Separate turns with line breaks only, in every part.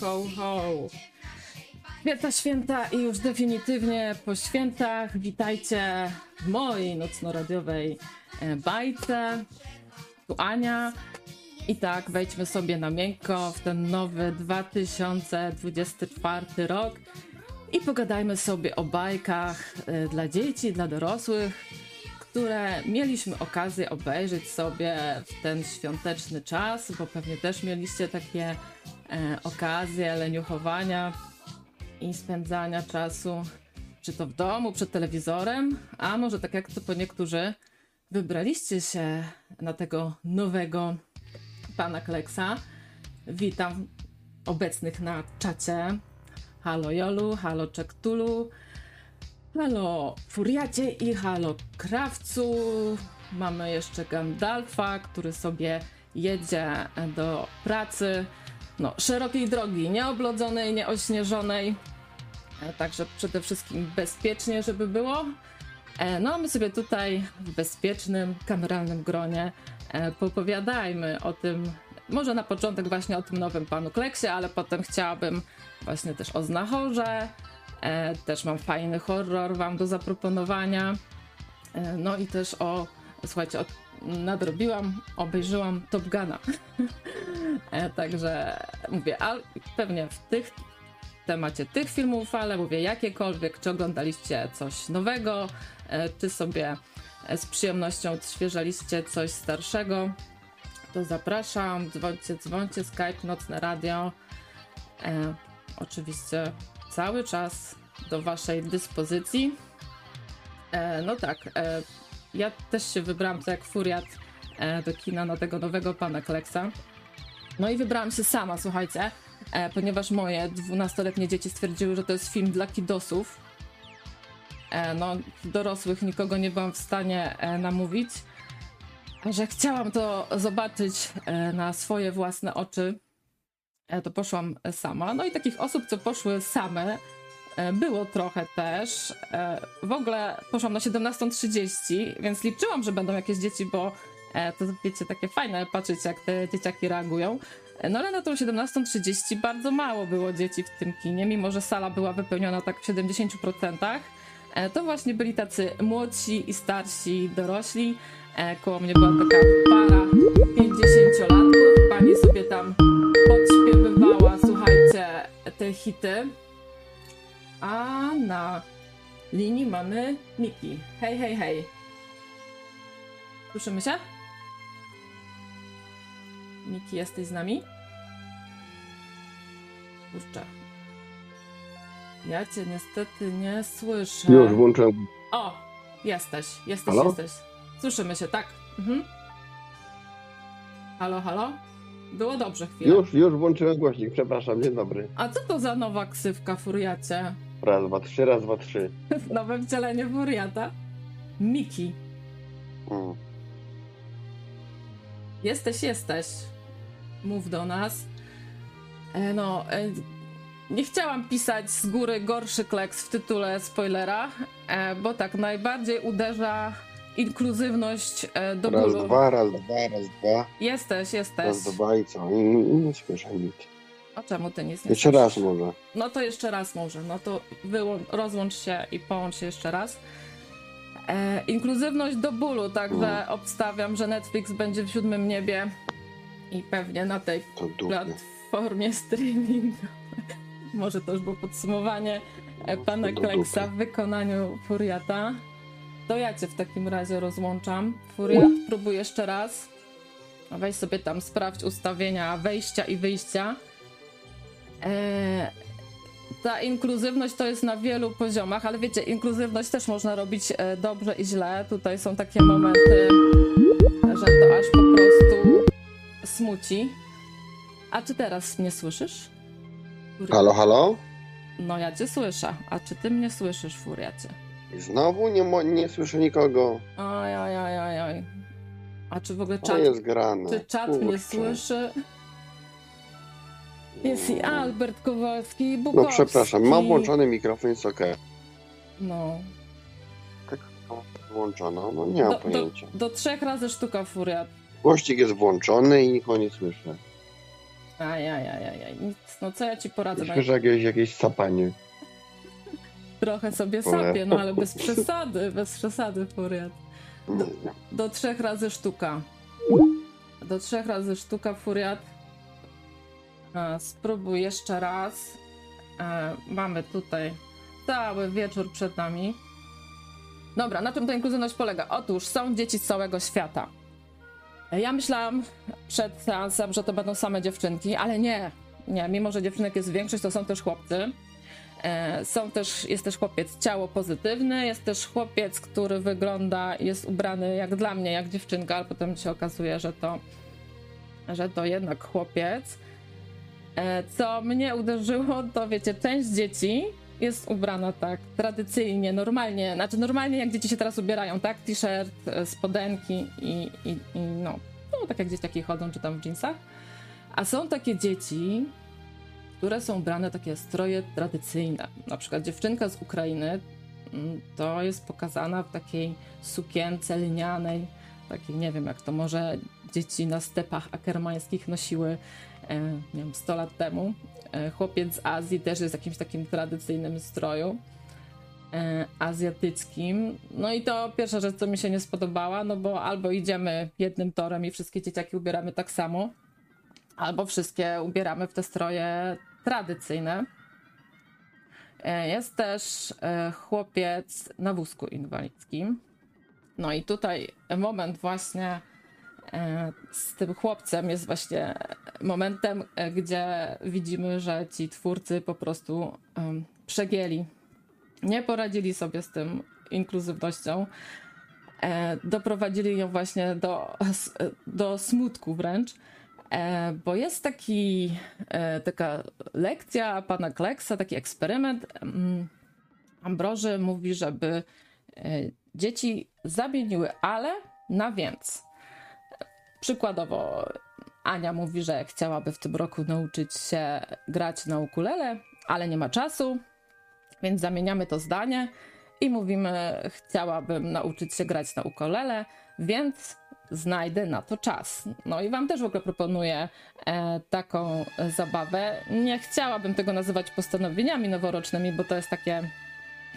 Ho, ho. Święta, święta i już definitywnie po świętach witajcie w mojej nocno-radiowej e, bajce. Tu Ania. I tak, wejdźmy sobie na miękko w ten nowy 2024 rok i pogadajmy sobie o bajkach e, dla dzieci, dla dorosłych, które mieliśmy okazję obejrzeć sobie w ten świąteczny czas, bo pewnie też mieliście takie e, okazje leniuchowania i spędzania czasu, czy to w domu, przed telewizorem, a może tak jak to po niektórzy, wybraliście się na tego nowego pana Kleksa. Witam obecnych na czacie. Halo Jolu, halo Czektulu, halo Furiacie i halo Krawcu. Mamy jeszcze Gandalfa, który sobie jedzie do pracy. No, szerokiej drogi, nieoblodzonej, nieośnieżonej. E, Także przede wszystkim bezpiecznie, żeby było. E, No, my sobie tutaj w bezpiecznym, kameralnym gronie e, popowiadajmy o tym, może na początek właśnie o tym nowym panu Kleksie, ale potem chciałabym właśnie też o Znachorze. Też mam fajny horror wam do zaproponowania. No i też o, słuchajcie, o, nadrobiłam, obejrzyłam Top Guna. E, Także mówię, a pewnie w tych temacie tych filmów, ale mówię jakiekolwiek, czy oglądaliście coś nowego, e, czy sobie e, z przyjemnością odświeżaliście coś starszego, to zapraszam, dzwońcie, dzwońcie, Skype, Nocne Radio. E, oczywiście cały czas do waszej dyspozycji. E, no tak, e, ja też się wybrałam, tak jak Furiat, e, do kina na tego nowego pana Kleksa. No i wybrałam się sama, słuchajcie, e, ponieważ moje 12-letnie dzieci stwierdziły, że to jest film dla kidosów. E, no, dorosłych nikogo nie byłam w stanie namówić, że chciałam to zobaczyć na swoje własne oczy, to poszłam sama. No i takich osób, co poszły same, było trochę też. E, W ogóle poszłam na 17.30, więc liczyłam, że będą jakieś dzieci, bo e, to wiecie, takie fajne patrzeć, jak te dzieciaki reagują. E, No ale na tą 17.30 bardzo mało było dzieci w tym kinie, mimo że sala była wypełniona tak w 70%. E, To właśnie byli tacy młodsi i starsi dorośli. E, Koło mnie była taka para 50-latków. Pani sobie tam podśpiewywała, słuchajcie, te hity. A na linii mamy Miki. Hej, hej, hej. Słyszymy się? Miki, jesteś z nami? Kurczę. Ja cię niestety nie słyszę.
Już włączyłem.
O, jesteś, jesteś,
Halo?
jesteś. Słyszymy się, tak? Mhm. Halo, halo? Było dobrze chwilę.
Już, już włączyłem głośnik, przepraszam, dzień dobry.
A co to za nowa ksywka Furiacie?
Raz, dwa, trzy, raz, dwa, trzy.
Nowe wcielenie Furiata? Miki.
Mm.
Jesteś, jesteś. Mów do nas. E, no, e, nie chciałam pisać z góry gorszy kleks w tytule spoilera, e, bo tak najbardziej uderza inkluzywność do
Raz,
bólu.
dwa, raz, dwa, raz, dwa.
Jesteś, jesteś.
Raz, dwa i co? Nie słyszę nic.
A czemu ty nic nie
Jeszcze
słyszysz?
raz może.
No to jeszcze raz może. No to wyłą- rozłącz się i połącz się jeszcze raz. E, inkluzywność do bólu, także
Mm.
obstawiam, że Netflix będzie w siódmym niebie i pewnie na tej
To
platformie streamingu. Może to już było podsumowanie e, pana
Do
Kleksa
dupy.
w wykonaniu Furiata. To ja cię w takim razie rozłączam. Furiat, próbuj jeszcze raz. Weź sobie tam sprawdź ustawienia wejścia i wyjścia. E, ta inkluzywność to jest na wielu poziomach, ale wiecie, inkluzywność też można robić e, dobrze i źle. Tutaj są takie momenty, że to aż po prostu smuci. A czy teraz mnie słyszysz? Furiat?
Halo, halo?
No ja cię słyszę. A czy ty mnie słyszysz, Furiacie?
Znowu nie, mo- nie słyszę nikogo.
Oj, oj, oj, oj, oj. A czy w ogóle
To
czat,
jest grane.
czy czat mnie
Kurczę.
słyszy? Jest i Albert Kowalski, i
No
Bukowski.
przepraszam, mam włączony mikrofon, jest okej.
No.
Tak, włączono, no nie mam
Do, do,
pojęcia.
do trzech razy sztuka Furiat.
Głośnik jest włączony i nikogo nie słyszę.
Ajajajaj, nic, no co ja ci poradzę?
Myślę, że jakieś, jakieś sapanie.
Trochę sobie sapię, no ale bez przesady, bez przesady, Furiat. Do, do trzech razy sztuka. Do trzech razy sztuka, Furiat. E, spróbuj jeszcze raz. E, mamy tutaj cały wieczór przed nami. Dobra, na czym ta inkluzywność polega? Otóż są dzieci z całego świata. Ja myślałam przed seansem, że to będą same dziewczynki, ale nie. Nie, mimo że dziewczynek jest większość, to są też chłopcy. E, są też, jest też chłopiec ciało pozytywny, jest też chłopiec, który wygląda, jest ubrany jak dla mnie, jak dziewczynka, ale potem się okazuje, że to, że to jednak chłopiec. E, co mnie uderzyło, to wiecie, część dzieci jest ubrana tak tradycyjnie, normalnie, znaczy normalnie jak dzieci się teraz ubierają, tak? T-shirt, e, spodenki i, i, i no, no, tak jak dzieciaki chodzą, czy tam w jeansach. A są takie dzieci, które są ubrane takie stroje tradycyjne. Na przykład dziewczynka z Ukrainy mm, to jest pokazana w takiej sukience lnianej, takiej, nie wiem jak to może dzieci na stepach akermańskich nosiły, nie wiem, 100 lat temu. E, chłopiec z Azji też jest w jakimś takim tradycyjnym stroju e, azjatyckim. No i to pierwsza rzecz, co mi się nie spodobała, no bo albo idziemy jednym torem i wszystkie dzieciaki ubieramy tak samo, albo wszystkie ubieramy w te stroje tradycyjne. E, jest też chłopiec na wózku inwalidzkim. No i tutaj moment właśnie E, z tym chłopcem jest właśnie momentem, e, gdzie widzimy, że ci twórcy po prostu przegięli. Nie poradzili sobie z tym inkluzywnością. E, doprowadzili ją właśnie do, do smutku wręcz. Bo jest taki, taka lekcja pana Kleksa, taki eksperyment. Ambroży mówi, żeby dzieci zamieniły ale na więc. Przykładowo, Ania mówi, że chciałaby w tym roku nauczyć się grać na ukulele, ale nie ma czasu, więc zamieniamy to zdanie i mówimy: Chciałabym nauczyć się grać na ukulele, więc znajdę na to czas. No i Wam też w ogóle proponuję e, taką zabawę. Nie chciałabym tego nazywać postanowieniami noworocznymi, bo to jest takie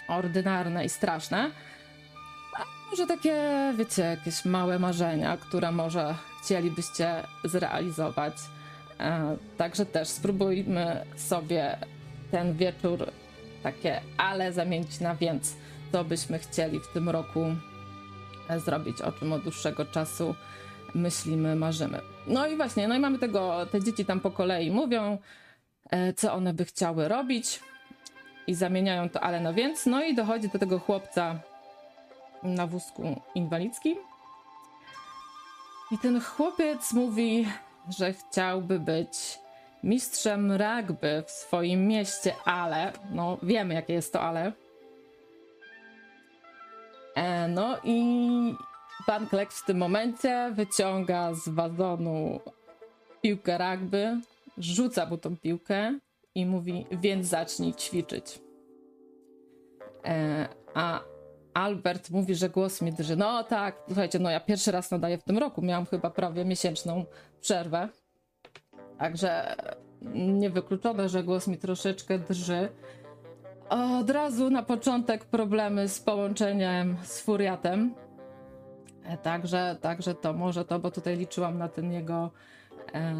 ordynarne i straszne. Może takie, wiecie, jakieś małe marzenia, które może chcielibyście zrealizować. E, także też spróbujmy sobie ten wieczór takie ale zamienić na więc, co byśmy chcieli w tym roku e, zrobić, o czym od dłuższego czasu myślimy, marzymy. No i właśnie, no i mamy tego, te dzieci tam po kolei mówią, e, co one by chciały robić i zamieniają to ale na więc, no i dochodzi do tego chłopca na wózku inwalidzkim, i ten chłopiec mówi, że chciałby być mistrzem rugby w swoim mieście, ale, no wiemy jakie jest to ale. E, no i pan Klek w tym momencie wyciąga z wazonu piłkę rugby, rzuca mu tą piłkę i mówi, więc zacznij ćwiczyć. E, a Albert mówi, że głos mi drży. No tak, słuchajcie, no ja pierwszy raz nadaję w tym roku. Miałam chyba prawie miesięczną przerwę. Także niewykluczone, że głos mi troszeczkę drży. Od razu na początek problemy z połączeniem z Furiatem. Także, także to może to, bo tutaj liczyłam na ten jego, e,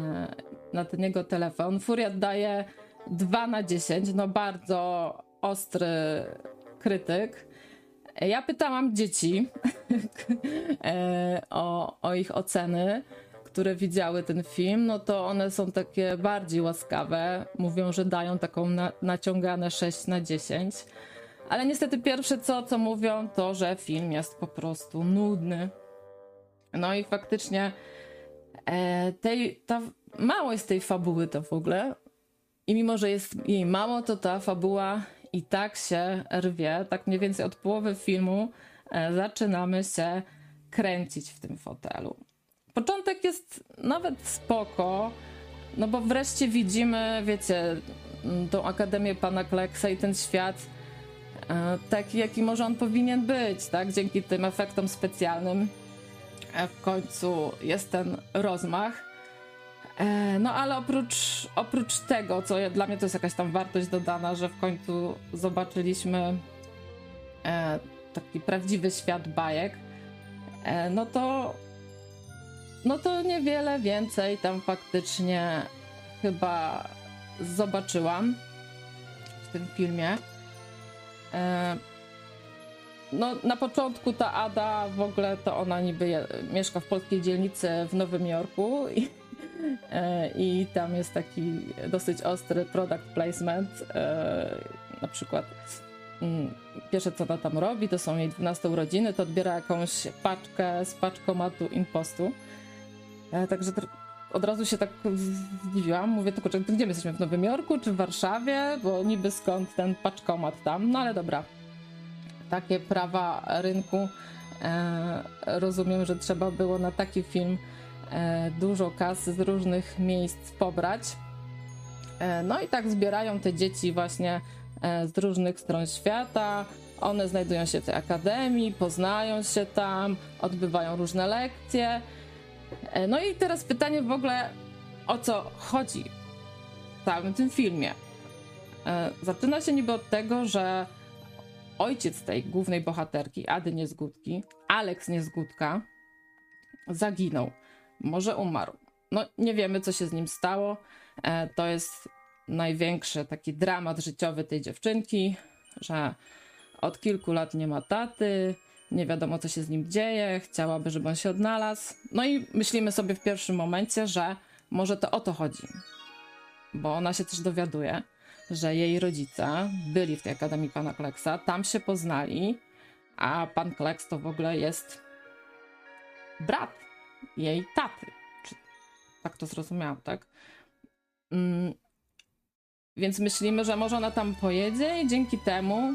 na ten jego telefon. Furiat daje 2 na 10, no bardzo ostry krytyk. Ja pytałam dzieci e, o, o ich oceny, które widziały ten film, no to one są takie bardziej łaskawe. Mówią, że dają taką na, naciągane 6 na 10. Ale niestety pierwsze co, co mówią, to że film jest po prostu nudny. No i faktycznie e, tej, ta, mało jest tej fabuły to w ogóle. I mimo, że jest jej mało, to ta fabuła i tak się rwie, tak mniej więcej od połowy filmu e, zaczynamy się kręcić w tym fotelu. Początek jest nawet spoko, no bo wreszcie widzimy, wiecie, tą Akademię Pana Kleksa i ten świat e, taki, jaki może on powinien być, tak? Dzięki tym efektom specjalnym e, w końcu jest ten rozmach. E, no ale oprócz, oprócz tego, co dla mnie to jest jakaś tam wartość dodana, że w końcu zobaczyliśmy e, taki prawdziwy świat bajek, e, no to no to niewiele więcej tam faktycznie chyba zobaczyłam w tym filmie. No, na początku ta Ada w ogóle to ona niby mieszka w polskiej dzielnicy w Nowym Jorku i, i tam jest taki dosyć ostry product placement. E, na przykład mm, pierwsze co ona tam robi, to są jej 12 urodziny, to odbiera jakąś paczkę z paczkomatu Impostu. E, także od razu się tak zdziwiłam. Mówię tylko, czy gdzie my jesteśmy? W Nowym Jorku czy w Warszawie? Bo niby skąd ten paczkomat tam? No ale dobra. Takie prawa rynku. E, rozumiem, że trzeba było na taki film e, dużo kasy z różnych miejsc pobrać. E, no i tak zbierają te dzieci właśnie e, z różnych stron świata. One znajdują się w tej akademii, poznają się tam, odbywają różne lekcje. E, no i teraz pytanie w ogóle, o co chodzi w całym tym filmie. E, zaczyna się niby od tego, że ojciec tej głównej bohaterki, Ady Niezgódki, Alex Niezgódka, zaginął. Może umarł. No nie wiemy, co się z nim stało. E, to jest największy taki dramat życiowy tej dziewczynki, że od kilku lat nie ma taty, nie wiadomo co się z nim dzieje, chciałaby, żeby on się odnalazł. No i myślimy sobie w pierwszym momencie, że może to o to chodzi. Bo ona się też dowiaduje, że jej rodzice byli w tej Akademii Pana Kleksa, tam się poznali, a Pan Kleks to w ogóle jest brat jej taty. Czy tak to zrozumiałam, tak? Mm. Więc myślimy, że może ona tam pojedzie i dzięki temu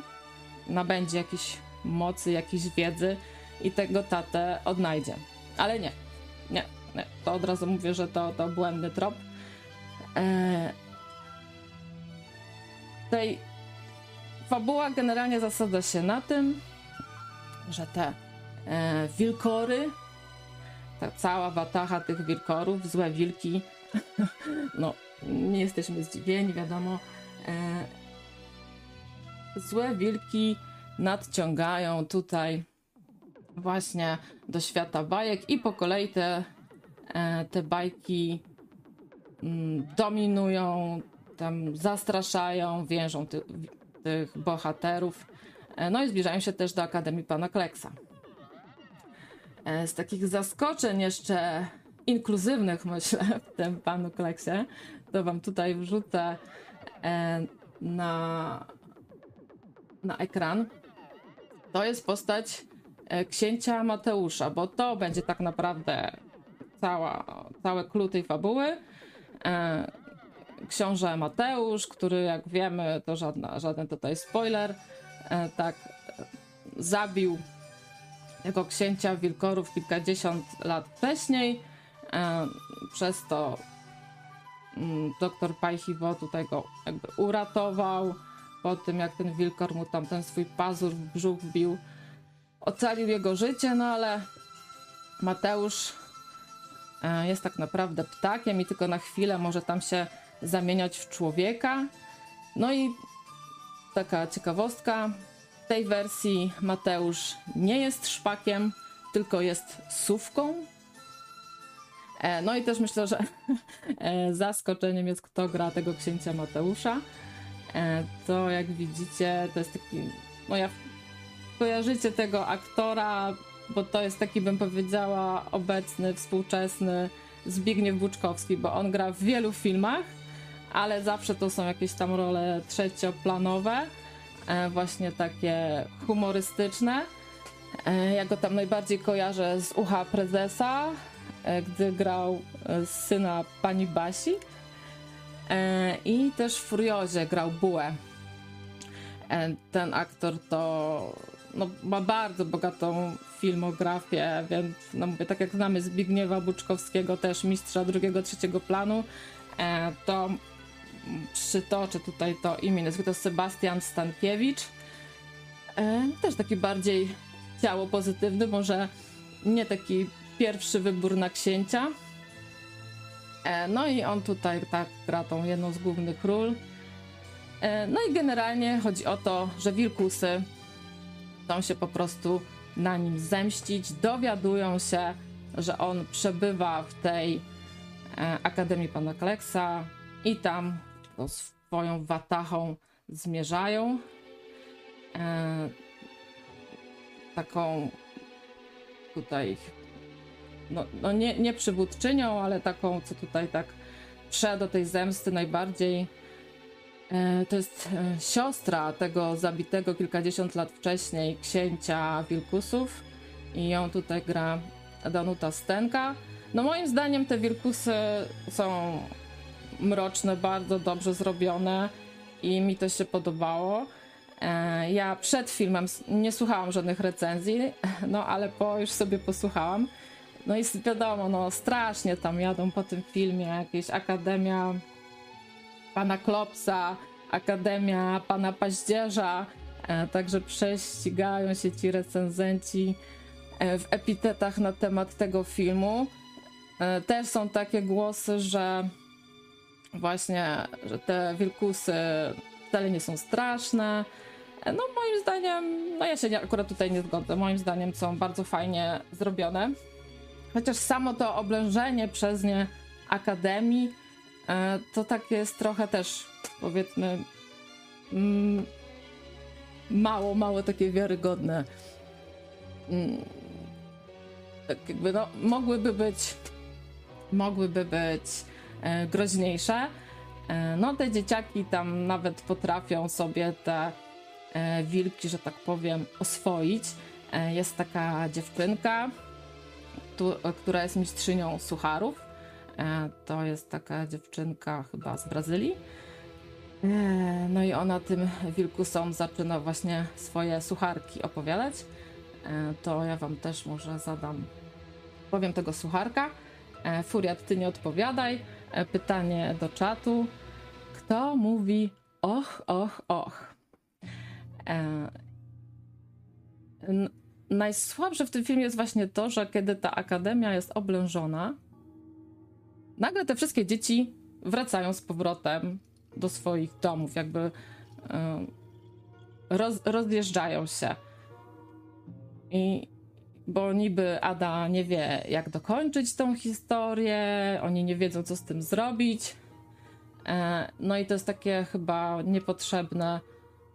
nabędzie jakiś mocy, jakiejś wiedzy i tego tatę odnajdzie. Ale nie, nie, nie. To od razu mówię, że to, to błędny trop. Eee, tej fabuła generalnie zasada się na tym, że te e, wilkory, ta cała watacha tych wilkorów, złe wilki, no nie jesteśmy zdziwieni, wiadomo, e, złe wilki nadciągają tutaj właśnie do świata bajek i po kolei te, e, te bajki mm, dominują, tam zastraszają, więżą ty, tych bohaterów. E, no i zbliżają się też do Akademii Pana Kleksa. E, z takich zaskoczeń jeszcze inkluzywnych, myślę, w tym Panu Kleksie, to wam tutaj wrzucę na, na ekran to jest postać e, księcia Mateusza, bo to będzie tak naprawdę cała, całe clue tej fabuły. E, książę Mateusz, który jak wiemy, to żadna, żaden tutaj spoiler, e, tak zabił tego księcia wilkorów kilkadziesiąt lat wcześniej. Przez to mm, doktor Pajchiwo tutaj go jakby uratował po tym, jak ten wilkor mu tam ten swój pazur w brzuch wbił, ocalił jego życie, no ale Mateusz e, jest tak naprawdę ptakiem i tylko na chwilę może tam się zamieniać w człowieka. No i taka ciekawostka, tej wersji Mateusz nie jest szpakiem, tylko jest sówką. E, no i też myślę, że e, zaskoczeniem jest kto gra tego księcia Mateusza. E, to jak widzicie, to jest taki. Moja. Kojarzycie tego aktora, bo to jest taki, bym powiedziała, obecny, współczesny Zbigniew Buczkowski, bo on gra w wielu filmach, ale zawsze to są jakieś tam role trzecioplanowe, właśnie takie humorystyczne. E, ja go tam najbardziej kojarzę z Ucha Prezesa, gdy grał syna pani Basi. E, I też w Furiozie grał Bułę. E, ten aktor to no, ma bardzo bogatą filmografię, więc no mówię, tak jak znamy Zbigniewa Buczkowskiego, też mistrza drugiego, trzeciego planu, e, to przytoczę tutaj to imię, nazwisko to Sebastian Stankiewicz. Też taki bardziej ciało pozytywny, może nie taki pierwszy wybór na księcia, E, no i on tutaj tak gra tą jedną z głównych ról. E, no i generalnie chodzi o to, że wilkusy chcą się po prostu na nim zemścić, dowiadują się, że on przebywa w tej e, Akademii Pana Kleksa i tam to swoją watachą zmierzają. E, taką tutaj, no, no nie, nie przywódczynią, ale taką, co tutaj tak prze do tej zemsty najbardziej. E, to jest e, siostra tego zabitego kilkadziesiąt lat wcześniej księcia Wilkusów i ją tutaj gra Danuta Stenka. No moim zdaniem te Wilkusy są mroczne, bardzo dobrze zrobione i mi to się podobało. E, ja przed filmem nie słuchałam żadnych recenzji, no ale po już sobie posłuchałam. No i wiadomo, no strasznie tam jadą po tym filmie, jakieś Akademia Pana Klopsa, Akademia Pana Paździerza, e, także prześcigają się ci recenzenci e, w epitetach na temat tego filmu. Też są takie głosy, że właśnie, że te wilkusy wcale nie są straszne, no moim zdaniem, no ja się nie, akurat tutaj nie zgodzę, moim zdaniem są bardzo fajnie zrobione. Chociaż samo to oblężenie przez nie Akademii, e, to takie jest trochę też, powiedzmy, mm, mało, mało takie wiarygodne. Mm, tak jakby, no, mogłyby być, mogłyby być groźniejsze. E, no, te dzieciaki tam nawet potrafią sobie te E, wilki, że tak powiem, oswoić. E, jest taka dziewczynka, która jest mistrzynią sucharów. E, to jest taka dziewczynka chyba z Brazylii. No i ona tym wilkusom zaczyna właśnie swoje sucharki opowiadać. To ja wam też może zadam, powiem tego sucharka. Furiat, ty nie odpowiadaj. Pytanie do czatu. Kto mówi och, och, och? E, najsłabsze w tym filmie jest właśnie to, że kiedy ta akademia jest oblężona, nagle te wszystkie dzieci wracają z powrotem do swoich domów, jakby e, roz, rozjeżdżają się. I bo niby Ada nie wie, jak dokończyć tą historię, oni nie wiedzą, co z tym zrobić. E, no i to jest takie chyba niepotrzebne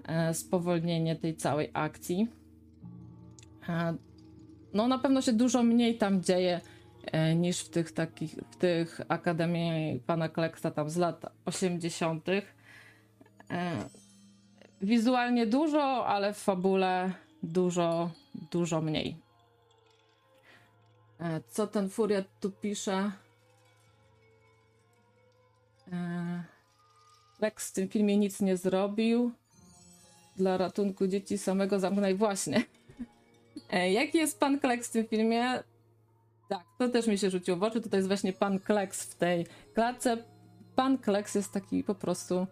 E, spowolnienie tej całej akcji. E, no na pewno się dużo mniej tam dzieje niż w tych takich, w tych akademii pana Kleksa tam z lat 80. Wizualnie dużo, ale w fabule dużo, dużo mniej. Co ten Furiat tu pisze? Lex w tym filmie nic nie zrobił dla ratunku dzieci samego zamknął. Właśnie. E, jaki jest pan Kleks w tym filmie? Tak, to też mi się rzuciło w oczy. Tutaj jest właśnie pan Kleks w tej klatce. Pan Kleks jest taki po prostu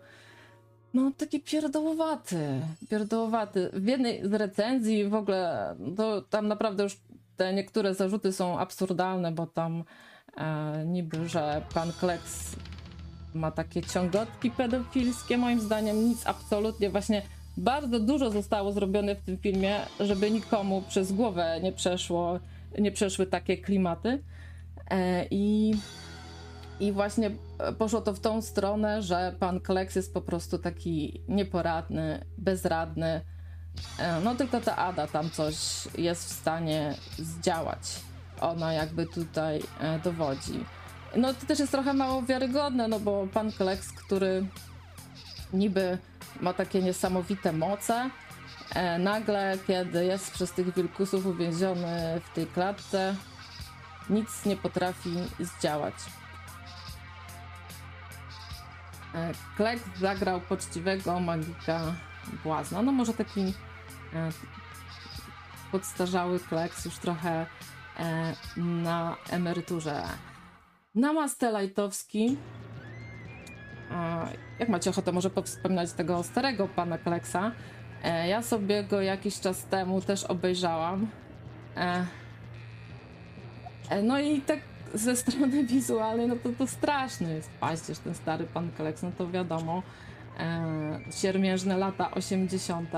no taki pierdołowaty, pierdołowaty. W jednej z recenzji w ogóle, to tam naprawdę już te niektóre zarzuty są absurdalne, bo tam e, niby, że pan Kleks ma takie ciągotki pedofilskie, moim zdaniem nic absolutnie właśnie bardzo dużo zostało zrobione w tym filmie, żeby nikomu przez głowę nie przeszło, nie przeszły takie klimaty. E, I, I właśnie poszło to w tą stronę, że pan Kleks jest po prostu taki nieporadny, bezradny. E, no tylko ta Ada tam coś jest w stanie zdziałać. Ona jakby tutaj e, dowodzi. No to też jest trochę mało wiarygodne, no bo pan Kleks, który niby ma takie niesamowite moce. E, nagle, kiedy jest przez tych wilkusów uwięziony w tej klatce, nic nie potrafi zdziałać. E, Klek zagrał poczciwego magika błazna. No może taki e, podstarzały Kleks już trochę e, na emeryturze. Namaste Lajtowski jak macie ochotę, może powspominać tego starego pana Kleksa. E, ja sobie go jakiś czas temu też obejrzałam. E, e, no i tak ze strony wizualnej, no to to straszny jest paździerz, ten stary pan Kleks, no to wiadomo, e, siermiężne lata 80.,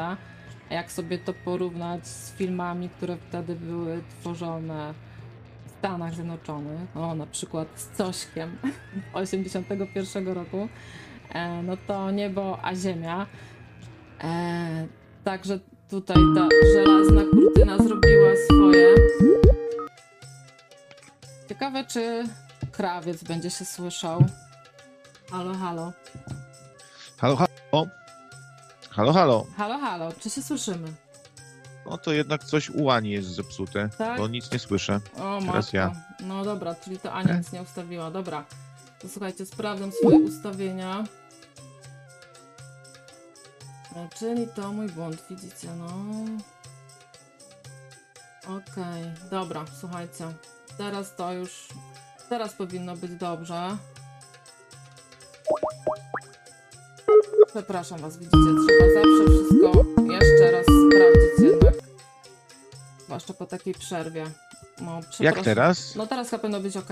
jak sobie to porównać z filmami, które wtedy były tworzone w Stanach Zjednoczonych, no na przykład z Cośkiem 81 roku, e, no to niebo a ziemia. E, także tutaj ta żelazna kurtyna zrobiła swoje. Ciekawe, czy krawiec będzie się słyszał. Halo, halo.
Halo, halo. Halo, halo.
Halo, halo, czy się słyszymy?
No to jednak coś u Ani jest zepsute,
Tak?
bo nic nie słyszę.
O,
Teraz
matko.
ja.
No dobra, czyli to Ania nic nie ustawiła. Dobra. To słuchajcie, sprawdzam swoje ustawienia. E, Czyli to mój błąd, widzicie, no. Okej, dobra, słuchajcie. Teraz to już. Teraz powinno być dobrze. Przepraszam was, widzicie, trzeba zawsze wszystko jeszcze raz sprawdzić jednak. Zwłaszcza po takiej przerwie. No,
Jak teraz?
No teraz chyba powinno być ok.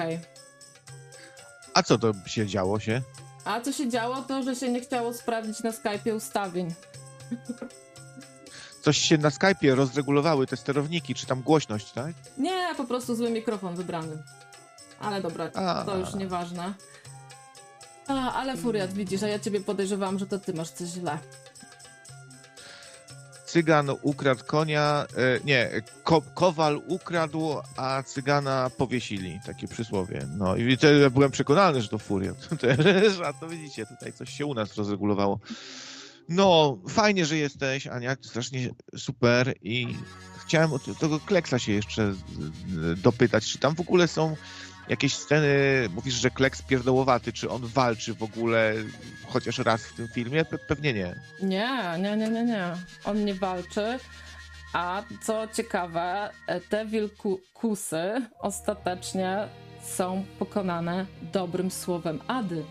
A co to się działo się?
A co się działo, to że się nie chciało sprawdzić na Skype'ie ustawień.
Coś się na Skype'ie rozregulowały te sterowniki, czy tam głośność, tak?
Nie, po prostu zły mikrofon wybrany. Ale dobra,
A.
to już nieważne. A, ale Furiat, widzisz, a ja ciebie podejrzewałam, że to ty masz coś źle.
Cygan ukradł konia, e, nie, ko, kowal ukradł, a cygana powiesili, takie przysłowie. No i to ja byłem przekonany, że to furiat. A to widzicie, tutaj coś się u nas rozregulowało. No, fajnie, że jesteś, Ania, strasznie super i chciałem od tego Kleksa się jeszcze dopytać, czy tam w ogóle są jakieś sceny, mówisz, że Kleks pierdołowaty, czy on walczy w ogóle chociaż raz w tym filmie? Pe pewnie nie.
Nie, nie, nie, nie, nie. On nie walczy. A co ciekawe, te wilkusy ostatecznie są pokonane dobrym słowem Ady.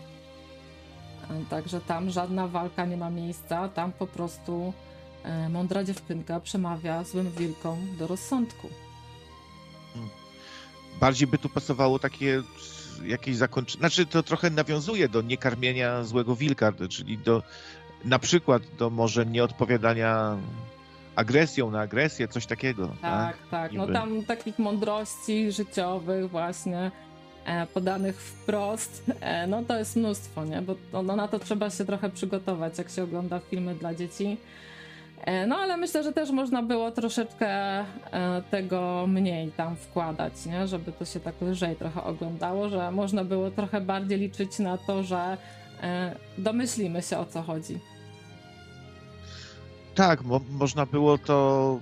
Także tam żadna walka nie ma miejsca, tam po prostu e, mądra dziewczynka przemawia złym wilkom do rozsądku.
Bardziej by tu pasowało takie jakieś zakończenie. Znaczy, to trochę nawiązuje do niekarmienia złego wilka, czyli do na przykład do może nieodpowiadania agresją na agresję, coś takiego.
Tak,
Tak,
tak. No tam takich mądrości życiowych właśnie e, podanych wprost, e, no to jest mnóstwo, nie? Bo to, no, na to trzeba się trochę przygotować, jak się ogląda filmy dla dzieci. E, no ale myślę, że też można było troszeczkę e, tego mniej tam wkładać, nie? Żeby to się tak lżej trochę oglądało, że można było trochę bardziej liczyć na to, że e, domyślimy się o co chodzi.
Tak, mo można było to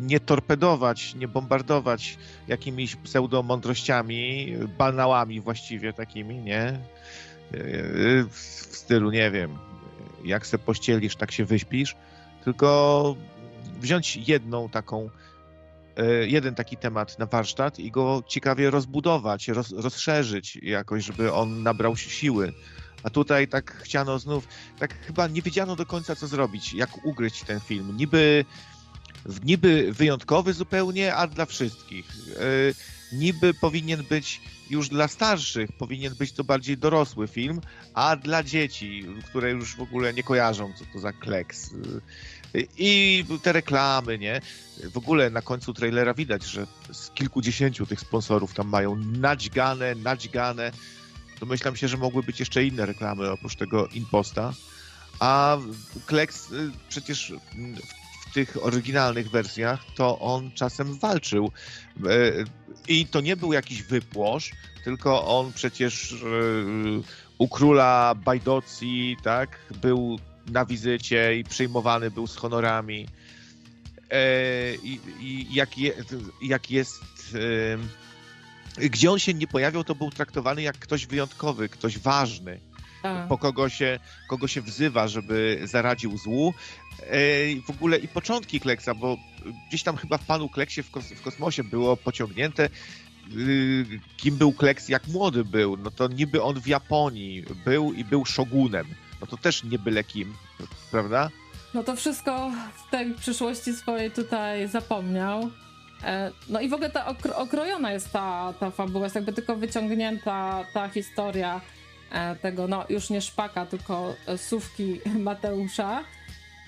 nie torpedować, nie bombardować jakimiś pseudomądrościami, banałami właściwie takimi, nie? W stylu, nie wiem, jak se pościelisz, tak się wyśpisz, tylko wziąć jedną taką, e, jeden taki temat na warsztat i go ciekawie rozbudować, roz, rozszerzyć jakoś, żeby on nabrał siły. A tutaj tak chciano znów, tak chyba nie wiedziano do końca, co zrobić, jak ugryźć ten film. Niby, niby wyjątkowy zupełnie, a dla wszystkich. Yy, niby powinien być już dla starszych, powinien być to bardziej dorosły film, a dla dzieci, które już w ogóle nie kojarzą, co to za kleks. I te reklamy, nie? W ogóle na końcu trailera widać, że z kilkudziesięciu tych sponsorów tam mają nadźgane, nadźgane domyślam się, że mogły być jeszcze inne reklamy oprócz tego Imposta. A Kleks y, przecież tych oryginalnych wersjach to on czasem walczył. Y, I to nie był jakiś wypłosz, tylko on przecież y, u króla Bajdocji, tak, był na wizycie i przyjmowany był z honorami. E, i jak, je, jak jest gdzie on się nie pojawiał, to był traktowany jak ktoś wyjątkowy, ktoś ważny,
Tak.
po kogo się, kogo się wzywa, żeby zaradził złu. E, w ogóle i początki Kleksa, bo gdzieś tam chyba w Panu Kleksie w, kos w kosmosie było pociągnięte, y, kim był Kleks, jak młody był. No to niby on w Japonii był i był szogunem. No to też nie byle kim, prawda?
No to wszystko w tej przyszłości swojej tutaj zapomniał. E, no i w ogóle ta okro okrojona jest ta, ta fabuła, jest jakby tylko wyciągnięta ta historia tego, no już nie szpaka, tylko sówki Mateusza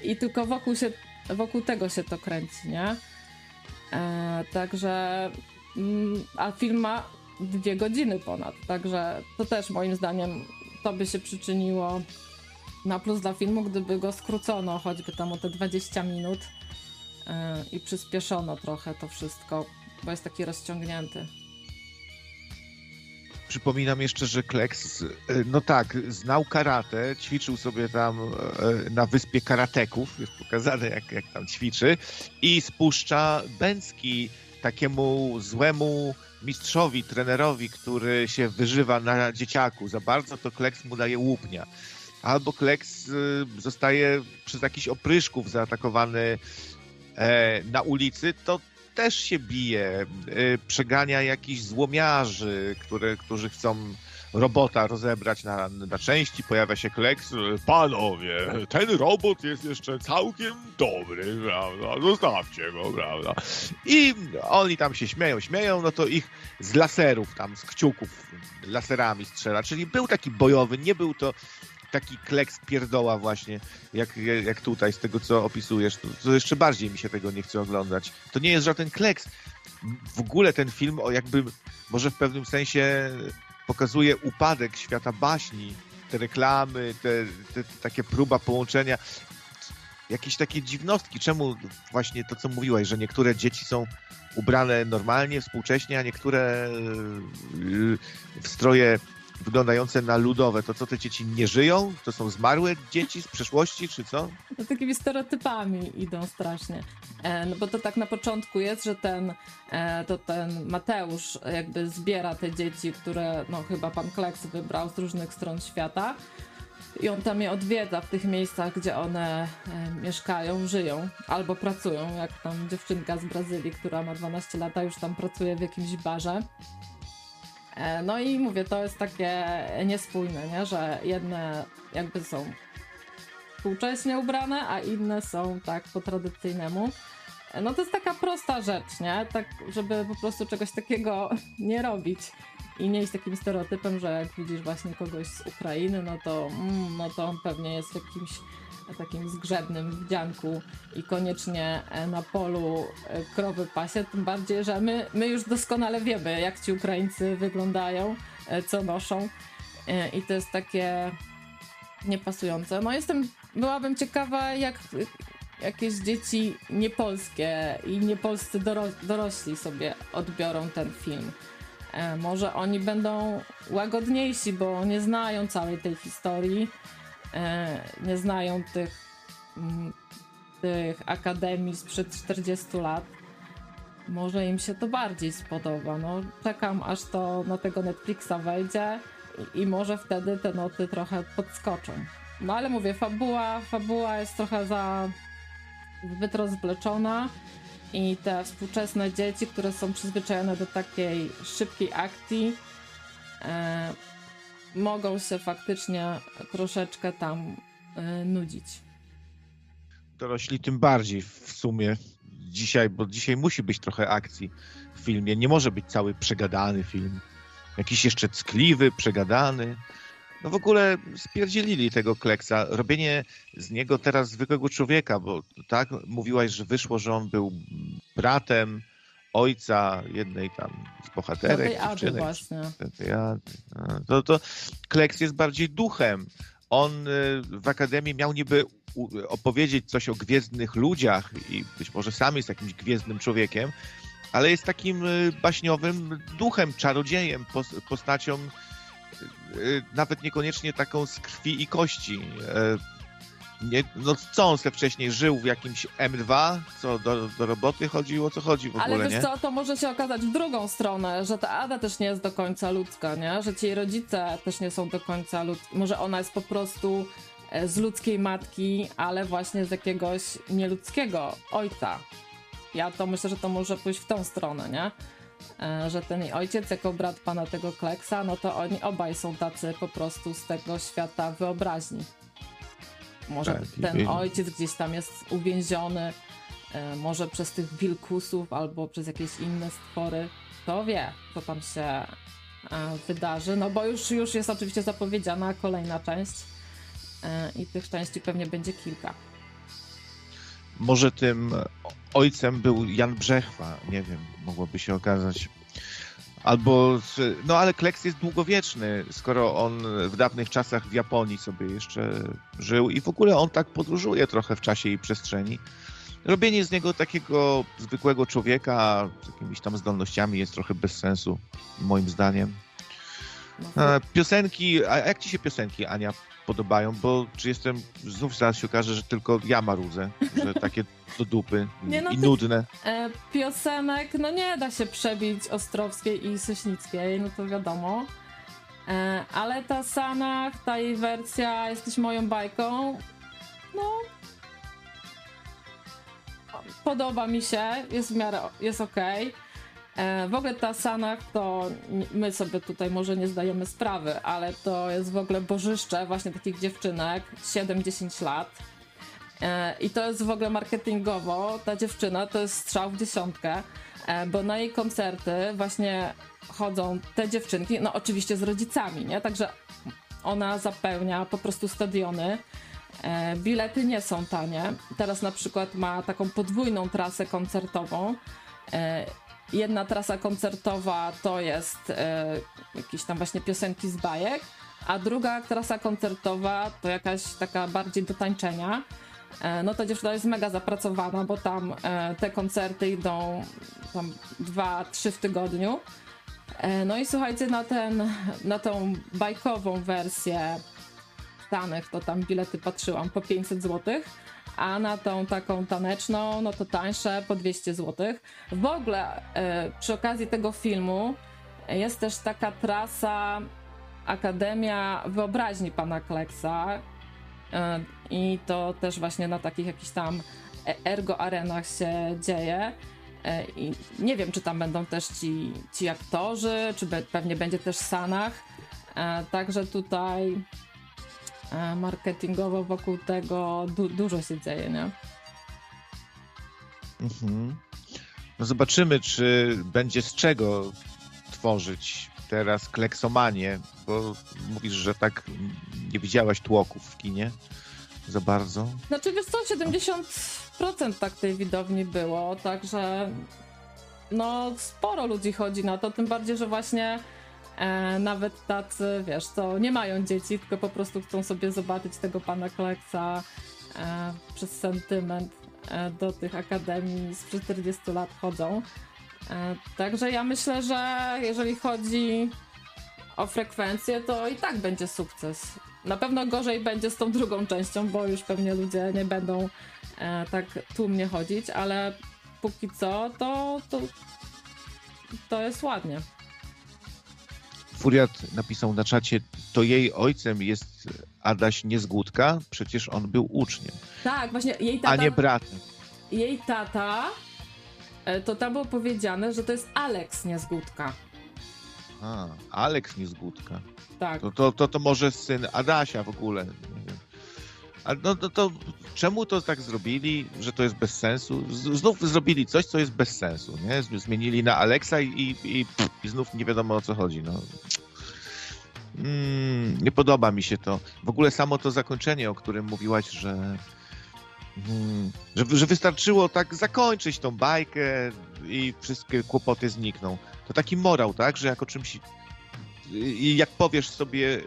i tylko wokół, się, wokół tego się to kręci, nie? E, także, mm, a film ma dwie godziny ponad, także to też moim zdaniem to by się przyczyniło na plus dla filmu, gdyby go skrócono choćby tam o te 20 minut yy, i przyspieszono trochę to wszystko, bo jest taki rozciągnięty.
Przypominam jeszcze, że Kleks, e, no tak, znał karate, ćwiczył sobie tam e, na wyspie karateków, jest pokazane jak, jak tam ćwiczy i spuszcza bęcki takiemu złemu mistrzowi, trenerowi, który się wyżywa na dzieciaku za bardzo, to Kleks mu daje łupnia. Albo Kleks y, zostaje przez jakiś opryszków zaatakowany e, na ulicy, to też się bije, y, przegania jakichś złomiarzy, które, którzy chcą robota rozebrać na, na części, pojawia się Kleks, panowie, ten robot jest jeszcze całkiem dobry, prawda, zostawcie go, prawda. I oni tam się śmieją, śmieją, no to ich z laserów tam, z kciuków laserami strzela, czyli był taki bojowy, nie był to taki kleks pierdoła właśnie, jak, jak tutaj z tego, co opisujesz, to, to jeszcze bardziej mi się tego nie chce oglądać. To nie jest żaden kleks. W ogóle ten film o jakby może w pewnym sensie pokazuje upadek świata baśni, te reklamy, te, te, te takie próba połączenia, jakieś takie dziwnostki. Czemu właśnie to, co mówiłaś, że niektóre dzieci są ubrane normalnie, współcześnie, a niektóre w stroje wyglądające na ludowe, to co te dzieci nie żyją? To są zmarłe dzieci z przeszłości, czy co?
No takimi stereotypami idą strasznie. E, no bo to tak na początku jest, że ten, e, to ten Mateusz jakby zbiera te dzieci, które no chyba pan Kleks wybrał z różnych stron świata i on tam je odwiedza w tych miejscach, gdzie one e, mieszkają, żyją albo pracują, jak tam dziewczynka z Brazylii, która ma 12 lat, a już tam pracuje w jakimś barze. E, no i mówię, to jest takie niespójne, nie? że jedne jakby są współcześnie ubrane, a inne są tak po tradycyjnemu. E, no to jest taka prosta rzecz, nie? Tak, żeby po prostu czegoś takiego nie robić i nie iść takim stereotypem, że jak widzisz właśnie kogoś z Ukrainy, no to, mm, no to on pewnie jest jakimś takim zgrzebnym wdzianku i koniecznie e, na polu e, krowy pasie, tym bardziej, że my, my już doskonale wiemy, jak ci Ukraińcy wyglądają, e, co noszą i to jest takie niepasujące. No jestem, byłabym ciekawa, jak jakieś dzieci niepolskie i niepolscy doro dorośli sobie odbiorą ten film. może oni będą łagodniejsi, bo nie znają całej tej historii nie znają tych, mm, tych akademii sprzed 40 lat. Może im się to bardziej spodoba. No, czekam aż to na tego Netflixa wejdzie i, i może wtedy te noty trochę podskoczą. No ale mówię, fabuła, fabuła jest trochę za zbyt rozwleczona i te współczesne dzieci, które są przyzwyczajone do takiej szybkiej akcji, e, mogą się faktycznie troszeczkę tam y, nudzić.
Dorośli tym bardziej w sumie dzisiaj, bo dzisiaj musi być trochę akcji w filmie. Nie może być cały przegadany film. Jakiś jeszcze ckliwy, przegadany. No w ogóle spierdzielili tego Kleksa. Robienie z niego teraz zwykłego człowieka, bo tak mówiłaś, że wyszło, że on był bratem ojca jednej tam z bohaterek.
tej Ady właśnie.
Tej Ady. To, to Kleks jest bardziej duchem. On y, w Akademii miał niby opowiedzieć coś o gwiezdnych ludziach i być może sam jest jakimś gwiezdnym człowiekiem, ale jest takim y, baśniowym duchem, czarodziejem, postacią y, nawet niekoniecznie taką z krwi i kości nie, no co on se wcześniej żył w jakimś M2, co do, do roboty chodziło, co chodzi w ogóle,
Ale wiesz
nie?
co, to może się okazać w drugą stronę, że ta Ada też nie jest do końca ludzka, nie? Że ci rodzice też nie są do końca ludzki. Może ona jest po prostu e, z ludzkiej matki, ale właśnie z jakiegoś nieludzkiego ojca. Ja to myślę, że to może pójść w tą stronę, nie? E, że ten ojciec jako brat pana tego Kleksa, no to oni obaj są tacy po prostu z tego świata wyobraźni. Może tak, ten ojciec gdzieś tam jest uwięziony e, może przez tych wilkusów albo przez jakieś inne stwory. Kto wie, co tam się e, wydarzy. No bo już, już jest oczywiście zapowiedziana kolejna część e, i tych części pewnie będzie kilka.
Może tym ojcem był Jan Brzechwa, nie wiem, mogłoby się okazać. Albo, no ale Kleks jest długowieczny, skoro on w dawnych czasach w Japonii sobie jeszcze żył i w ogóle on tak podróżuje trochę w czasie i przestrzeni. Robienie z niego takiego zwykłego człowieka z jakimiś tam zdolnościami jest trochę bez sensu, moim zdaniem.
No,
Piosenki, a jak ci się piosenki, Ania, podobają? Bo czy jestem, znów zaraz się okaże, że tylko ja marudzę, że takie do dupy
Nie, no
i nudne.
E, piosenek, no nie da się przebić Ostrowskiej i Sośnickiej, no to wiadomo. E, ale ta Sanach, ta jej wersja Jesteś moją bajką, no podoba mi się, jest w miarę, jest okej. E, W ogóle ta Sanach to my sobie tutaj może nie zdajemy sprawy, ale to jest w ogóle bożyszcze właśnie takich dziewczynek 7-10 lat. E, I to jest w ogóle marketingowo, ta dziewczyna to jest strzał w dziesiątkę, e, bo na jej koncerty właśnie chodzą te dziewczynki, no oczywiście z rodzicami, nie? Także ona zapełnia po prostu stadiony. E, Bilety nie są tanie. Teraz na przykład ma taką podwójną trasę koncertową. Jedna trasa koncertowa to jest e, jakieś tam właśnie piosenki z bajek, a druga trasa koncertowa to jakaś taka bardziej do tańczenia. E, No ta dziewczyna jest mega zapracowana, bo tam e, te koncerty idą tam dwa, trzy w tygodniu. No i słuchajcie, na, ten, na tą bajkową wersję Stanych, to tam bilety patrzyłam po 500 zł, a na tą taką taneczną, no to tańsze po 200 zł. W ogóle e, przy okazji tego filmu jest też taka trasa Akademia Wyobraźni Pana Kleksa e, i to też właśnie na takich jakichś tam e- ergo arenach się dzieje. E, I nie wiem, czy tam będą też ci, ci aktorzy, czy be, pewnie będzie też Sanach. E, Także tutaj e, marketingowo wokół tego du- dużo się dzieje, nie?
Mhm. No zobaczymy, czy będzie z czego tworzyć teraz kleksomanię, bo mówisz, że tak nie widziałaś tłoków w kinie za bardzo.
Znaczy wiesz co, 70% tak tej widowni było, także no sporo ludzi chodzi na to, tym bardziej, że właśnie e, nawet tacy, wiesz, co nie mają dzieci, tylko po prostu chcą sobie zobaczyć tego pana Kleksa e, przez sentyment e, do tych akademii z 40 lat chodzą. E, także ja myślę, że jeżeli chodzi o frekwencję, to i tak będzie sukces. Na pewno gorzej będzie z tą drugą częścią, bo już pewnie ludzie nie będą e, tak tłumnie chodzić, ale póki co to, to, to jest ładnie.
Furiat napisał na czacie, to jej ojcem jest Adaś Niezgódka, przecież on był uczniem,
Tak, właśnie jej tata,
a nie bratem.
jej tata e, to tam było powiedziane, że to jest Alex Niezgódka.
A, Aleks Niezgódka.
Tak.
To, to, to, to może syn Adasia w ogóle. Nie wiem. A no to, to czemu to tak zrobili, że to jest bez sensu? Znów zrobili coś, co jest bez sensu, nie? Zmienili na Alexa i, i, i, i znów nie wiadomo o co chodzi, no. Mm, nie podoba mi się to. W ogóle samo to zakończenie, o którym mówiłaś, że, mm, że, że wystarczyło tak zakończyć tą bajkę i wszystkie kłopoty znikną. To taki morał, tak? Że jak o czymś i jak powiesz sobie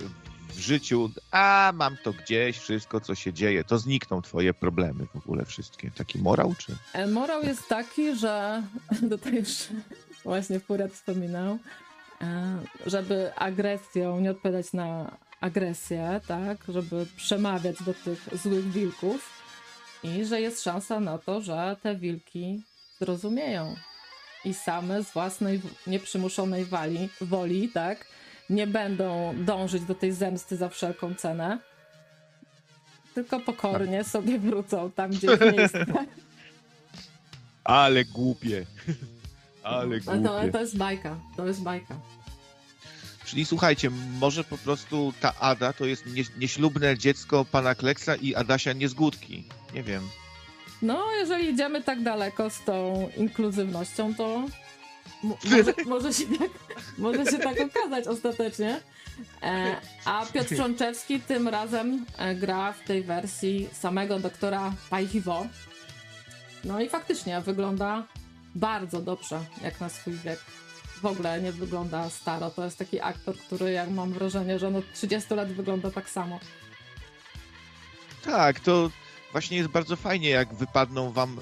w życiu, a mam to gdzieś, wszystko co się dzieje, to znikną twoje problemy w ogóle wszystkie. Taki morał, czy?
E, Morał jest taki, że tutaj już właśnie Furiat wspominał, e, żeby agresją nie odpowiadać na agresję, tak, żeby przemawiać do tych złych wilków i że jest szansa na to, że te wilki zrozumieją i same z własnej nieprzymuszonej wali, woli, tak, nie będą dążyć do tej zemsty za wszelką cenę, tylko pokornie sobie wrócą tam, gdzie ich miejsce.
Ale głupie. Ale
Ale to,
głupie.
to jest bajka, to jest bajka.
Czyli słuchajcie, może po prostu ta Ada to jest nie, nieślubne dziecko pana Kleksa i Adasia Niezgódki. Nie wiem.
No, jeżeli idziemy tak daleko z tą inkluzywnością, to może, może, się tak, może się tak okazać ostatecznie. E, a Piotr Frączewski tym razem e, gra w tej wersji samego doktora Pajchiwo. No i faktycznie wygląda bardzo dobrze, jak na swój wiek. W ogóle nie wygląda staro. To jest taki aktor, który, jak mam wrażenie, że no 30 lat wygląda tak samo.
Tak, to właśnie jest bardzo fajnie, jak wypadną wam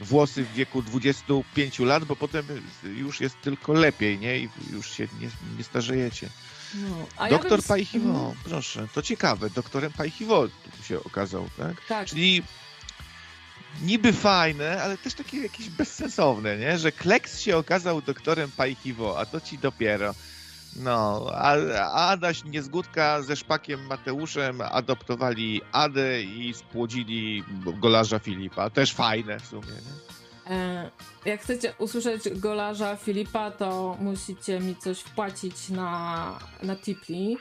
włosy w wieku 25 lat, bo potem już jest tylko lepiej, nie? I już się nie, nie starzejecie. No, Doktor ja bym... Pajchiwo, mhm. proszę, to ciekawe, doktorem Pajchiwo się okazał, tak?
Tak.
Czyli niby fajne, ale też takie jakieś bezsensowne, nie? Że Kleks się okazał doktorem Pajchiwo, a to ci dopiero. No, a, Adaś Niezgódka ze Szpakiem Mateuszem adoptowali Adę i spłodzili golarza Filipa. Też fajne w sumie?
E, jak chcecie usłyszeć golarza Filipa, to musicie mi coś wpłacić na, na Tipli,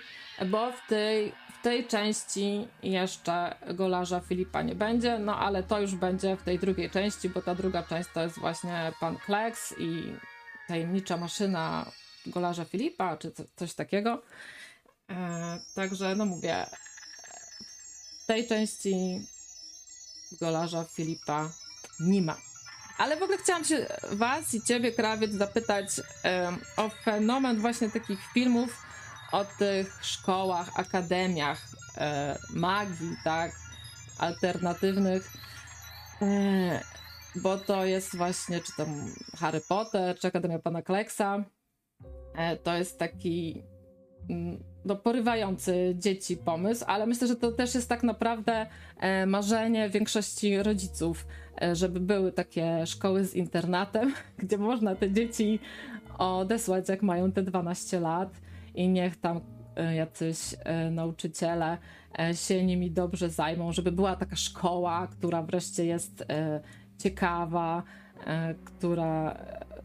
bo w tej, w tej części jeszcze golarza Filipa nie będzie, no ale to już będzie w tej drugiej części, bo ta druga część to jest właśnie pan Kleks i tajemnicza maszyna golarza Filipa, czy coś takiego. E, także, no mówię, tej części golarza Filipa nie ma. Ale w ogóle chciałam się Was i Ciebie, Krawiec, zapytać o fenomen właśnie takich filmów o tych szkołach, akademiach e, magii, tak, alternatywnych. E, bo to jest właśnie, czy tam Harry Potter, czy Akademia Pana Kleksa. E, to jest taki mm, no, porywający dzieci pomysł, ale myślę, że to też jest tak naprawdę e, marzenie większości rodziców, e, żeby były takie szkoły z internatem, gdzie można te dzieci odesłać, jak mają te 12 lat i niech tam jacyś nauczyciele się nimi dobrze zajmą, żeby była taka szkoła, która wreszcie jest ciekawa, która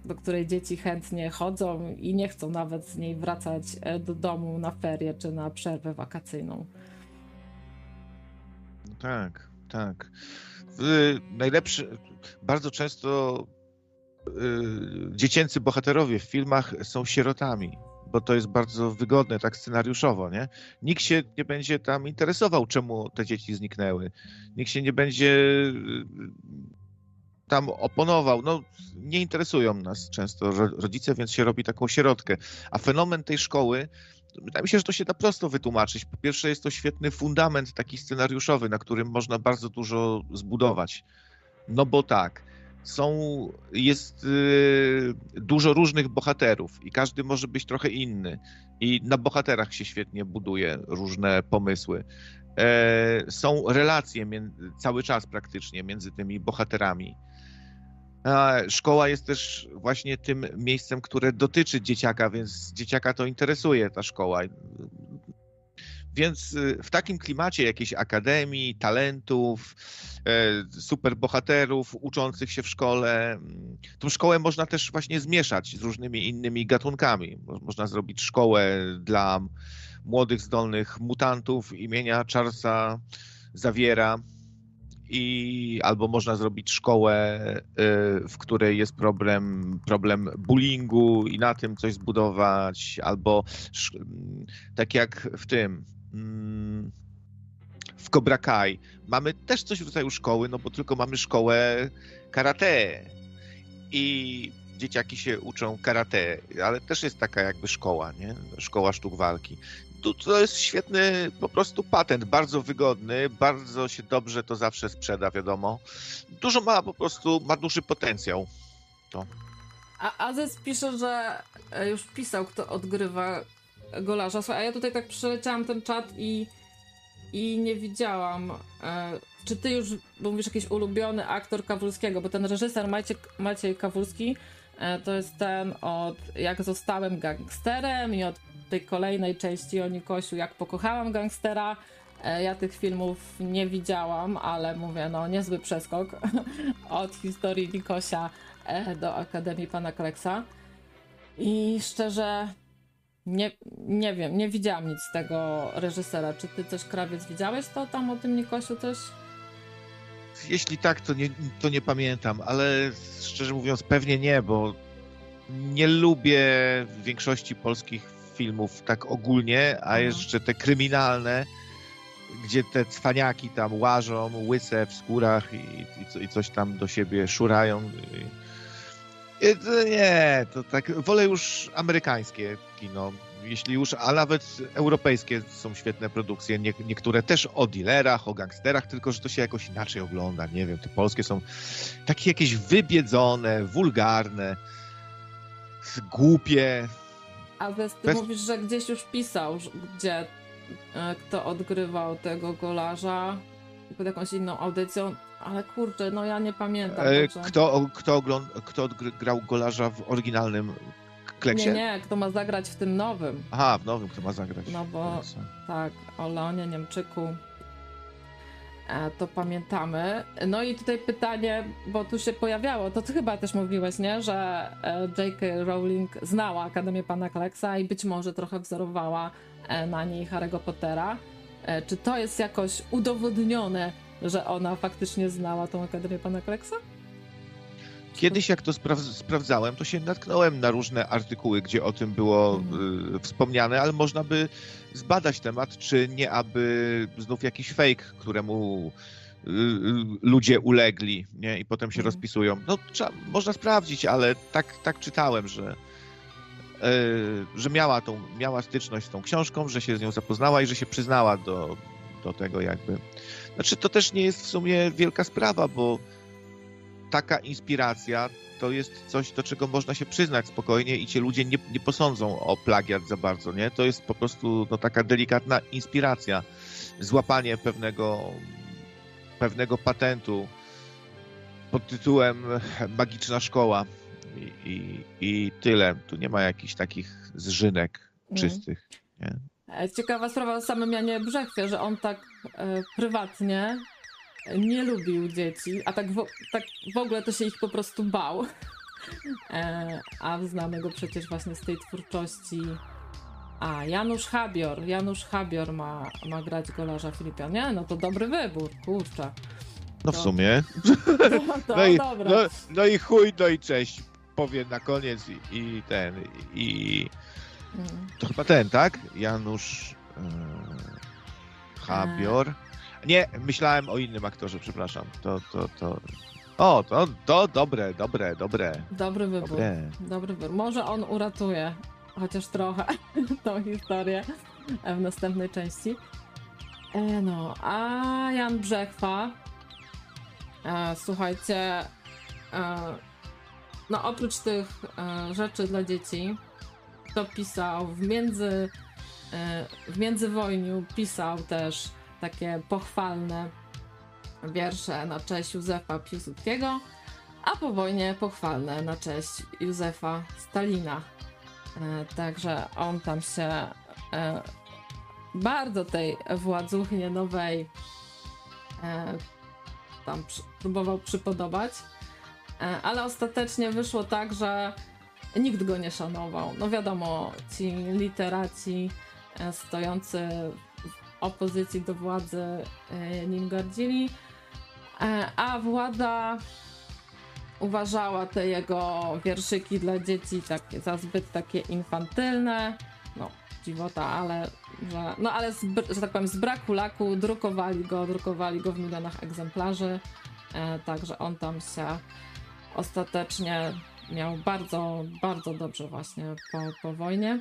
do której dzieci chętnie chodzą i nie chcą nawet z niej wracać e, do domu na ferie czy na przerwę wakacyjną.
Tak, tak. Najlepszy, bardzo często y, dziecięcy bohaterowie w filmach są sierotami, bo to jest bardzo wygodne, tak scenariuszowo, nie? Nikt się nie będzie tam interesował, czemu te dzieci zniknęły. Nikt się nie będzie tam oponował. No, nie interesują nas często rodzice, więc się robi taką sierotkę. A fenomen tej szkoły, wydaje mi się, że to się da prosto wytłumaczyć. Po pierwsze, jest to świetny fundament taki scenariuszowy, na którym można bardzo dużo zbudować. No bo tak, są, jest y, dużo różnych bohaterów i każdy może być trochę inny. I na bohaterach się świetnie buduje różne pomysły. E, są relacje cały czas praktycznie między tymi bohaterami. Szkoła jest też właśnie tym miejscem, które dotyczy dzieciaka, więc dzieciaka to interesuje ta szkoła. Więc y, w takim klimacie jakiejś akademii, talentów, e, superbohaterów uczących się w szkole, mm, tą szkołę można też właśnie zmieszać z różnymi innymi gatunkami. Można zrobić szkołę dla młodych, zdolnych mutantów imienia Charlesa Zawiera, i albo można zrobić szkołę, y, w której jest problem, problem bullyingu i na tym coś zbudować, albo tak jak w tym mm, w Cobra Kai. Mamy też coś w rodzaju szkoły, no bo tylko mamy szkołę karate. I dzieciaki się uczą karate, ale też jest taka jakby szkoła, nie? Szkoła sztuk walki to jest świetny po prostu patent, bardzo wygodny, bardzo się dobrze to zawsze sprzeda, wiadomo. Dużo ma po prostu, ma duży potencjał. To.
A Azes pisze, że e, już pisał, kto odgrywa golarza. Słuchaj, a ja tutaj tak przeleciałam ten czat i, i nie widziałam. E, czy ty już, bo mówisz jakiś ulubiony aktor Kawulskiego, bo ten reżyser Maciej, Maciej Kawulski e, to jest ten od Jak zostałem gangsterem i od tej kolejnej części o Nikosiu, jak pokochałam gangstera. E, ja tych filmów nie widziałam, ale mówię, no niezły przeskok od historii Nikosia e, do Akademii Pana Kleksa. I szczerze, nie, nie wiem, nie widziałam nic z tego reżysera. Czy ty coś, Krawiec, widziałeś to tam o tym Nikosiu coś?
jeśli tak, to nie, to nie pamiętam, ale szczerze mówiąc pewnie nie, bo nie lubię w większości polskich filmów tak ogólnie, a
Mhm.
jeszcze te kryminalne, gdzie te cwaniaki tam łażą, łyse w skórach i, i, i coś tam do siebie szurają. I to nie, to tak, wolę już amerykańskie kino, jeśli już, a nawet europejskie są świetne produkcje, nie, niektóre też o dealerach, o gangsterach, tylko że to się jakoś inaczej ogląda, nie wiem, te polskie są takie jakieś wybiedzone, wulgarne, głupie,
A ty
Bez-
mówisz, że gdzieś już pisał, gdzie e, kto odgrywał tego golarza pod jakąś inną audycją, ale kurczę, no ja nie pamiętam.
E,
także-
Kto, kto, ogląd, kto odgrał golarza w oryginalnym kleksie?
Nie, nie, kto ma zagrać w tym nowym.
Aha, w nowym kto ma zagrać.
No bo- Tak, o Leonie Niemczyku. E, to pamiętamy. No i tutaj pytanie, bo tu się pojawiało, to ty chyba też mówiłeś, nie? Że e, J.K. Rowling znała Akademię Pana Kleksa i być może trochę wzorowała e, na niej Harry'ego Pottera. Czy to jest jakoś udowodnione, że ona faktycznie znała tą Akademię Pana Kleksa?
Kiedyś jak to spraw sprawdzałem, to się natknąłem na różne artykuły, gdzie o tym było
Mhm.
y, wspomniane, ale można by zbadać temat, czy nie aby znów jakiś fake, któremu y, y, ludzie ulegli nie? i potem się
Mhm.
rozpisują. No, trzeba, można sprawdzić, ale tak, tak czytałem, że, y, że miała, tą, miała styczność z tą książką, że się z nią zapoznała i że się przyznała do, do tego jakby. Znaczy to też nie jest w sumie wielka sprawa, bo taka inspiracja to jest coś, do czego można się przyznać spokojnie i ci ludzie nie, nie posądzą o plagiat za bardzo, nie? To jest po prostu no, taka delikatna inspiracja, złapanie pewnego, pewnego patentu pod tytułem Magiczna Szkoła i, i, i tyle. Tu nie ma jakichś takich zżynek czystych.
E, Ciekawa sprawa o samym Janie Brzechwie, że on tak e, prywatnie nie lubił dzieci, a tak w, tak w ogóle to się ich po prostu bał. E, a znamy go przecież właśnie z tej twórczości. A, Janusz Habior. Janusz Habior ma, ma grać golarza Filipia. Nie, no to dobry wybór, kurczę.
No w
To-
sumie.
No, to
No i, no, no i chuj, no i cześć. Powiem na koniec i, i ten, i
Mm.
to chyba ten, tak? Janusz e, Habior. Nie, myślałem o innym aktorze, przepraszam. To, to, to... O, to, to dobre, dobre, dobre,
Dobry wybór.
dobre.
Dobry wybór. Może on uratuje chociaż trochę tą historię w następnej części. E, no, a Jan Brzechwa. E, słuchajcie. E, no, oprócz tych rzeczy dla dzieci, to pisał w między. W międzywojniu pisał też takie pochwalne wiersze na cześć Józefa Piłsudskiego a po wojnie pochwalne na cześć Józefa Stalina. E, także on tam się e, bardzo tej władzuchnie nowej e, tam próbował przypodobać, ale ostatecznie wyszło tak, że nikt go nie szanował. No wiadomo, ci literaci stojący opozycji do władzy e, nim gardzili, e, a władza uważała te jego wierszyki dla dzieci za zbyt takie infantylne. No, dziwota, ale że, no ale z, że tak powiem, z braku laku drukowali go, drukowali go w milionach egzemplarzy. E, także on tam się ostatecznie miał bardzo, bardzo dobrze właśnie po, po wojnie.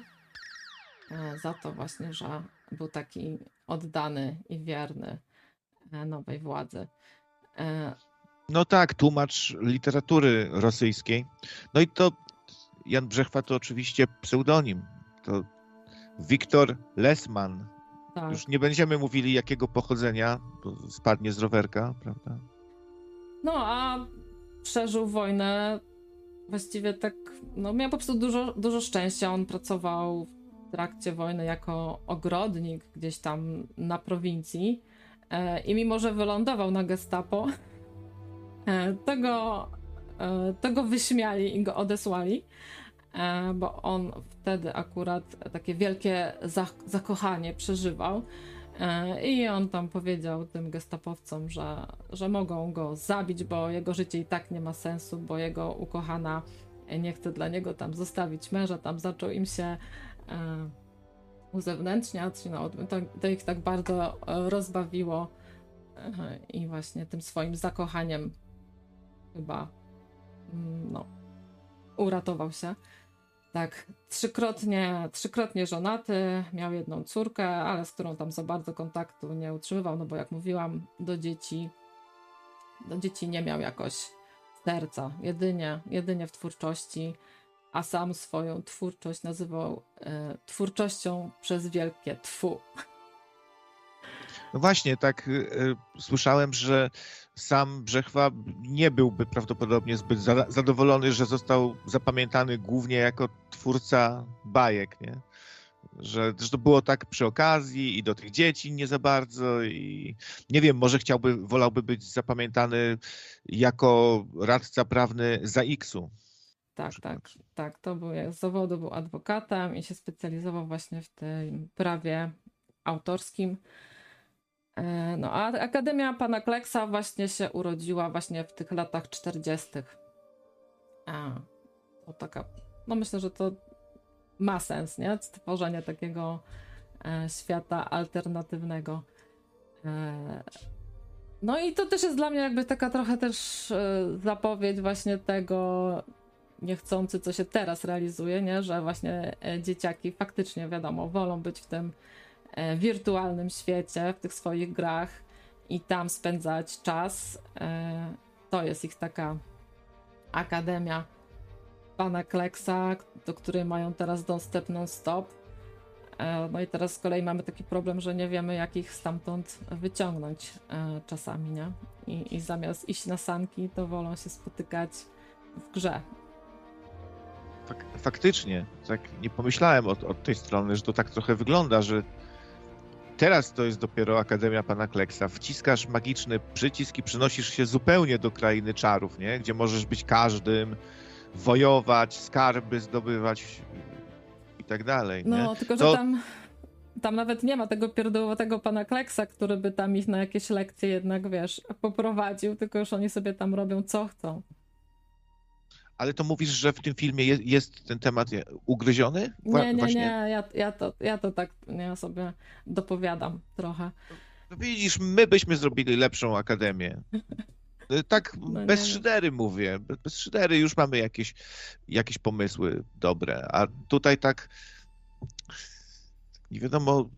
E, za to właśnie, że był taki oddany i wierny e, nowej władzy. E,
No tak, tłumacz literatury rosyjskiej. No i to Jan Brzechwa to oczywiście pseudonim. To Wiktor Lesman.
tak.
Już nie będziemy mówili jakiego pochodzenia, bo spadnie z rowerka, prawda?
No, a przeżył wojnę właściwie tak, no miał po prostu dużo, dużo szczęścia. On pracował w trakcie wojny jako ogrodnik gdzieś tam na prowincji. E, i mimo, że wylądował na gestapo, e, tego, e, tego wyśmiali i go odesłali, e, bo on wtedy akurat takie wielkie zakochanie przeżywał. E, I on tam powiedział tym gestapowcom, że, że mogą go zabić, bo jego życie i tak nie ma sensu, bo jego ukochana nie chce dla niego tam zostawić męża, tam zaczął im się uzewnętrzniać, no, to, to ich tak bardzo e, rozbawiło e, i właśnie tym swoim zakochaniem chyba mm, no, uratował się. Tak, trzykrotnie, trzykrotnie żonaty, miał jedną córkę, ale z którą tam za bardzo kontaktu nie utrzymywał, no bo jak mówiłam, do dzieci, do dzieci nie miał jakoś serca, jedynie, jedynie w twórczości, a sam swoją twórczość nazywał e, twórczością przez wielkie twu.
No właśnie, tak y, słyszałem, że sam Brzechwa nie byłby prawdopodobnie zbyt za, zadowolony, że został zapamiętany głównie jako twórca bajek, nie? Że to było tak przy okazji i do tych dzieci nie za bardzo i nie wiem, może chciałby, wolałby być zapamiętany jako radca prawny za X-u.
Tak, tak, tak. To był z zawodu był adwokatem i się specjalizował właśnie w tym prawie autorskim. E, no a Akademia Pana Kleksa właśnie się urodziła właśnie w tych latach 40. A, to taka, no myślę, że to ma sens, nie? Stworzenie takiego e, świata alternatywnego. E, no i to też jest dla mnie jakby taka trochę też zapowiedź właśnie tego niechcący, co się teraz realizuje, nie? Że właśnie e, dzieciaki faktycznie, wiadomo, wolą być w tym E, wirtualnym świecie, w tych swoich grach i tam spędzać czas. E, to jest ich taka akademia pana Kleksa, do której mają teraz dostęp non-stop. No i teraz z kolei mamy taki problem, że nie wiemy, jak ich stamtąd wyciągnąć czasami, nie? I, I zamiast iść na sanki, to wolą się spotykać w grze.
Faktycznie, tak nie pomyślałem od, od tej strony, że to tak trochę wygląda, że teraz to jest dopiero Akademia Pana Kleksa. Wciskasz magiczny przycisk i przenosisz się zupełnie do krainy czarów, nie? Gdzie możesz być każdym, wojować, skarby zdobywać i tak dalej.
No,
nie?
tylko że to... tam, tam nawet nie ma tego pierdołowego Pana Kleksa, który by tam ich na jakieś lekcje jednak, wiesz, poprowadził, tylko już oni sobie tam robią co chcą.
Ale to mówisz, że w tym filmie jest, jest ten temat ugryziony?
Nie, nie, Właśnie... nie, ja, ja, to, ja to tak ja sobie dopowiadam trochę.
No widzisz, my byśmy zrobili lepszą akademię. Tak no bez szydery mówię. Bez szydery już mamy jakieś, jakieś pomysły dobre, a tutaj tak nie wiadomo,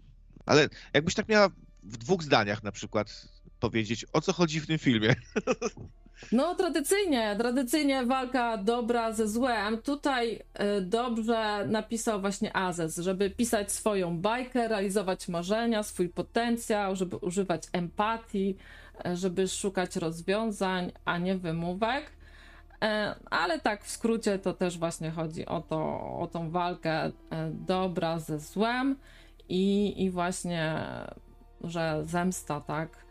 ale jakbyś tak miała w dwóch zdaniach na przykład powiedzieć, o co chodzi w tym filmie.
No, tradycyjnie, tradycyjnie walka dobra ze złem. Tutaj y, dobrze napisał właśnie Azes, żeby pisać swoją bajkę, realizować marzenia, swój potencjał, żeby używać empatii, y, żeby szukać rozwiązań, a nie wymówek. Y, ale tak w skrócie to też właśnie chodzi o, to, o tą walkę dobra ze złem i, i właśnie, że zemsta, tak,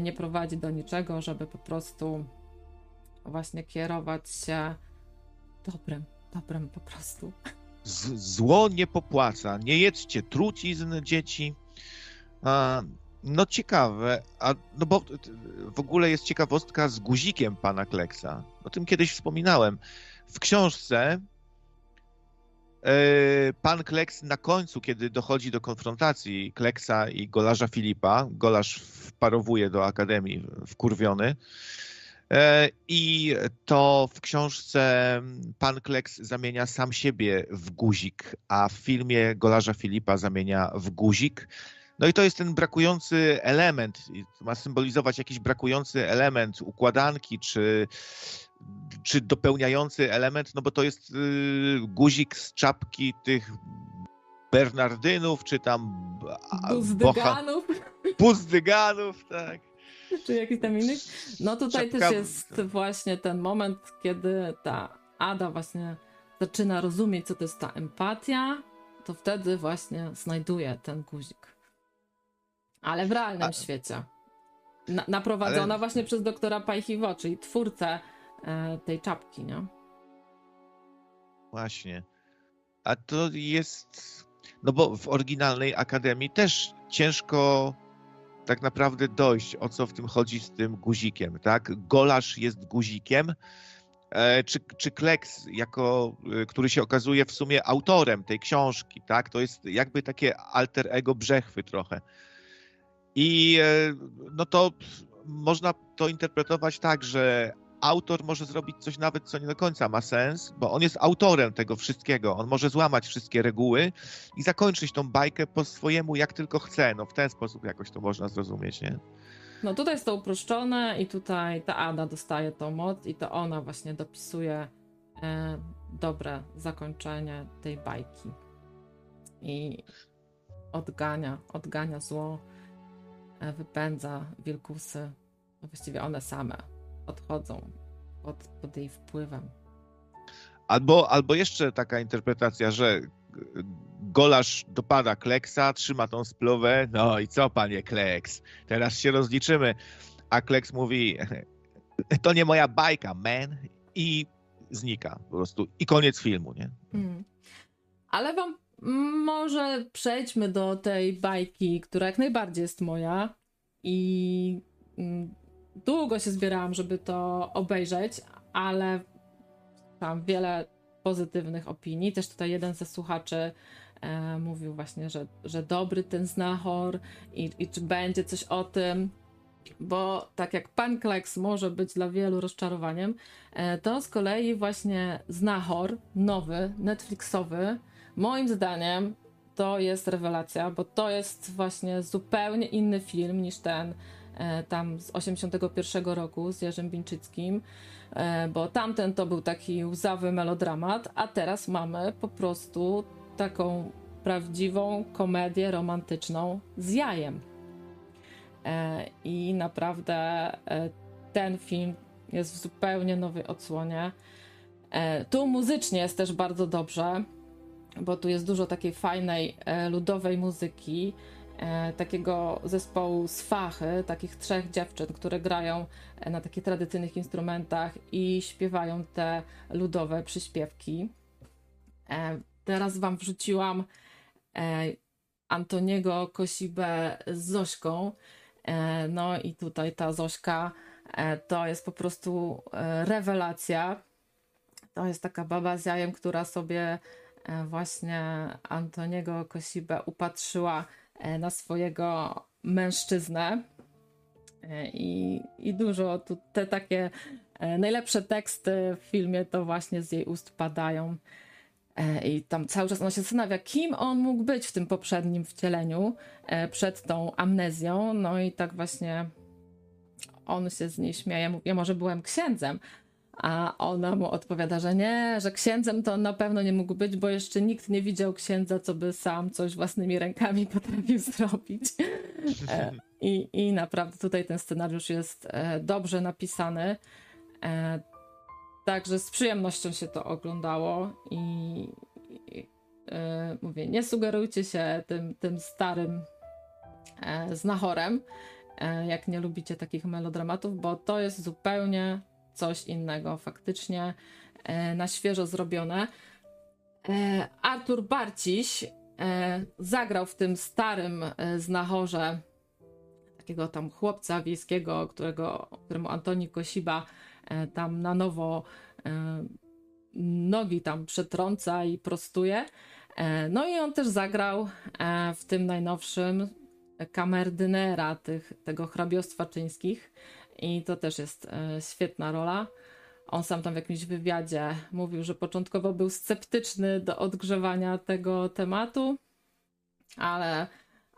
nie prowadzi do niczego, żeby po prostu właśnie kierować się dobrem, dobrem po prostu.
Z, zło nie popłaca. Nie jedzcie trucizn dzieci. A, no ciekawe, a, no bo w ogóle jest ciekawostka z guzikiem pana Kleksa. O tym kiedyś wspominałem. W książce e, pan Kleks na końcu, kiedy dochodzi do konfrontacji Kleksa i Golarza Filipa, Golarz wparowuje do Akademii wkurwiony, I to w książce pan Kleks zamienia sam siebie w guzik, a w filmie Golarza Filipa zamienia w guzik. No i to jest ten brakujący element, ma symbolizować jakiś brakujący element układanki, czy, czy dopełniający element, no bo to jest y, guzik z czapki tych Bernardynów, czy tam...
Buzdyganów.
Buzdyganów, tak.
czy jakiś tam innych. No tutaj Czapka... też jest właśnie ten moment, kiedy ta Ada właśnie zaczyna rozumieć, co to jest ta empatia, to wtedy właśnie znajduje ten guzik. Ale w realnym A... świecie. Na, naprowadzona Ale... właśnie przez doktora Pajchiwo, czyli twórcę e, tej czapki, nie?
Właśnie. A to jest. No bo w oryginalnej akademii też ciężko tak naprawdę dojść, o co w tym chodzi z tym guzikiem, tak? Golasz jest guzikiem, e, czy, czy Kleks, jako, e, który się okazuje w sumie autorem tej książki, tak? To jest jakby takie alter ego Brzechwy trochę. I e, no to można to interpretować tak, że autor może zrobić coś nawet, co nie do końca ma sens, bo on jest autorem tego wszystkiego. On może złamać wszystkie reguły i zakończyć tą bajkę po swojemu, jak tylko chce. No w ten sposób jakoś to można zrozumieć, nie?
No tutaj jest to uproszczone i tutaj ta Ada dostaje tą moc i to ona właśnie dopisuje e, dobre zakończenie tej bajki. I odgania, odgania zło, e, wypędza wilkusy. Właściwie one same odchodzą pod, pod jej wpływem.
Albo, albo jeszcze taka interpretacja, że Golasz dopada Kleksa, trzyma tą splowę, no i co panie Kleks, teraz się rozliczymy. A Kleks mówi, to nie moja bajka, man, i znika po prostu. I koniec filmu, nie? Hmm.
Ale wam może przejdźmy do tej bajki, która jak najbardziej jest moja i mm, długo się zbierałam, żeby to obejrzeć, ale tam wiele pozytywnych opinii. Też tutaj jeden ze słuchaczy e, mówił właśnie, że, że dobry ten znachor i, i czy będzie coś o tym. Bo tak jak pan Kleks może być dla wielu rozczarowaniem, e, to z kolei właśnie znachor nowy, Netflixowy, moim zdaniem to jest rewelacja, bo to jest właśnie zupełnie inny film niż ten tam z 81 roku z Jerzym Bińczyckim, e, bo tamten to był taki łzawy melodramat, a teraz mamy po prostu taką prawdziwą komedię romantyczną z jajem. E, I naprawdę ten film jest w zupełnie nowej odsłonie. Tu muzycznie jest też bardzo dobrze, bo tu jest dużo takiej fajnej ludowej muzyki e, takiego zespołu z Fachy, takich trzech dziewczyn, które grają e, na takich tradycyjnych instrumentach i śpiewają te ludowe przyśpiewki. E, teraz wam wrzuciłam e, Antoniego Kosibę z Zośką. E, no i tutaj ta Zośka e, to jest po prostu rewelacja. To jest taka baba z jajem, która sobie właśnie Antoniego Kosibę upatrzyła E, na swojego mężczyznę. E, I, i dużo tu te takie e, najlepsze teksty w filmie to właśnie z jej ust padają. I tam cały czas ona się zastanawia, kim on mógł być w tym poprzednim wcieleniu, przed tą amnezją. No i tak właśnie on się z niej śmieje, mówi, ja może byłem księdzem, a ona mu odpowiada, że nie, że księdzem to on na pewno nie mógł być, bo jeszcze nikt nie widział księdza, co by sam coś własnymi rękami potrafił zrobić. E, I, i naprawdę tutaj ten scenariusz jest e, dobrze napisany. E, także z przyjemnością się to oglądało i, i mówię, nie sugerujcie się tym, tym starym znachorem, jak nie lubicie takich melodramatów, bo to jest zupełnie coś innego, faktycznie e, na świeżo zrobione. E, Artur Barciś e, zagrał w tym starym znachorze takiego tam chłopca wiejskiego, którego, któremu Antoni Kosiba tam na nowo nogi tam przetrąca i prostuje. No i on też zagrał w tym najnowszym kamerdynera tych, tego hrabiostwa czyńskich. I to też jest e, świetna rola. On sam tam w jakimś wywiadzie mówił, że początkowo był sceptyczny do odgrzewania tego tematu, ale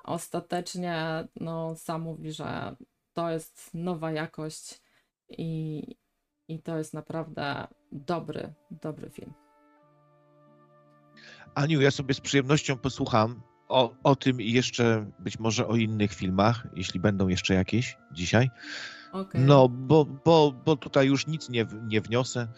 ostatecznie no, sam mówi, że to jest nowa jakość i, i to jest naprawdę dobry, dobry film.
Aniu, ja sobie z przyjemnością posłucham o, o tym i jeszcze być może o innych filmach, jeśli będą jeszcze jakieś dzisiaj. Okay. No, bo, bo, bo tutaj już nic nie, nie wniosę.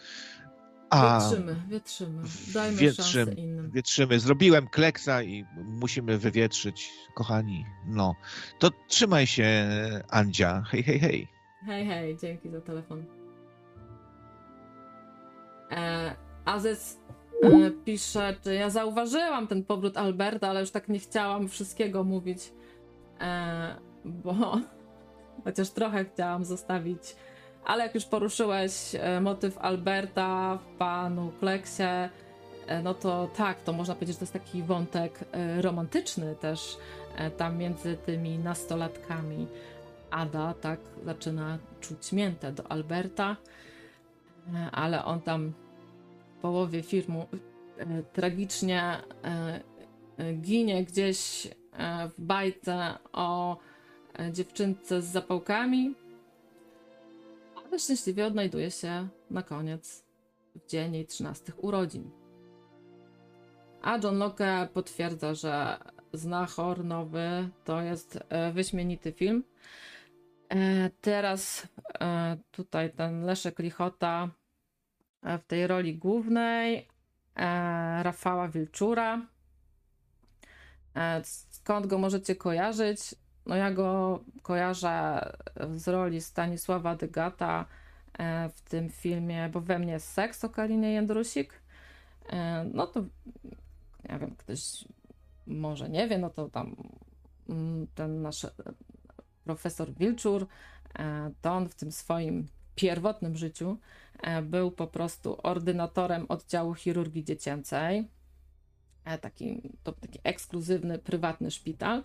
A wietrzymy, wietrzymy. Dajmy wietrzymy, szansę innym.
Wietrzymy. Zrobiłem kleksa i musimy wywietrzyć, kochani. No, to trzymaj się, Andzia. Hej, hej, hej.
Hej, hej, dzięki za telefon. E, Azes e, pisze, czy ja zauważyłam ten powrót Alberta, ale już tak nie chciałam wszystkiego mówić. E, bo chociaż trochę chciałam zostawić, ale jak już poruszyłeś e, motyw Alberta w panu Kleksie, e, no to tak, to można powiedzieć, że to jest taki wątek e, romantyczny też tam między tymi nastolatkami. Ada tak zaczyna czuć miętę do Alberta, ale on tam w połowie filmu tragicznie ginie gdzieś w bajce o dziewczynce z zapałkami, ale szczęśliwie odnajduje się na koniec w dzień jej 13 urodzin. A John Locke potwierdza, że Znachor nowy to jest e, wyśmienity film. E, teraz e, tutaj ten Leszek Lichota w tej roli głównej, Rafała Wilczura. Skąd go możecie kojarzyć? No ja go kojarzę z roli Stanisława Dygata e, w tym filmie, bo we mnie jest seks o Kalinie Jędrusik. E, no to nie wiem, ktoś może nie wie, no to tam mm, ten nasz profesor Wilczur, e, to on w tym swoim pierwotnym życiu był po prostu ordynatorem oddziału chirurgii dziecięcej. Taki, to taki ekskluzywny, prywatny szpital.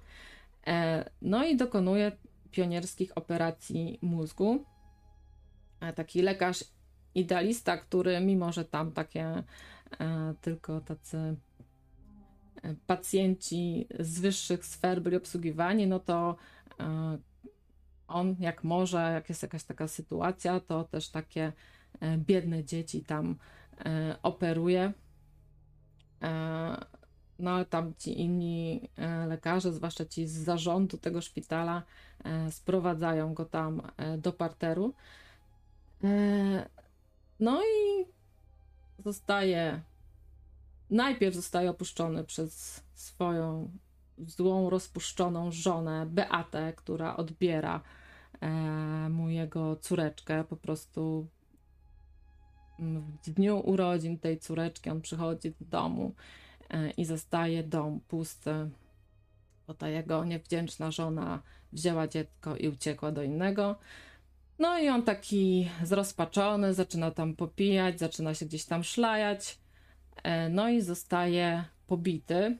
E, no i dokonuje pionierskich operacji mózgu. E, taki lekarz idealista, który mimo, że tam takie e, tylko tacy pacjenci z wyższych sfer byli obsługiwani, no to on jak może, jak jest jakaś taka sytuacja, to też takie biedne dzieci tam operuje. No ale tam ci inni e, lekarze, zwłaszcza ci z zarządu tego szpitala, e, sprowadzają go tam e, do parteru. No i zostaje, najpierw zostaje opuszczony przez swoją złą, rozpuszczoną żonę Beatę, która odbiera mu jego córeczkę. Po prostu w dniu urodzin tej córeczki on przychodzi do domu i zostaje dom pusty, bo ta jego niewdzięczna żona wzięła dziecko i uciekła do innego. No i on taki zrozpaczony, zaczyna tam popijać, zaczyna się gdzieś tam szlajać, e, no i zostaje pobity.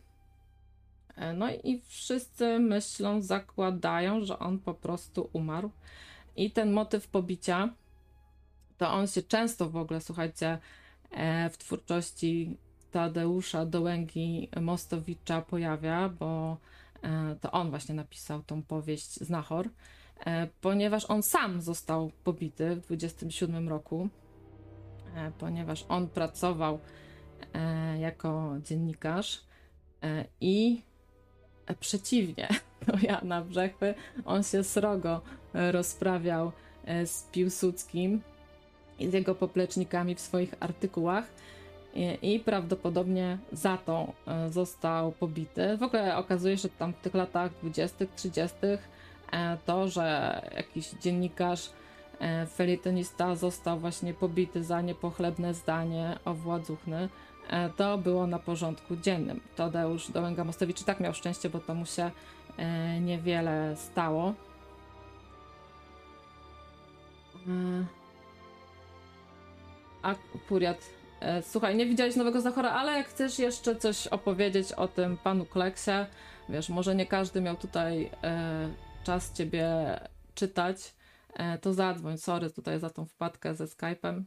E, no i wszyscy myślą, zakładają, że on po prostu umarł. I ten motyw pobicia, to on się często w ogóle, słuchajcie, w twórczości Tadeusza Dołęgi Mostowicza pojawia, bo e, to on właśnie napisał tą powieść Znachor, e, ponieważ on sam został pobity w 27 roku, e, ponieważ on pracował jako dziennikarz i przeciwnie do Jana Brzechwy, on się srogo rozprawiał z Piłsudskim i z jego poplecznikami w swoich artykułach i prawdopodobnie za to e, został pobity. W ogóle okazuje się, że tam w tych latach 20., 30. E, to, że jakiś dziennikarz, e, felietonista został właśnie pobity za niepochlebne zdanie o Władzuchny, to było na porządku dziennym. Tadeusz Dołęga-Mostowicz tak miał szczęście, bo to mu się niewiele stało. A Puriat słuchaj, nie widziałeś nowego Zachora, ale jak chcesz jeszcze coś opowiedzieć o tym panu Kleksie, wiesz, może nie każdy miał tutaj e, czas ciebie czytać, e, to zadzwoń. Sorry tutaj za tą wpadkę ze Skype'em.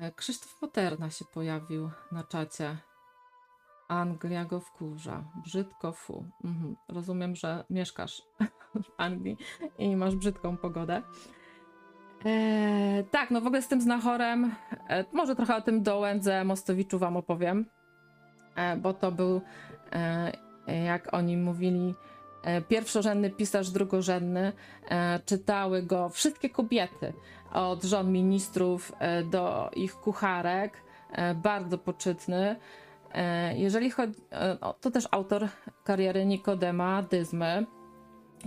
E, Krzysztof Poterna się pojawił na czacie. Anglia go wkurza. Brzydko fu. Mhm. Rozumiem, że mieszkasz w Anglii i masz brzydką pogodę. Eee, tak, no w ogóle z tym znachorem, e, może trochę o tym Dołędze Mostowiczu wam opowiem, e, bo to był, e, jak oni mówili, e, pierwszorzędny pisarz drugorzędny. E, czytały go wszystkie kobiety, od żon ministrów e, do ich kucharek, bardzo poczytny. Jeżeli chodzi, to też autor kariery Nikodema Dyzmy,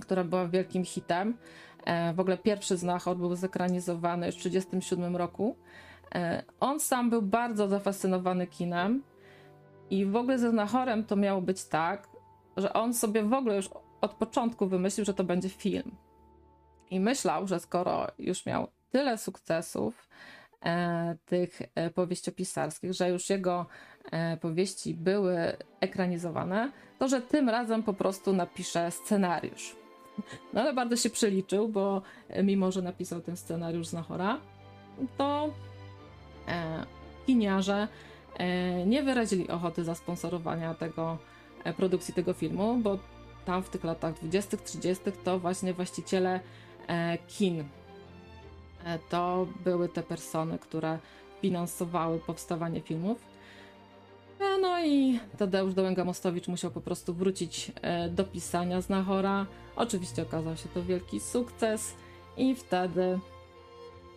która była wielkim hitem. E, w ogóle pierwszy Znachor był zekranizowany już w 1937 roku. E, on sam był bardzo zafascynowany kinem i w ogóle ze Znachorem to miało być tak, że on sobie w ogóle już od początku wymyślił, że to będzie film. I myślał, że skoro już miał tyle sukcesów, e, tych e, powieściopisarskich, że już jego e, powieści były ekranizowane, to że tym razem po prostu napisze scenariusz. No ale bardzo się przeliczył, bo mimo, że napisał ten scenariusz z Nahora, to e, kiniarze e, nie wyrazili ochoty zasponsorowania tego, e, produkcji tego filmu, bo tam w tych latach 20., 30. to właśnie właściciele e, kin e, to były te persony, które finansowały powstawanie filmów. E, no i Tadeusz Dołęga-Mostowicz musiał po prostu wrócić e, do pisania z Nahora. Oczywiście okazał się to wielki sukces i wtedy,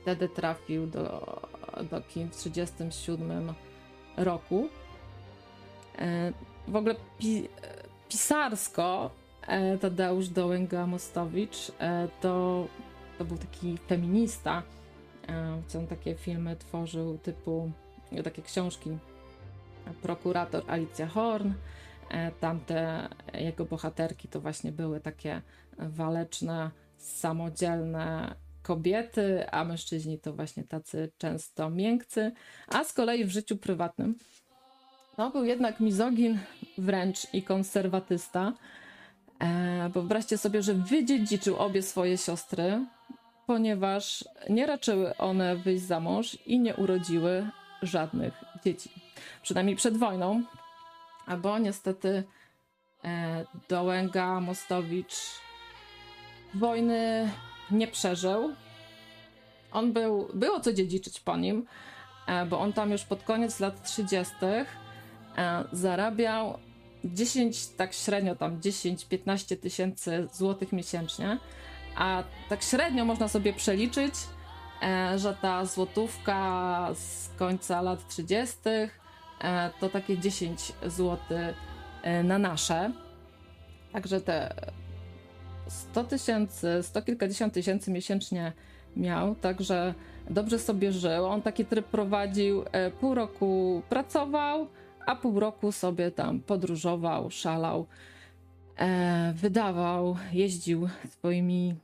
wtedy trafił do, do kin w 1937 roku. E, w ogóle pi, pisarsko Tadeusz Dołęga-Mostowicz to, to był taki feminista. On takie filmy tworzył typu takie książki prokurator Alicja Horn. E, tamte jego bohaterki to właśnie były takie waleczne, samodzielne kobiety, a mężczyźni to właśnie tacy często miękcy. A z kolei w życiu prywatnym no, był jednak mizogin wręcz i konserwatysta, e, bo wyobraźcie sobie, że wydziedziczył obie swoje siostry, ponieważ nie raczyły one wyjść za mąż i nie urodziły żadnych dzieci przynajmniej przed wojną, bo niestety e, Dołęga Mostowicz wojny nie przeżył. On był, było co dziedziczyć po nim, e, bo on tam już pod koniec lat 30. E, zarabiał 10, tak średnio tam 10-15 tysięcy złotych miesięcznie, a tak średnio można sobie przeliczyć, że ta złotówka z końca lat 30 E, to takie 10 zł e, na nasze. Także te 100 tysięcy, 100 kilkadziesiąt tysięcy miesięcznie miał, także dobrze sobie żył. On taki tryb prowadził, e, pół roku pracował, a pół roku sobie tam podróżował, szalał, wydawał, jeździł swoimi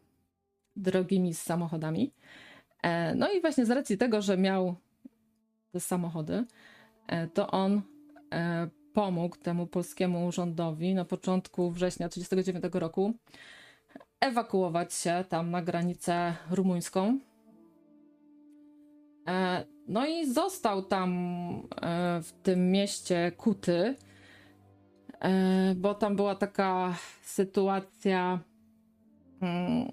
drogimi samochodami. No i właśnie z racji tego, że miał te samochody, E, to on e, pomógł temu polskiemu rządowi na początku września 1939 roku ewakuować się tam na granicę rumuńską. E, no i został tam w tym mieście Kuty, bo tam była taka sytuacja mm,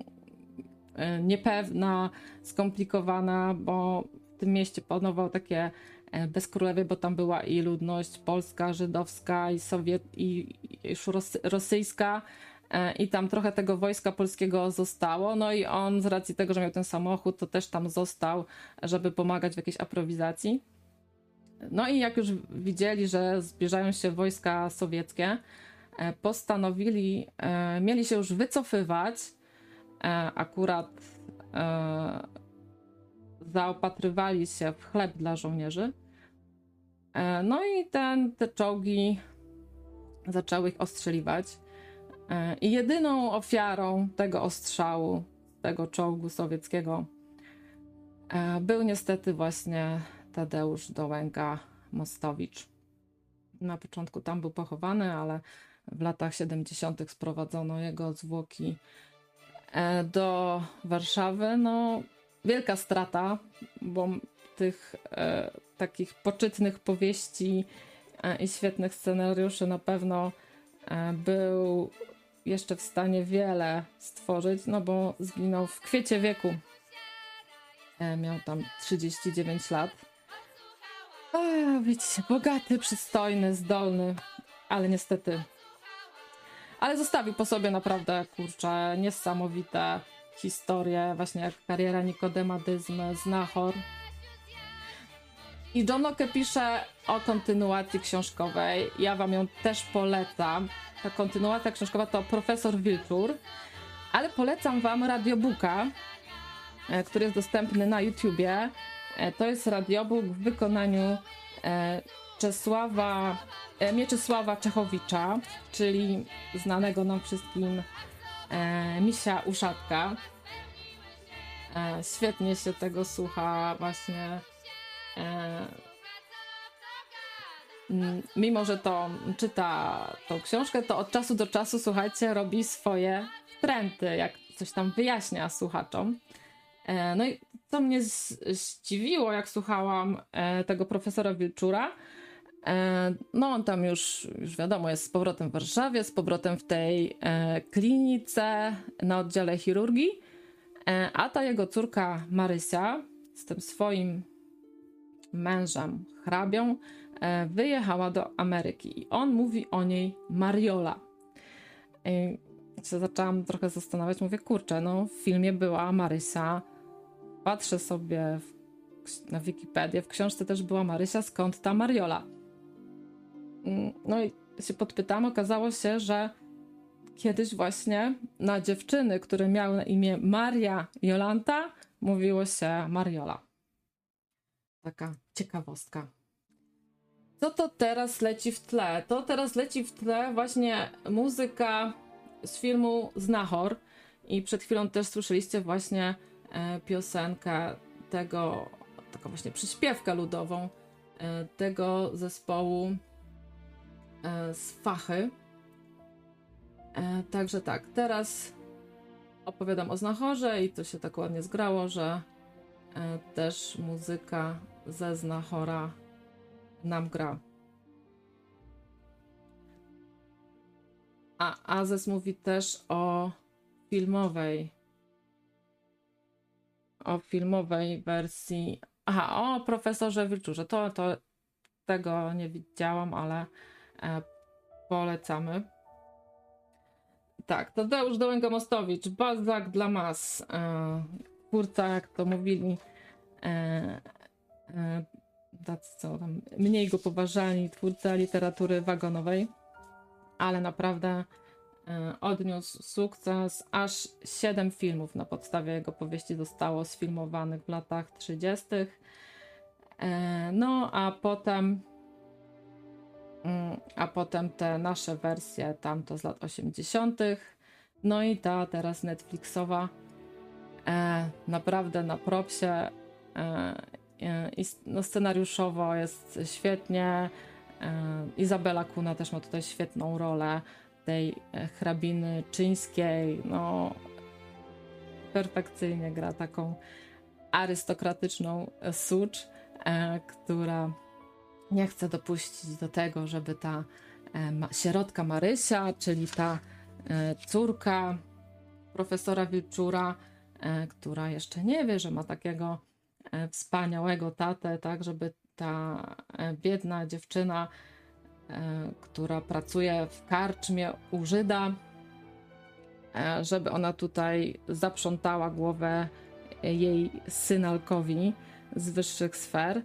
niepewna, skomplikowana, bo w tym mieście panował takie E, bezkrólewie, bo tam była i ludność polska, żydowska, i sowiet, i, już rosyjska, e, i tam trochę tego wojska polskiego zostało. No i on z racji tego, że miał ten samochód, to też tam został, żeby pomagać w jakiejś aprowizacji. No i jak już widzieli, że zbliżają się wojska sowieckie, e, postanowili, mieli się już wycofywać. Akurat zaopatrywali się w chleb dla żołnierzy. E, no i ten, te czołgi zaczęły ich ostrzeliwać. E, I jedyną ofiarą tego ostrzału, tego czołgu sowieckiego, e, był niestety właśnie Tadeusz Dołęga Mostowicz. Na początku tam był pochowany, ale w latach 70. sprowadzono jego zwłoki do Warszawy. No, wielka strata, bo tych e, takich poczytnych powieści e, i świetnych scenariuszy na pewno e, był jeszcze w stanie wiele stworzyć, no bo zginął w kwiecie wieku. E, miał tam 39 lat. A, wiecie, bogaty, przystojny, zdolny, ale niestety. Ale zostawił po sobie naprawdę, kurczę, niesamowite historie, właśnie jak kariera Nikodemadyzm, Znachor. I John Locke pisze o kontynuacji książkowej. Ja wam ją też polecam. Ta kontynuacja książkowa to Profesor Wilczur, ale polecam wam radiobooka, e, który jest dostępny na YouTubie. E, to jest radiobook w wykonaniu e, Czesława, Mieczysława Czechowicza, czyli znanego nam wszystkim Misia Uszatka. Świetnie się tego słucha właśnie mimo, że to czyta tą książkę, to od czasu do czasu, słuchajcie, robi swoje trendy, jak coś tam wyjaśnia słuchaczom. E, no i co mnie zdziwiło, jak słuchałam e, tego profesora Wilczura, e, no on tam już, już wiadomo, jest z powrotem w Warszawie, z powrotem w tej klinice na oddziale chirurgii, a ta jego córka Marysia z tym swoim mężem, hrabią, wyjechała do Ameryki i on mówi o niej Mariola. I się zaczęłam trochę zastanawiać, mówię, kurczę, no w filmie była Marysia, patrzę sobie w, na Wikipedię, w książce też była Marysia, skąd ta Mariola? Mm, no i się podpytałam, okazało się, że kiedyś właśnie na dziewczyny, które miały na imię Maria Jolanta, mówiło się Mariola. Taka ciekawostka. Co to teraz leci w tle? To teraz leci w tle właśnie muzyka z filmu Znachor. I przed chwilą też słyszeliście właśnie E, piosenkę tego, taką właśnie przyśpiewkę ludową e, tego zespołu e, z Fachy. Także tak, teraz opowiadam o Znachorze i to się tak ładnie zgrało, że też muzyka ze Znachora nam gra. A Azes mówi też o filmowej o filmowej wersji. Aha, o profesorze Wilczurze. To, to tego nie widziałam, ale e, polecamy. Tak, Tadeusz Dołęga-Mostowicz, Balzak dla mas. E, twórca, jak to mówili, e, tacy co tam, mniej go poważali, twórca literatury wagonowej, ale naprawdę E, odniósł sukces. Aż 7 filmów na podstawie jego powieści zostało sfilmowanych w latach 30. E, no a potem mm, a potem te nasze wersje tamto z lat 80. No i ta teraz Netflixowa e, naprawdę na propsie i no, scenariuszowo jest świetnie. Izabela Kuna też ma tutaj świetną rolę tej e, hrabiny czyńskiej, no perfekcyjnie gra taką arystokratyczną sucz, e, która nie chce dopuścić do tego, żeby ta e, sierotka Marysia, czyli ta e, córka profesora Wilczura, e, która jeszcze nie wie, że ma takiego e, wspaniałego tatę, tak, żeby ta biedna dziewczyna E, która pracuje w karczmie u Żyda, e, żeby ona tutaj zaprzątała głowę jej synalkowi z wyższych sfer.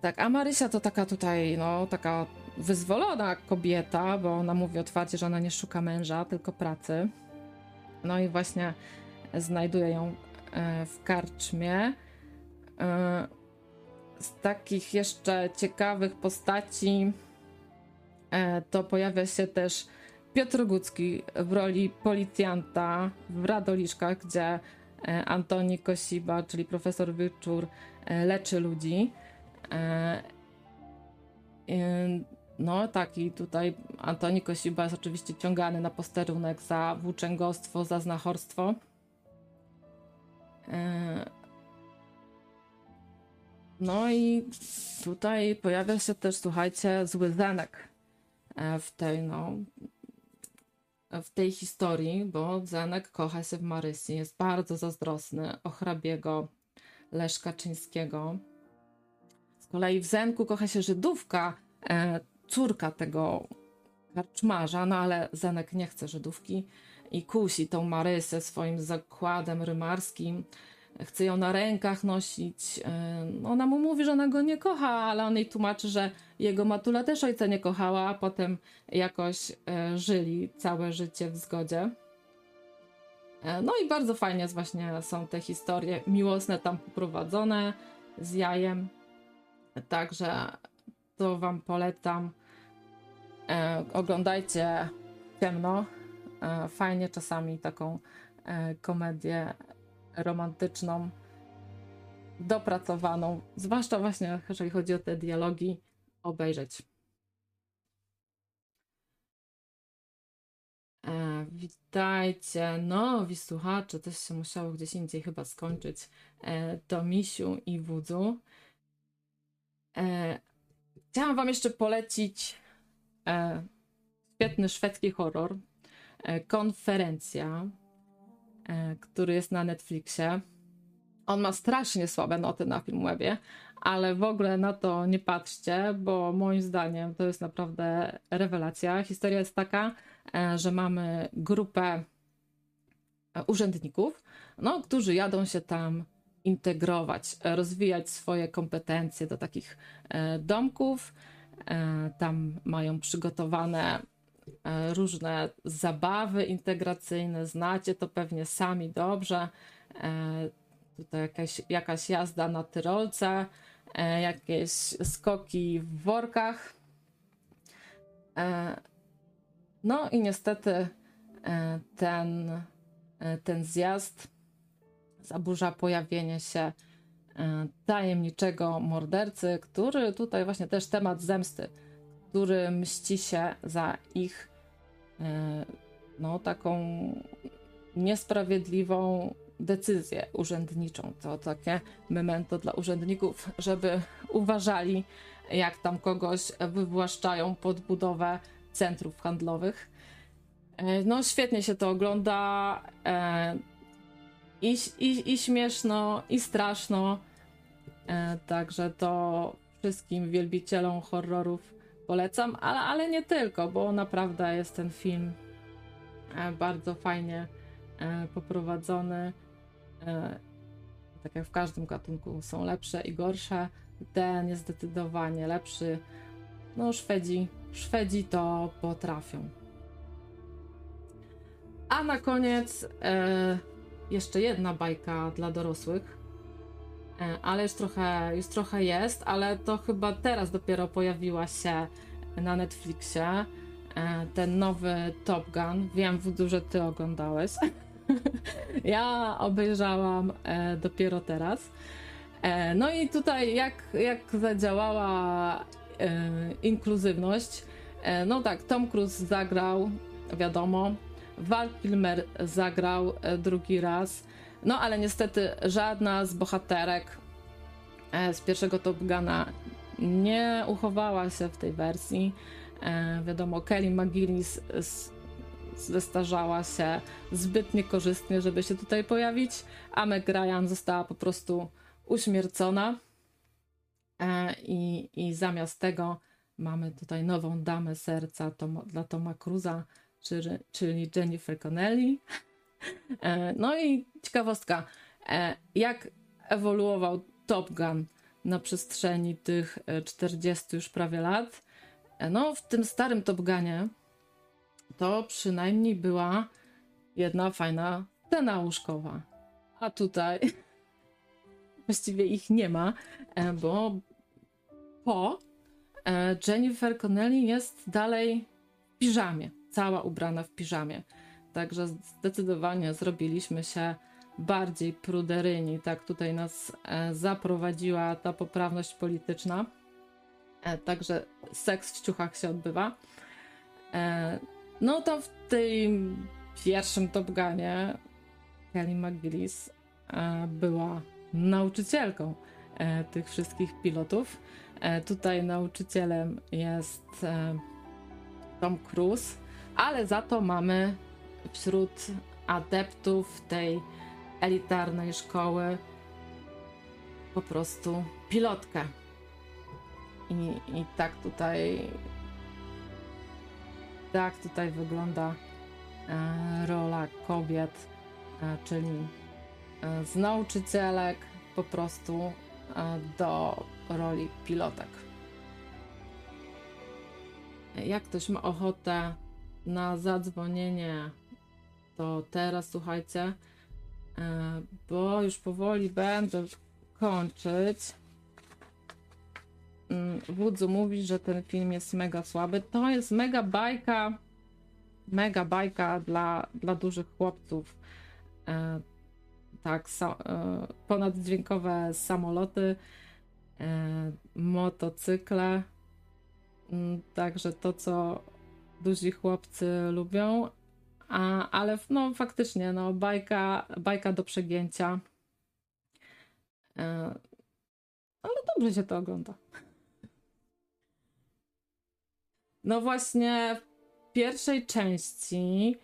Tak, a Marysia to taka tutaj, no, taka wyzwolona kobieta, bo ona mówi otwarcie, że ona nie szuka męża, tylko pracy. No i właśnie znajduje ją e, w karczmie. Z takich jeszcze ciekawych postaci E, to pojawia się też Piotr Gucki w roli policjanta w Radoliszkach, gdzie e, Antoni Kosiba, czyli profesor Wyczur, e, leczy ludzi. No tak, i tutaj Antoni Kosiba jest oczywiście ciągany na posterunek za włóczęgostwo, za znachorstwo. No i tutaj pojawia się też, słuchajcie, zły Zenek E, w tej, no, w tej historii, bo Zenek kocha się w Marysi, jest bardzo zazdrosny o hrabiego Leszka Czyńskiego. Z kolei w Zenku kocha się Żydówka, e, córka tego karczmarza, no ale Zenek nie chce Żydówki i kusi tą Marysę swoim zakładem rymarskim, chce ją na rękach nosić. E, ona mu mówi, że ona go nie kocha, ale on jej tłumaczy, że jego matula też ojca nie kochała, a potem jakoś e, żyli całe życie w zgodzie. E, no i bardzo fajnie właśnie są te historie miłosne tam poprowadzone z jajem. Także to wam polecam. Oglądajcie ciemno. Fajnie czasami taką komedię romantyczną, dopracowaną, zwłaszcza właśnie jeżeli chodzi o te dialogi, obejrzeć. E, witajcie, nowi słuchacze, też się musiało gdzieś indziej chyba skończyć. E, to Misiu i Wudzu. E, chciałam wam jeszcze polecić e, świetny szwedzki horror. E, konferencja, który jest na Netflixie. On ma strasznie słabe noty na Filmwebie, ale w ogóle na to nie patrzcie, bo moim zdaniem to jest naprawdę rewelacja. Historia jest taka, e, że mamy grupę e, urzędników, no, którzy jadą się tam integrować, e, rozwijać swoje kompetencje do takich e, domków. E, Tam mają przygotowane e, różne zabawy integracyjne, znacie to pewnie sami dobrze. E, Tutaj jakaś, jakaś jazda na tyrolce, e, jakieś skoki w workach. E, No i niestety e, ten, e, ten zjazd zaburza pojawienie się e, tajemniczego mordercy, który tutaj właśnie też temat zemsty, który mści się za ich e, no taką niesprawiedliwą decyzję urzędniczą. To takie memento dla urzędników, żeby uważali, jak tam kogoś wywłaszczają pod budowę centrów handlowych. E, No, świetnie się to ogląda. e, I, i, i śmieszno, i straszno. Także to wszystkim wielbicielom horrorów polecam, ale, ale nie tylko, bo naprawdę jest ten film e, bardzo fajnie e, poprowadzony. E, Tak jak w każdym gatunku są lepsze i gorsze. Ten jest zdecydowanie lepszy. No, Szwedzi, Szwedzi to potrafią. A na koniec jeszcze jedna bajka dla dorosłych. E, ale już trochę, już trochę jest, ale to chyba teraz dopiero pojawiła się na Netflixie. E, ten nowy Top Gun. Wiem, Wudu, że ty oglądałeś. ja obejrzałam e, dopiero teraz. No i tutaj jak, jak zadziałała inkluzywność. No tak, Tom Cruise zagrał, wiadomo. Val Kilmer zagrał drugi raz. No ale niestety żadna z bohaterek e, z pierwszego Top Guna nie uchowała się w tej wersji. E, wiadomo, Kelly McGillis zestarzała się zbyt niekorzystnie, żeby się tutaj pojawić, a Meg Ryan została po prostu uśmiercona. E, I, I zamiast tego mamy tutaj nową damę serca Tom, dla Toma Cruza, czyli Jennifer Connelly. E, No i ciekawostka, e, jak ewoluował Top Gun na przestrzeni tych e, 40 już prawie lat. E, No, w tym starym Top Gunie to przynajmniej była jedna fajna scena łóżkowa. A tutaj właściwie ich nie ma, e, bo po e, Jennifer Connelly jest dalej w piżamie, cała ubrana w piżamie. Także zdecydowanie zrobiliśmy się bardziej pruderyjni. Tak tutaj nas e, zaprowadziła ta poprawność polityczna. E, także seks w ciuchach się odbywa. E, no to w tym pierwszym Top Gunie Kelly McGillis była nauczycielką tych wszystkich pilotów. Tutaj nauczycielem jest Tom Cruise, ale za to mamy wśród adeptów tej elitarnej szkoły po prostu pilotkę. I, i tak tutaj tak tutaj wygląda e, rola kobiet, e, czyli e, z nauczycielek po prostu do roli pilotek. Jak ktoś ma ochotę na zadzwonienie, to teraz słuchajcie, e, bo już powoli będę kończyć. mm, Wudzu mówi, że ten film jest mega słaby. To jest mega bajka, mega bajka dla, dla dużych chłopców. E, tak, sa, e, ponaddźwiękowe samoloty, motocykle. Mm, także to, co duzi chłopcy lubią, a, ale no faktycznie, no bajka, bajka do przegięcia. E, ale dobrze się to ogląda. No właśnie w pierwszej części,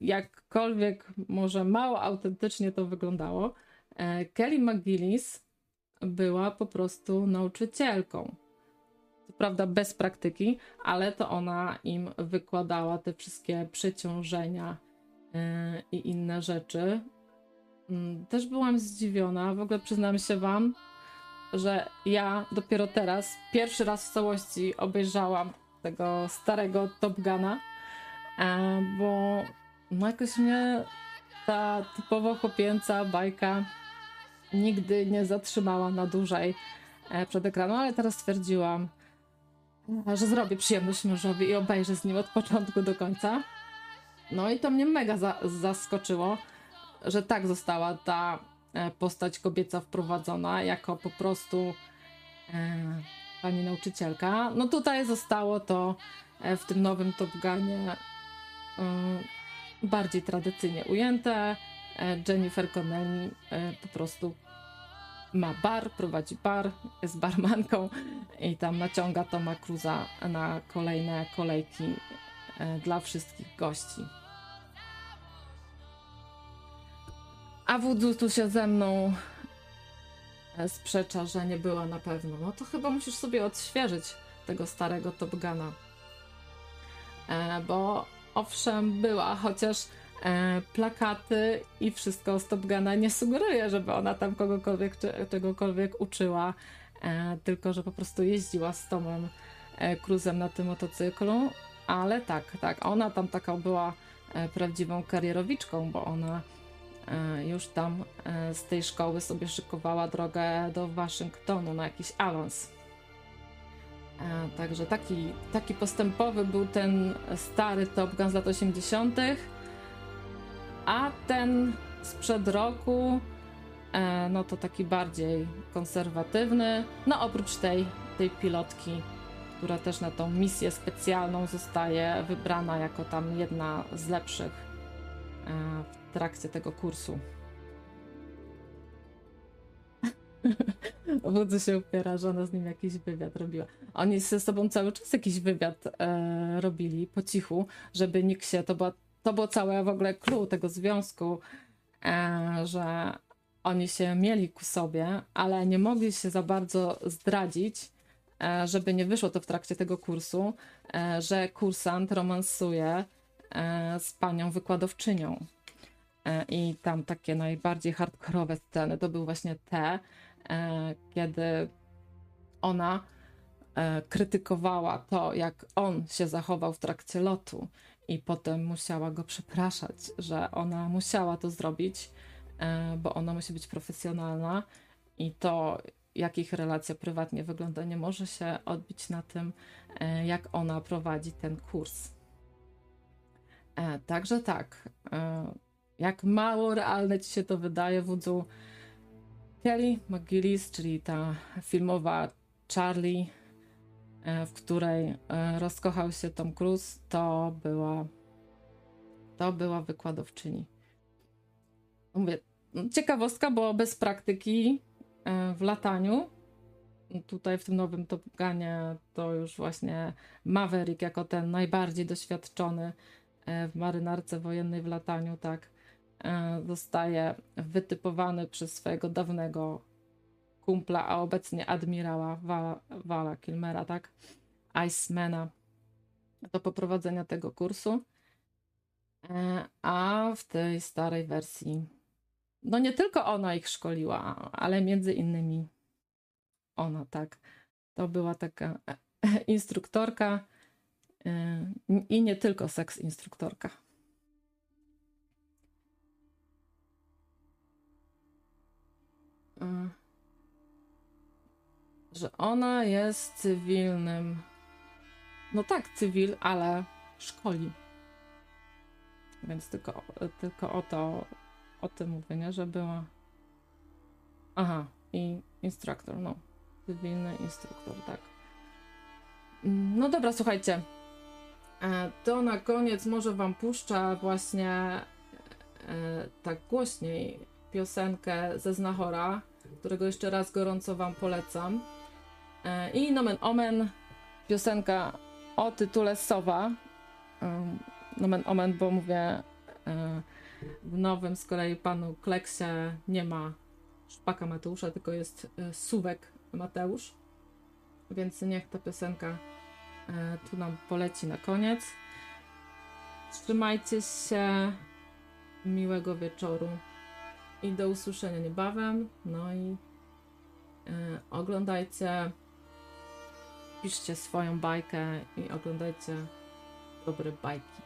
jakkolwiek może mało autentycznie to wyglądało, e, Kelly McGillis była po prostu nauczycielką. Prawda bez praktyki, ale to ona im wykładała te wszystkie przeciążenia e, i inne rzeczy. Mm, też byłam zdziwiona, w ogóle przyznam się Wam, że ja dopiero teraz, pierwszy raz w całości obejrzałam tego starego Top Guna, e, bo no jakoś mnie ta typowo chłopięca bajka nigdy nie zatrzymała na dłużej e, przed ekranem, ale teraz stwierdziłam, że zrobię przyjemność mężowi i obejrzę z nim od początku do końca. No i to mnie mega za zaskoczyło, że tak została ta e, postać kobieca wprowadzona jako po prostu e, pani nauczycielka. No tutaj zostało to e, w tym nowym Top Gunie e, bardziej tradycyjnie ujęte. Jennifer Connelly po prostu ma bar, prowadzi bar, jest barmanką i tam naciąga Toma Cruza na kolejne kolejki e, dla wszystkich gości. A Voodoo tu się ze mną e, sprzecza, że nie była na pewno. No to chyba musisz sobie odświeżyć tego starego Top. E, bo owszem, była, chociaż plakaty i wszystko z Top Guna nie sugeruje, żeby ona tam kogokolwiek czegokolwiek uczyła, e, tylko że po prostu jeździła z Tomem e, Cruzem na tym motocyklu. Ale tak, tak, ona tam taka była e, prawdziwą karierowiczką, bo ona e, już tam e, z tej szkoły sobie szykowała drogę do Waszyngtonu na jakiś awans. E, Także taki, taki postępowy był ten stary Top Gun z lat 80., a ten sprzed roku, e, no to taki bardziej konserwatywny. No oprócz tej, tej pilotki, która też na tą misję specjalną zostaje wybrana jako tam jedna z lepszych e, w trakcie tego kursu. Wodzu się upiera, że ona z nim jakiś wywiad robiła. Oni ze sobą cały czas jakiś wywiad e, robili po cichu, żeby nikt się, to, była, to było całe w ogóle clue tego związku, e, że oni się mieli ku sobie, ale nie mogli się za bardzo zdradzić, e, żeby nie wyszło to w trakcie tego kursu, e, że kursant romansuje z panią wykładowczynią. I tam takie najbardziej hardkorowe sceny to były właśnie te, kiedy ona krytykowała to, jak on się zachował w trakcie lotu, i potem musiała go przepraszać, że ona musiała to zrobić, e, bo ona musi być profesjonalna i to, jak ich relacja prywatnie wygląda, nie może się odbić na tym, e, jak ona prowadzi ten kurs. E, Także tak, jak mało realne ci się to wydaje, wodzu Kelly McGillis, czyli ta filmowa Charlie, w której e, rozkochał się Tom Cruise, to była to była wykładowczyni. Mówię, no, ciekawostka, bo bez praktyki e, w lataniu, tutaj w tym nowym Top Gunie to już właśnie Maverick jako ten najbardziej doświadczony e, w marynarce wojennej w lataniu, tak, e, zostaje wytypowany przez swojego dawnego kumpla, a obecnie admirała Vala, Vala Kilmera, tak, Icemana, do poprowadzenia tego kursu. E, A w tej starej wersji, no nie tylko ona ich szkoliła, ale między innymi ona, tak. To była taka instruktorka e, i nie tylko seks instruktorka. Że ona jest cywilnym. No tak, cywil, ale szkoli. Więc tylko, tylko o to, o tym mówię, nie? Że była. Aha, i instruktor, no. Cywilny instruktor, tak. No dobra, słuchajcie. E, To na koniec może wam puszczę właśnie e, tak głośniej piosenkę ze Znachora, którego jeszcze raz gorąco wam polecam. E, I nomen omen, piosenka o tytule Sowa. Ym, Nomen omen, bo mówię, e, w nowym z kolei panu Kleksie nie ma szpaka Mateusza, tylko jest e, suwek Mateusz. Więc niech ta piosenka e, tu nam poleci na koniec. Trzymajcie się. Miłego wieczoru. I do usłyszenia niebawem. No i e, oglądajcie. Piszcie swoją bajkę i oglądajcie dobre bajki.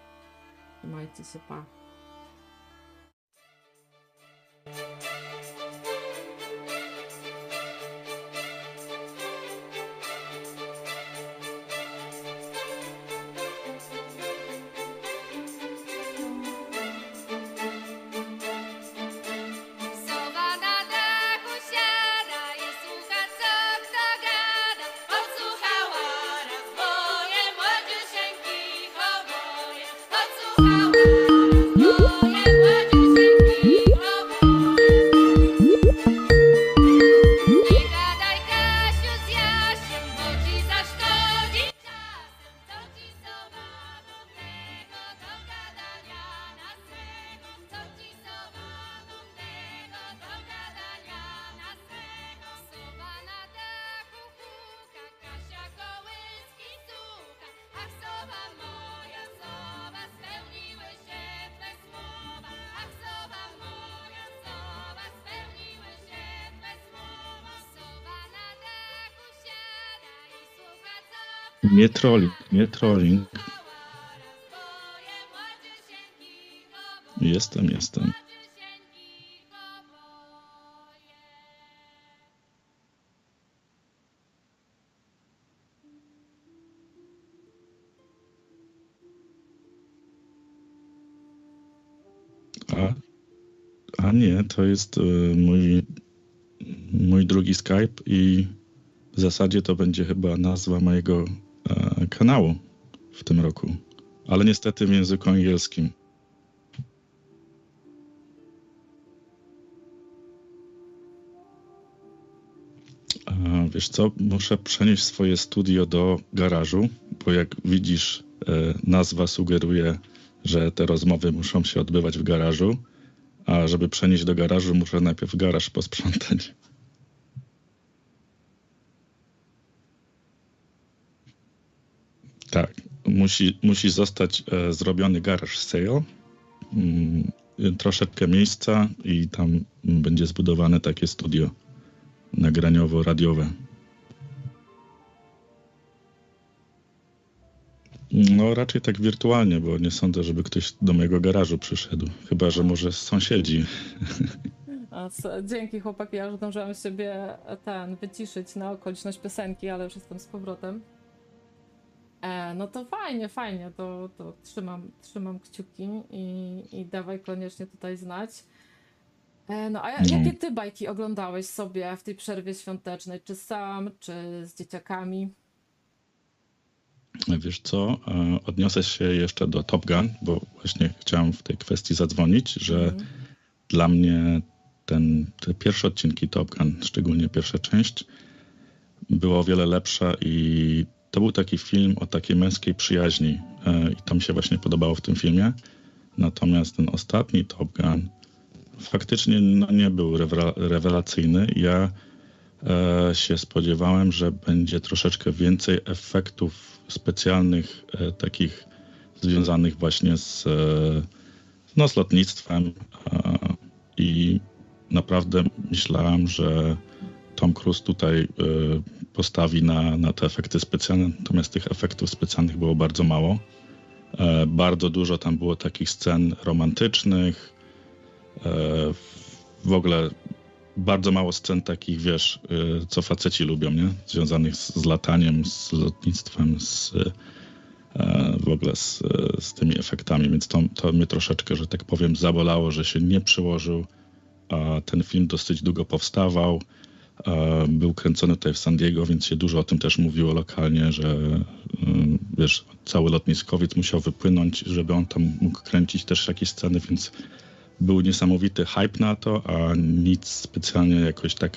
Trzymajcie się, pa.
Nie
trolling, nie trolling. Jestem, jestem. A, a nie, to jest y, mój, mój drugi Skype i w zasadzie to będzie chyba nazwa mojego kanału w tym roku. Ale niestety w języku angielskim. Wiesz co, muszę przenieść swoje studio do garażu, bo jak widzisz, e, nazwa sugeruje, że te rozmowy muszą się odbywać w garażu, a żeby przenieść do garażu, muszę najpierw garaż posprzątać. Tak, musi, musi zostać e, zrobiony garaż sale, mm, troszeczkę miejsca i tam będzie zbudowane takie studio nagraniowo-radiowe. No raczej tak wirtualnie, bo nie sądzę, żeby ktoś do mojego garażu przyszedł. Chyba, że może sąsiedzi.
Dzięki chłopaki, ja zdążyłam sobie ten wyciszyć na okoliczność piosenki, ale już jestem z powrotem. E, no to fajnie, fajnie, to, to trzymam, trzymam kciuki i, i dawaj koniecznie tutaj znać. E, no a ja,
No.
jakie ty bajki oglądałeś sobie w tej przerwie świątecznej? Czy sam, czy z dzieciakami?
Wiesz co, e, odniosę się jeszcze do Top Gun, bo właśnie chciałem w tej kwestii zadzwonić, że
Mhm.
dla mnie ten, te pierwsze odcinki Top Gun, szczególnie pierwsza część, było o wiele lepsza i to był taki film o takiej męskiej przyjaźni e, i to mi się właśnie podobało w tym filmie. Natomiast ten ostatni Top Gun faktycznie no, nie był rewela- rewelacyjny. Ja e, się spodziewałem, że będzie troszeczkę więcej efektów specjalnych, e, takich związanych właśnie z, e, no, z lotnictwem i naprawdę myślałem, że Tom Cruise tutaj e, postawi na, na te efekty specjalne, natomiast tych efektów specjalnych było bardzo mało. E, Bardzo dużo tam było takich scen romantycznych. E, W ogóle bardzo mało scen takich, wiesz, co faceci lubią, nie? Związanych z, z lataniem, z lotnictwem, z w ogóle z, z tymi efektami, więc to, to mnie troszeczkę, że tak powiem, zabolało, że się nie przyłożył. A ten film dosyć długo powstawał. E, Był kręcony tutaj w San Diego, więc się dużo o tym też mówiło lokalnie, że y, wiesz, cały lotniskowiec musiał wypłynąć, żeby on tam mógł kręcić też jakieś sceny, więc był niesamowity hype na to, a nic specjalnie jakoś tak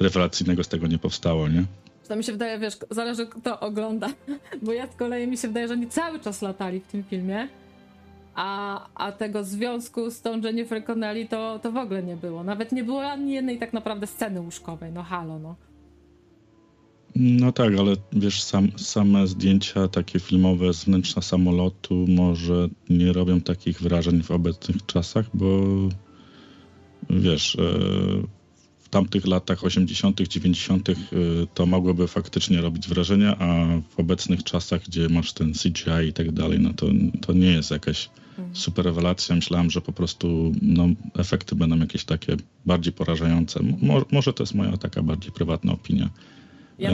rewelacyjnego z tego nie powstało, nie?
To mi się wydaje, wiesz, zależy kto ogląda, bo ja z kolei mi się wydaje, że oni cały czas latali w tym filmie, a, a tego związku z tą Jennifer Connelly to, to w ogóle nie było. Nawet nie było ani jednej tak naprawdę sceny łóżkowej, no halo, no.
No tak, ale wiesz, sam, same zdjęcia takie filmowe z wnętrza samolotu może nie robią takich wrażeń w obecnych czasach, bo wiesz, e, tamtych latach 80., 90. e, to mogłoby faktycznie robić wrażenie, a w obecnych czasach, gdzie masz ten CGI i tak dalej, no to, to nie jest jakaś super rewelacja. Myślałem, że po prostu no, efekty będą jakieś takie bardziej porażające. Mo, może to jest moja taka bardziej prywatna opinia.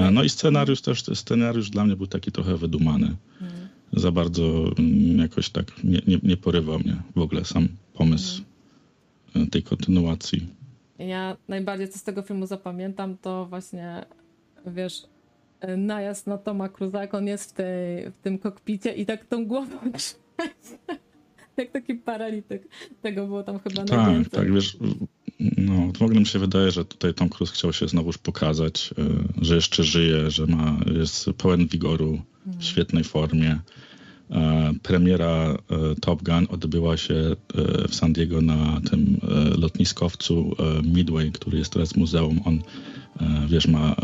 E, No i scenariusz też, scenariusz dla mnie był taki trochę wydumany.
Mhm.
Za bardzo mm, jakoś tak nie, nie, nie porywał mnie w ogóle sam pomysł e, tej kontynuacji.
Ja najbardziej co z tego filmu zapamiętam, to właśnie, wiesz, najazd na Toma Cruza, jak on jest w, tej, w tym kokpicie i tak tą głową. Jak taki paralityk. Tego było tam chyba
Tak,
najwięcej.
tak, wiesz, no w ogóle mi się wydaje, że tutaj Tom Cruise chciał się znowuż pokazać, e, że jeszcze żyje, że ma, jest pełen wigoru, w świetnej formie. E, Premiera e, Top Gun odbyła się e, w San Diego na tym lotniskowcu Midway, który jest teraz muzeum. On, wiesz, ma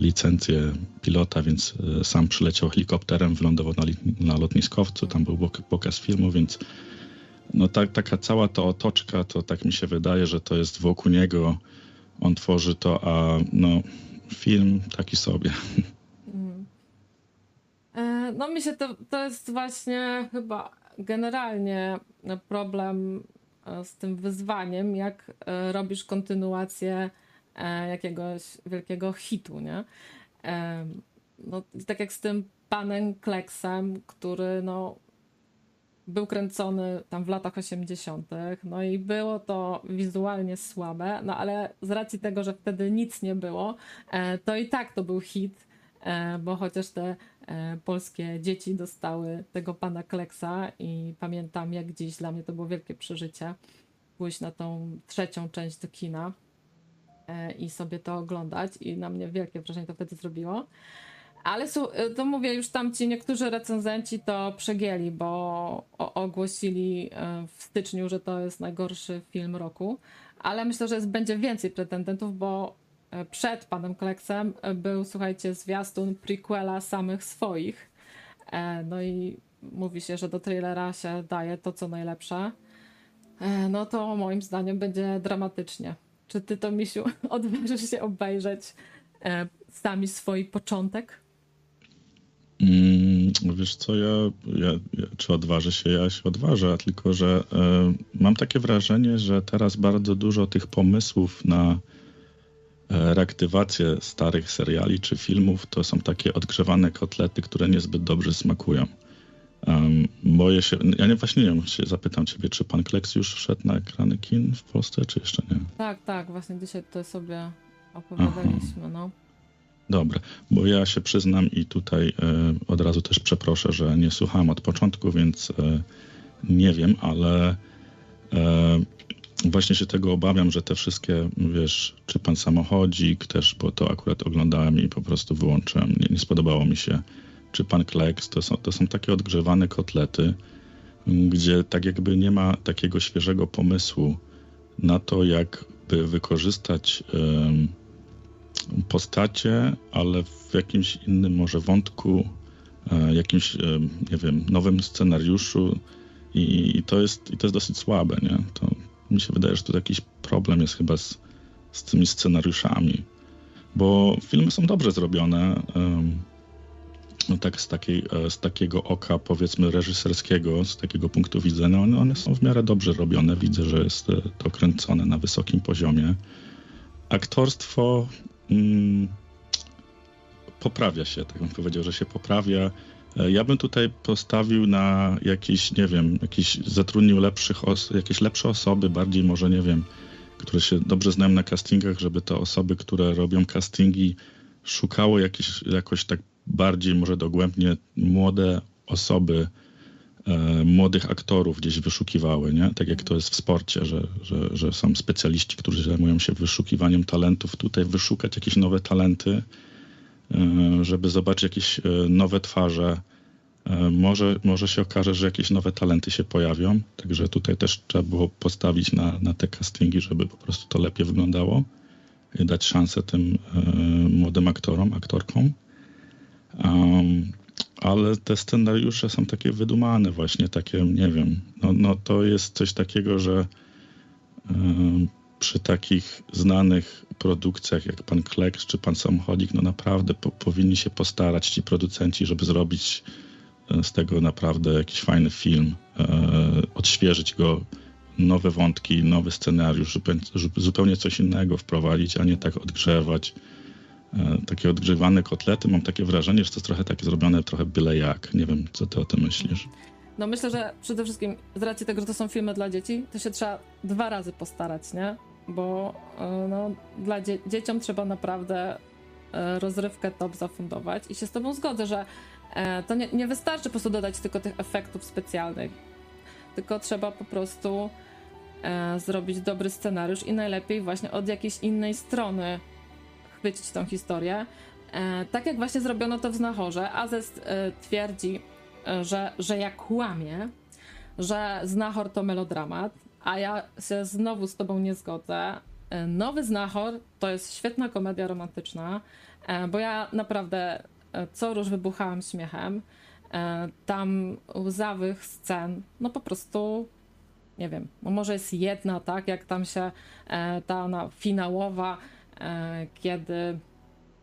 licencję pilota, więc sam przyleciał helikopterem, wylądował na, lotniskowcu, tam był pok- pokaz filmu, więc no tak, taka cała ta otoczka, to tak mi się wydaje, że to jest wokół niego, on tworzy to, a no film taki sobie.
No mi się to, to jest właśnie chyba generalnie problem e, z tym wyzwaniem, jak e, robisz kontynuację e, jakiegoś wielkiego hitu, nie? No, tak jak z tym panem Kleksem, który no, był kręcony tam w latach 80., no i było to wizualnie słabe, no ale z racji tego, że wtedy nic nie było, to i tak to był hit, bo chociaż te polskie dzieci dostały tego pana Kleksa i pamiętam jak dziś, dla mnie to było wielkie przeżycie, pójść na tą trzecią część do kina e, i sobie to oglądać i na mnie wielkie wrażenie to wtedy zrobiło. Ale su- to mówię, już tam ci niektórzy recenzenci to przegięli, bo ogłosili e, w styczniu, że to jest najgorszy film roku. Ale myślę, że jest, będzie więcej pretendentów, bo e, przed panem Kleksem był, słuchajcie, zwiastun prequela samych swoich. E, No i mówi się, że do trailera się daje to, co najlepsze. E, No to moim zdaniem będzie dramatycznie. Czy ty to, Misiu, odważysz się obejrzeć e, sami swój początek?
Mm, wiesz co, ja, ja, ja, czy odważę się? Ja się odważę, tylko że e, mam takie wrażenie, że teraz bardzo dużo tych pomysłów na e, reaktywację starych seriali czy filmów to są takie odgrzewane kotlety, które niezbyt dobrze smakują. Um, boję się, ja nie, właśnie nie wiem, się zapytam ciebie, czy pan Kleks już wszedł na ekrany kin w Polsce, czy jeszcze nie?
Tak, tak, właśnie dzisiaj to sobie opowiadaliśmy, no.
Dobra, bo ja się przyznam i tutaj e, od razu też przeproszę, że nie słuchałem od początku, więc e, nie wiem, ale e, właśnie się tego obawiam, że te wszystkie, wiesz, czy pan samochodzik też, bo to akurat oglądałem i po prostu wyłączyłem, nie, nie spodobało mi się, czy pan Kleks, to są, to są takie odgrzewane kotlety, gdzie tak jakby nie ma takiego świeżego pomysłu na to, jakby wykorzystać postacie, ale w jakimś innym może wątku, e, jakimś, e, nie wiem, nowym scenariuszu. I, i, to, jest, i to jest dosyć słabe, nie? To mi się wydaje, że tu jakiś problem jest chyba z, z tymi scenariuszami, bo filmy są dobrze zrobione, no tak z, takiej, e, z takiego oka powiedzmy reżyserskiego, z takiego punktu widzenia, one, one są w miarę dobrze robione, widzę, że jest e, to kręcone na wysokim poziomie, aktorstwo mm, poprawia się, tak bym powiedział, że się poprawia. E, Ja bym tutaj postawił na jakiś, nie wiem, jakiś zatrudnił lepszych os- jakieś lepsze osoby, bardziej może, nie wiem, które się dobrze znają na castingach, żeby te osoby, które robią castingi, szukały jakieś, jakoś tak bardziej, może dogłębnie młode osoby, e, młodych aktorów gdzieś wyszukiwały, nie? Tak jak to jest w sporcie, że, że, że są specjaliści, którzy zajmują się wyszukiwaniem talentów. Tutaj wyszukać jakieś nowe talenty, żeby zobaczyć jakieś e, nowe twarze. E, Może, może się okaże, że jakieś nowe talenty się pojawią, także tutaj też trzeba było postawić na, na te castingi, żeby po prostu to lepiej wyglądało dać szansę tym e, młodym aktorom, aktorkom. Um, ale te scenariusze są takie wydumane właśnie, takie, nie wiem, no, no to jest coś takiego, że em, przy takich znanych produkcjach jak pan Kleks czy pan Samochodzik, no naprawdę po, powinni się postarać ci producenci, żeby zrobić e, z tego naprawdę jakiś fajny film, e, odświeżyć go, nowe wątki, nowy scenariusz, zupełnie, zupełnie coś innego wprowadzić, a nie tak odgrzewać e, takie odgrzewane kotlety. Mam takie wrażenie, że to jest trochę takie zrobione trochę byle jak. Nie wiem, co ty o tym myślisz.
No myślę, że przede wszystkim z racji tego, że to są filmy dla dzieci, to się trzeba dwa razy postarać, nie? Bo e, no, dla dzie- dzieciom trzeba naprawdę e, rozrywkę top zafundować. I się z tobą zgodzę, że e, to nie, nie wystarczy po prostu dodać tylko tych efektów specjalnych, tylko trzeba po prostu zrobić dobry scenariusz i najlepiej właśnie od jakiejś innej strony chwycić tą historię. Tak jak właśnie zrobiono to w Znachorze, Azest twierdzi, że, że ja kłamię, że Znachor to melodramat, a ja się znowu z tobą nie zgodzę. E, Nowy Znachor to jest świetna komedia romantyczna, e, bo ja naprawdę e, co róż wybuchałam śmiechem. Tam łzawych scen, no po prostu nie wiem, no może jest jedna, tak, jak tam się ta ona finałowa, kiedy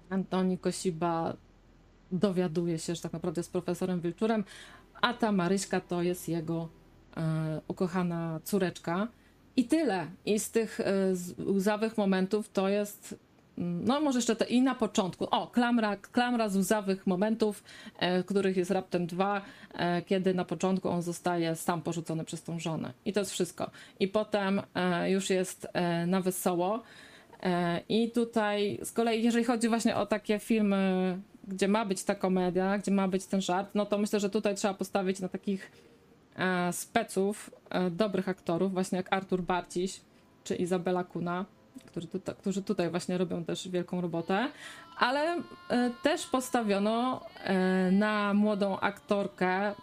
Antoni Kosiba dowiaduje się, że tak naprawdę jest profesorem Wilczurem, a ta Maryśka to jest jego ukochana córeczka. I tyle. I z tych e, łzawych momentów to jest. mm, No, może jeszcze to i na początku. O, klamra, klamra z łzawych momentów, e, których jest raptem dwa, e, kiedy na początku on zostaje sam porzucony przez tą żonę. I to jest wszystko. I potem e, już jest e, na wesoło. E, I tutaj z kolei, jeżeli chodzi właśnie o takie filmy, gdzie ma być ta komedia, gdzie ma być ten żart, no to myślę, że tutaj trzeba postawić na takich e, speców, e, dobrych aktorów, właśnie jak Artur Barciś czy Izabela Kuna, którzy tutaj, którzy tutaj właśnie robią też wielką robotę, ale e, też postawiono e, na młodą aktorkę,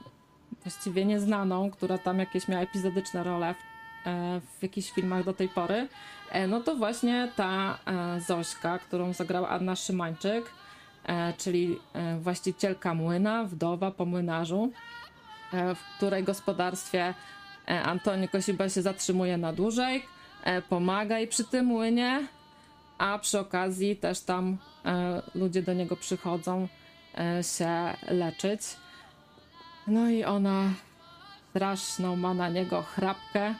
właściwie nieznaną, która tam jakieś miała epizodyczne role w, e, w jakichś filmach do tej pory. E, No to właśnie ta e, Zośka, którą zagrała Anna Szymańczyk, e, czyli e, właścicielka młyna, wdowa po młynarzu, e, w której gospodarstwie e, Antoni Kosiba się zatrzymuje na dłużej, e, pomaga jej przy tym młynie, a przy okazji też tam e, ludzie do niego przychodzą e, się leczyć. No i ona straszną ma na niego chrapkę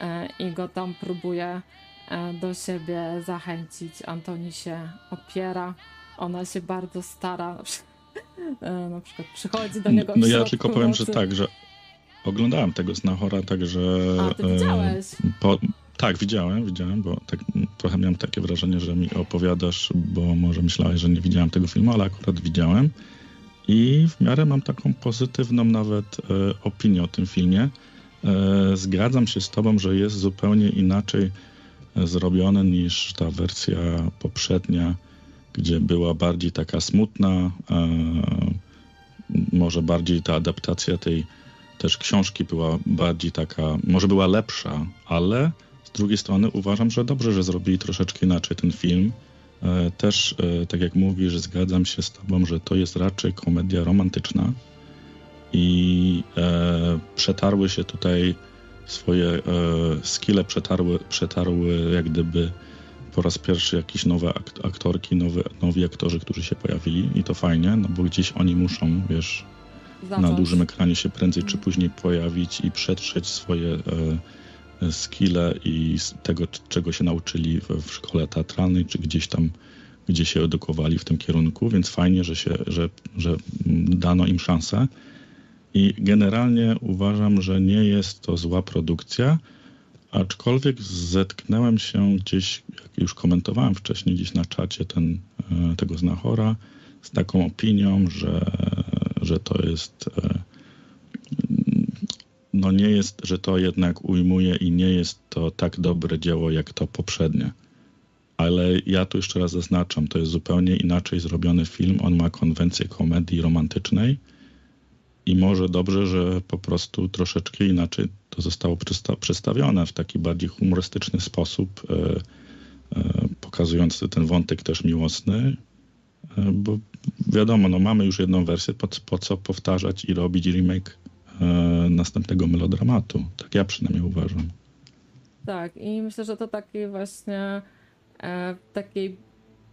e, i go tam próbuje e, do siebie zachęcić. Antoni się opiera, ona się bardzo stara. Na przykład, e, na przykład przychodzi do niego
No ja tylko powiem, że tak, że oglądałem tego Znachora, także...
A, ty
e,
widziałeś?
Po, tak, widziałem, widziałem, bo tak, trochę miałem takie wrażenie, że mi opowiadasz, bo może myślałeś, że nie widziałem tego filmu, ale akurat widziałem. I w miarę mam taką pozytywną nawet e, opinię o tym filmie. E, zgadzam się z tobą, że jest zupełnie inaczej e, zrobiony niż ta wersja poprzednia, gdzie była bardziej taka smutna, może bardziej ta adaptacja tej też książki była bardziej taka, może była lepsza, ale z drugiej strony uważam, że dobrze, że zrobili troszeczkę inaczej ten film. E, Też, e, tak jak mówisz, zgadzam się z tobą, że to jest raczej komedia romantyczna i e, przetarły się tutaj swoje skille, przetarły, przetarły jak gdyby po raz pierwszy jakieś nowe ak- aktorki, nowe, nowi aktorzy, którzy się pojawili i to fajnie, no bo gdzieś oni muszą, wiesz, na
Zacząć.
dużym ekranie się prędzej czy później pojawić i przetrzeć swoje e, e, skille i tego, czego się nauczyli w, w szkole teatralnej, czy gdzieś tam, gdzie się edukowali w tym kierunku, więc fajnie, że, się, że, że dano im szansę. I generalnie uważam, że nie jest to zła produkcja, aczkolwiek zetknąłem się gdzieś, jak już komentowałem wcześniej, gdzieś na czacie ten, e, tego znachora, z taką opinią, że, że to jest e, no nie jest, że to jednak ujmuje i nie jest to tak dobre dzieło jak to poprzednie. Ale ja tu jeszcze raz zaznaczam, to jest zupełnie inaczej zrobiony film. On ma konwencję komedii romantycznej i może dobrze, że po prostu troszeczkę inaczej to zostało przedsta- przedstawione w taki bardziej humorystyczny sposób, e, e, pokazujący ten wątek też miłosny, e, bo wiadomo, no mamy już jedną wersję, po, po co powtarzać i robić remake następnego melodramatu. Tak ja przynajmniej uważam.
Tak, i myślę, że to takiej właśnie e, takiej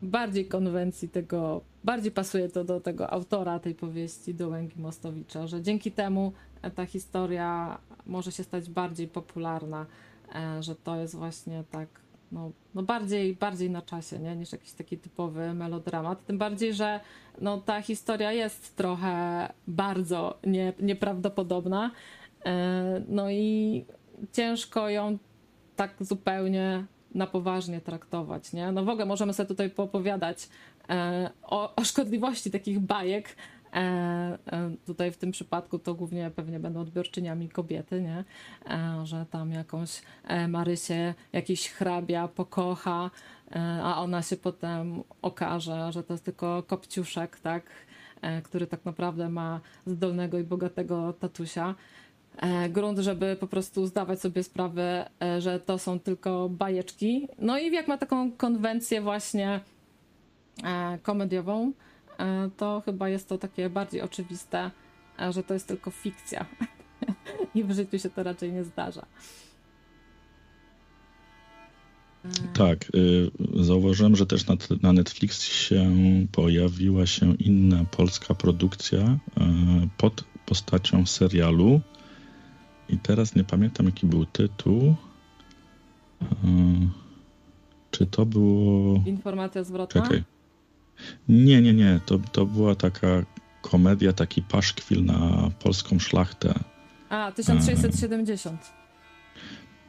bardziej konwencji tego, bardziej pasuje to do tego autora tej powieści, do Łęgi Mostowicza, że dzięki temu e, ta historia może się stać bardziej popularna, e, że to jest właśnie tak, no, no bardziej, bardziej na czasie, nie? niż jakiś taki typowy melodramat. Tym bardziej, że no, ta historia jest trochę bardzo nie, nieprawdopodobna. E, No i ciężko ją tak zupełnie na poważnie traktować, nie? No w ogóle możemy sobie tutaj poopowiadać o, o szkodliwości takich bajek. E, e, tutaj w tym przypadku to głównie pewnie będą odbiorczyniami kobiety, nie? E, że tam jakąś e, Marysię jakiś hrabia pokocha, e, a ona się potem okaże, że to jest tylko kopciuszek, tak? E, który tak naprawdę ma zdolnego i bogatego tatusia e, grunt, żeby po prostu zdawać sobie sprawę, e, że to są tylko bajeczki. No i jak ma taką konwencję właśnie e, komediową, e, to chyba jest to takie bardziej oczywiste, e, że to jest tylko fikcja. I w życiu się to raczej nie zdarza. E,
Tak, y, zauważyłem, że też na, na Netflixie pojawiła się inna polska produkcja pod postacią serialu. I teraz nie pamiętam, jaki był tytuł. Czy to było.
Informacja zwrotna?
Czekaj. Nie, nie, nie. To, to była taka komedia, taki paszkwil na polską szlachtę.
A, 1670.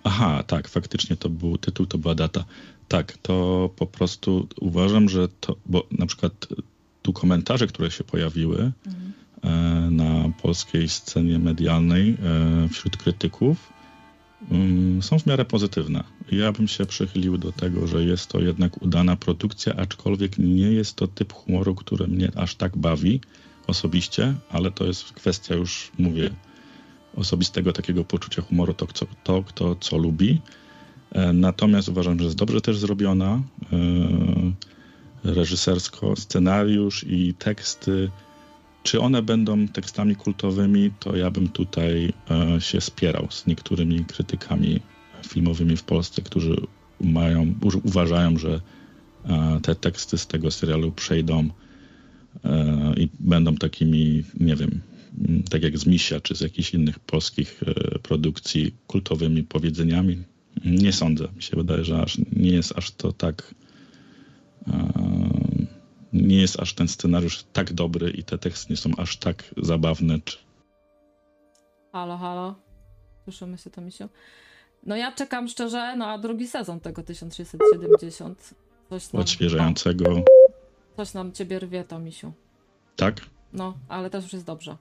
Aha, tak, faktycznie to był tytuł, to była data. Tak, to po prostu uważam, że to, bo na przykład tu komentarze, które się pojawiły
Mhm.
e, na polskiej scenie medialnej e, wśród krytyków są w miarę pozytywne. Ja bym się przychylił do tego, że jest to jednak udana produkcja, aczkolwiek nie jest to typ humoru, który mnie aż tak bawi osobiście, ale to jest kwestia już, mówię, osobistego takiego poczucia humoru, to, to kto co lubi. E, Natomiast uważam, że jest dobrze też zrobiona e, reżysersko, scenariusz i teksty. Czy one będą tekstami kultowymi, to ja bym tutaj e, się spierał z niektórymi krytykami filmowymi w Polsce, którzy mają, uważają, że e, te teksty z tego serialu przejdą e, i będą takimi, nie wiem, tak jak z Misia, czy z jakichś innych polskich produkcji kultowymi powiedzeniami. Nie sądzę. Mi się wydaje, że aż nie jest aż to tak. Nie jest aż ten scenariusz tak dobry i te teksty nie są aż tak zabawne. Czy...
Halo, halo. Słyszymy się to, misiu? No ja czekam szczerze na drugi sezon tego 1670. Coś nam,
odświeżającego.
coś nam ciebie rwie to, misiu.
Tak?
No, ale też już jest dobrze.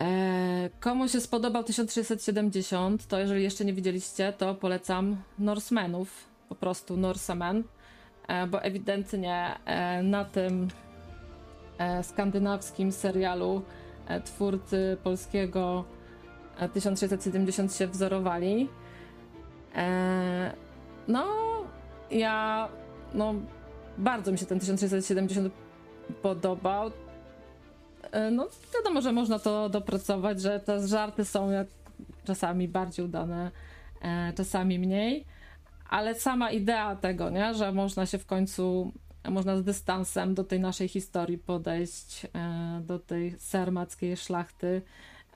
E, komu się spodobał 1670, to jeżeli jeszcze nie widzieliście, to polecam Norsemenów, po prostu Norsemen, bo ewidentnie e, na tym e, skandynawskim serialu e, twórcy polskiego e, 1670 się wzorowali. E, no, ja, no, bardzo mi się ten 1670 podobał. E, No, wiadomo, że można to dopracować, że te żarty są jak czasami bardziej udane, e, czasami mniej, ale sama idea tego, nie, że można się w końcu, można z dystansem do tej naszej historii podejść, e, do tej sarmackiej szlachty,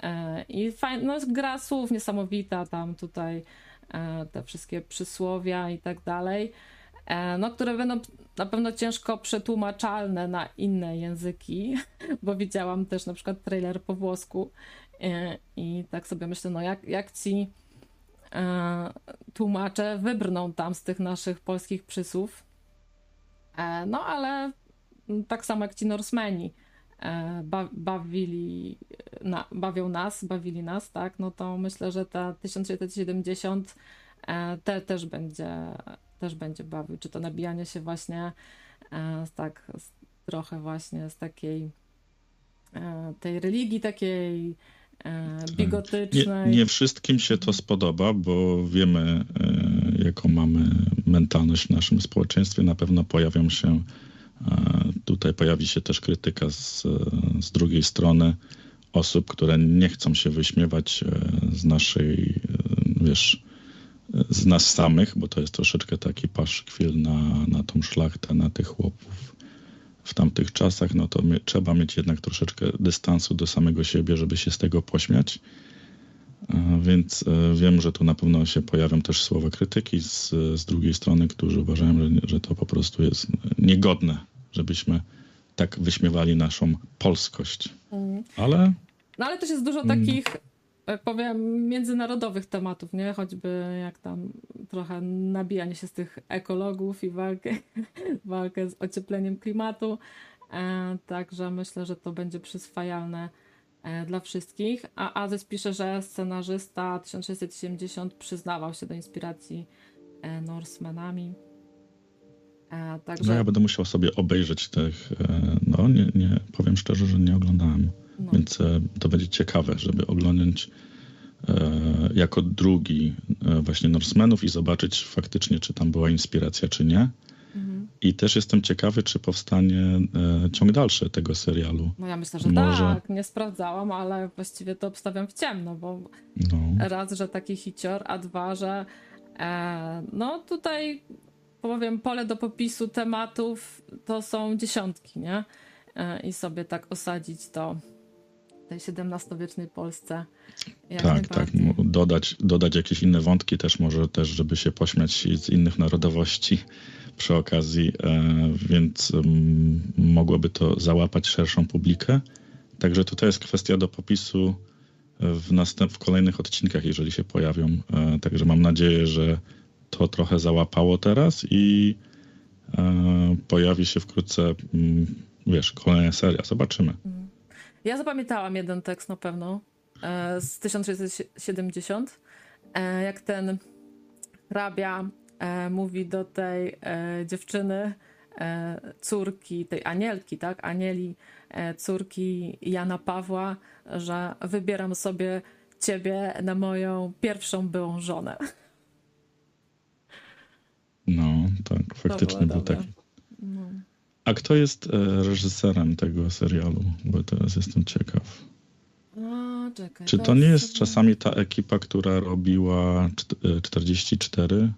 E, I fajna, no, gra słów niesamowita, tam tutaj e, te wszystkie przysłowia i tak dalej, no, które będą na pewno ciężko przetłumaczalne na inne języki, bo widziałam też na przykład trailer po włosku i tak sobie myślę, no jak, jak ci tłumacze wybrną tam z tych naszych polskich przysłów. E, no ale tak samo jak ci Norsemeni e, ba, bawili, bawią nas, bawili nas, tak, no to myślę, że ta 1670 e, te, też będzie też będzie bawił, czy to nabijanie się właśnie e, tak trochę właśnie z takiej e, tej religii takiej e,
Nie, nie wszystkim się to spodoba, bo wiemy, e, jaką mamy mentalność w naszym społeczeństwie. Na pewno pojawią się, e, tutaj pojawi się też krytyka z, z drugiej strony osób, które nie chcą się wyśmiewać z naszej, wiesz, z nas samych, bo to jest troszeczkę taki paszkwil na, na tą szlachtę, na tych chłopów w tamtych czasach, no to my, trzeba mieć jednak troszeczkę dystansu do samego siebie, żeby się z tego pośmiać. E, Więc e, wiem, że tu na pewno się pojawią też słowa krytyki z, z drugiej strony, którzy uważają, że, że to po prostu jest niegodne, żebyśmy tak wyśmiewali naszą polskość.
Mm.
Ale
No ale też jest dużo takich, powiem, międzynarodowych tematów, nie? Choćby jak tam trochę nabijanie się z tych ekologów i walkę, walkę z ociepleniem klimatu. E, także myślę, że to będzie przyswajalne e, dla wszystkich. A Azes pisze, że scenarzysta 1670 przyznawał się do inspiracji e, Norsemanami. E, także
no ja będę musiał sobie obejrzeć tych, e, no nie, nie powiem szczerze, że nie oglądałem.
No.
Więc e, to będzie ciekawe, żeby oglądać e, jako drugi e, właśnie Norsemenów i zobaczyć faktycznie, czy tam była inspiracja, czy nie.
Mhm.
I też jestem ciekawy, czy powstanie ciąg dalszy tego serialu.
No ja myślę, że
Może-
tak. Nie sprawdzałam, ale właściwie to obstawiam w ciemno, bo
No,
raz, że taki hicior, a dwa, że e, no tutaj powiem, pole do popisu tematów to są dziesiątki, nie? E, I sobie tak osadzić to tej XVII-wiecznej Polsce. Jak
tak, tak. Dodać, dodać jakieś inne wątki też może też, żeby się pośmiać z innych narodowości przy okazji, e, więc mm, mogłoby to załapać szerszą publikę. Także tutaj jest kwestia do popisu w, następ, w kolejnych odcinkach, jeżeli się pojawią. E, Także mam nadzieję, że to trochę załapało teraz i e, pojawi się wkrótce, mm, wiesz, kolejna seria. Zobaczymy.
Ja zapamiętałam jeden tekst na pewno e, z 1670, e, jak ten hrabia e, mówi do tej dziewczyny, córki, tej Anielki, tak? Anieli, córki Jana Pawła, że wybieram sobie ciebie na moją pierwszą byłą żonę.
No, tak, faktycznie był
dobre.
taki.
No.
A kto jest e, reżyserem tego serialu? Bo teraz jestem ciekaw.
A, czekaj.
Czy to nie jest
sobie-
czasami ta ekipa, która robiła czt- e, 44?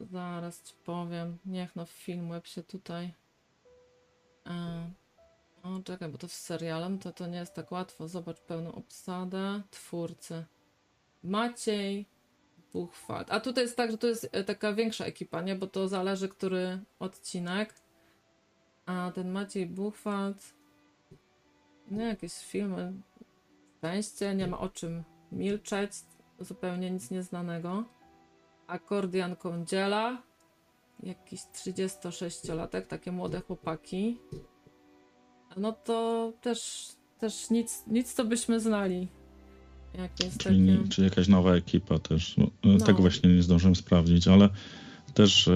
Zaraz ci powiem. Niech no film web się tutaj. E, o, czekaj, bo to z serialem to, to nie jest tak łatwo. Zobacz pełną obsadę. Twórcy. Maciej Buchwald. A tutaj jest tak, że to jest taka większa ekipa, nie? Bo to zależy, który odcinek. A ten Maciej Buchwald. Nie, jakieś filmy. Szczęście, nie ma o czym milczeć. Zupełnie nic nieznanego. Akordian Kądziela. Jakiś 36-latek, takie młode chłopaki. No to też, też nic, nic co byśmy znali. Jakieś
Czyli,
takie...
czy jakaś nowa ekipa też? No,
No.
Tego właśnie nie zdążyłem sprawdzić, ale też e,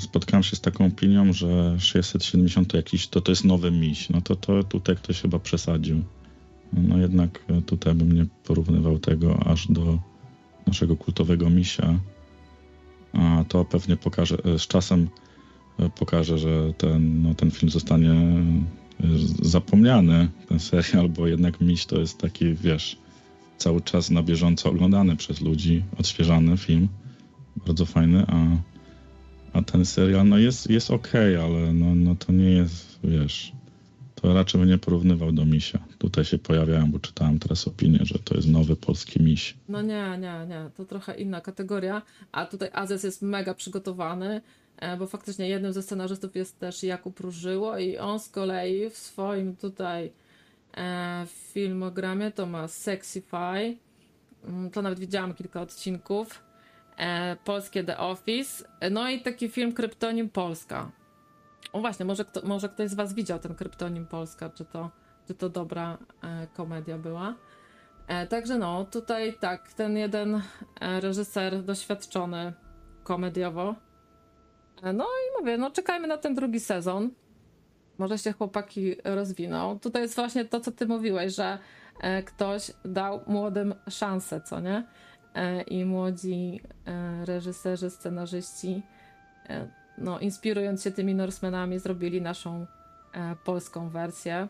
spotkałem się z taką opinią, że 670 to jakiś, to, to jest nowy miś. No to, to tutaj ktoś chyba przesadził. No jednak e, tutaj bym nie porównywał tego aż do naszego kultowego misia. A to pewnie pokaże, e, z czasem e, pokaże, że ten, no, ten film zostanie zapomniany, ten serial, bo jednak miś to jest taki, wiesz, cały czas na bieżąco oglądany przez ludzi, odświeżany film, bardzo fajny, a, a ten serial no jest, jest okej, ale no, no to nie jest, wiesz, to raczej bym nie porównywał do misia. Tutaj się pojawiałem, bo czytałem teraz opinię, że to jest nowy polski miś.
No nie, nie, nie, to trochę inna kategoria, a tutaj Azes jest mega przygotowany, e, bo faktycznie jednym ze scenarzystów jest też Jakub Różyło i on z kolei w swoim tutaj e, filmogramie to ma Sexify, Mm, to nawet widziałam kilka odcinków, polskie The Office, no i taki film Kryptonim Polska. O właśnie, może, kto, może ktoś z was widział ten Kryptonim Polska, czy to, czy to dobra e, komedia była. E, także no, tutaj tak, ten jeden e, reżyser doświadczony komediowo. E, no i mówię, no czekajmy na ten drugi sezon. Może się chłopaki rozwiną. Tutaj jest właśnie to, co ty mówiłeś, że e, ktoś dał młodym szansę, co nie? E, I młodzi e, reżyserzy, scenarzyści, e, no inspirując się tymi Norsemenami, zrobili naszą polską wersję.